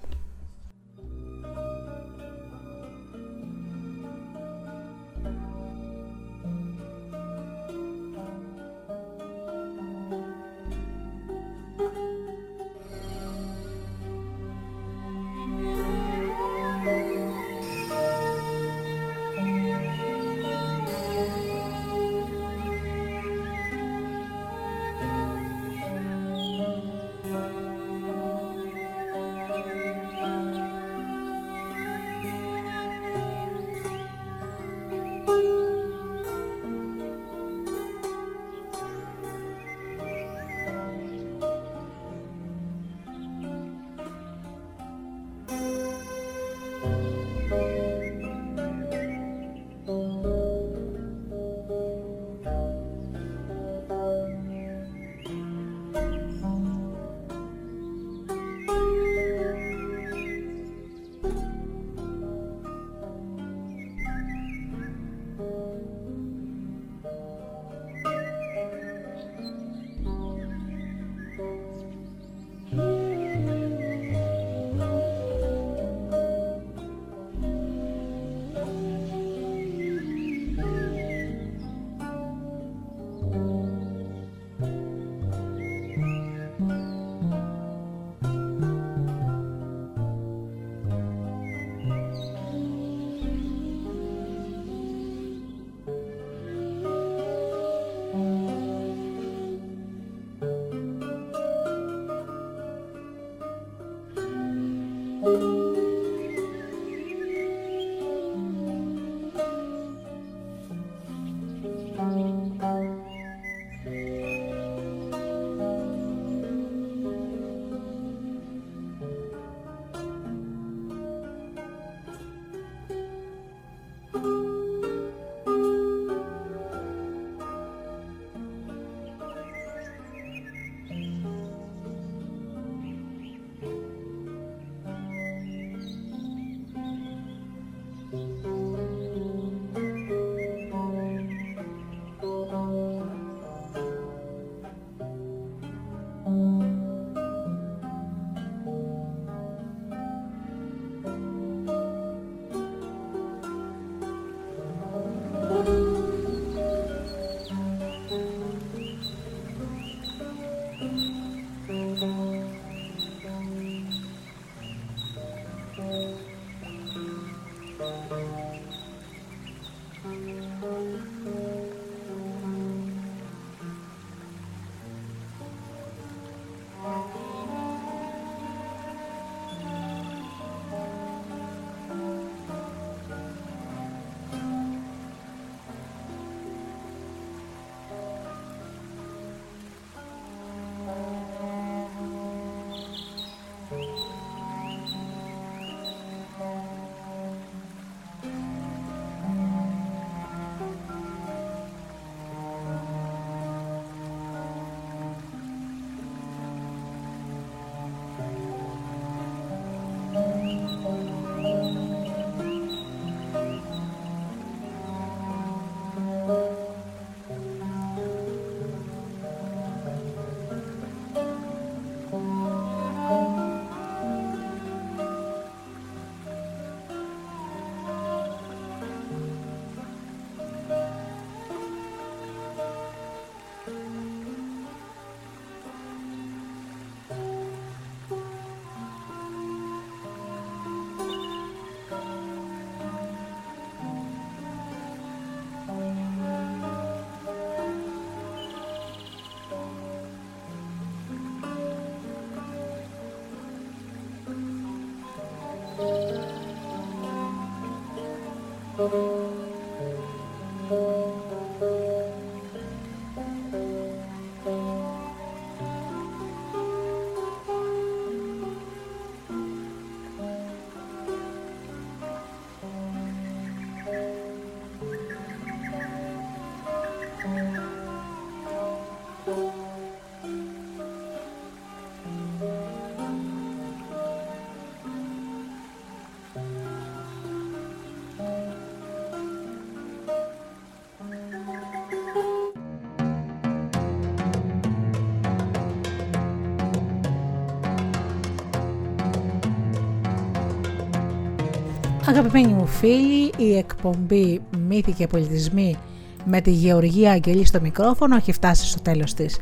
A: Αγαπημένοι μου φίλοι, η εκπομπή Μύθοι και Πολιτισμοί με τη Γεωργία Αγγελή στο μικρόφωνο έχει φτάσει στο τέλος της.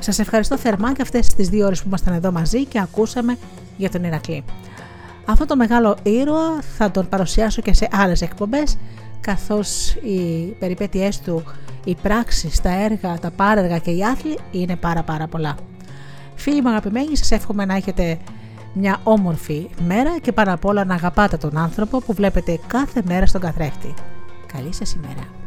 A: Σας ευχαριστώ θερμά και αυτές τις δύο ώρες που ήμασταν εδώ μαζί και ακούσαμε για τον Ηρακλή. Αυτό το μεγάλο ήρωα θα τον παρουσιάσω και σε άλλες εκπομπές καθώς οι περιπέτειές του, οι πράξεις, τα έργα, τα πάρεργα και οι άθλοι είναι πάρα πάρα πολλά. Φίλοι μου αγαπημένοι, σας εύχομαι να έχετε μια όμορφη μέρα και πάνω απ' όλα να αγαπάτε τον άνθρωπο που βλέπετε κάθε μέρα στον καθρέφτη. Καλή σας ημέρα.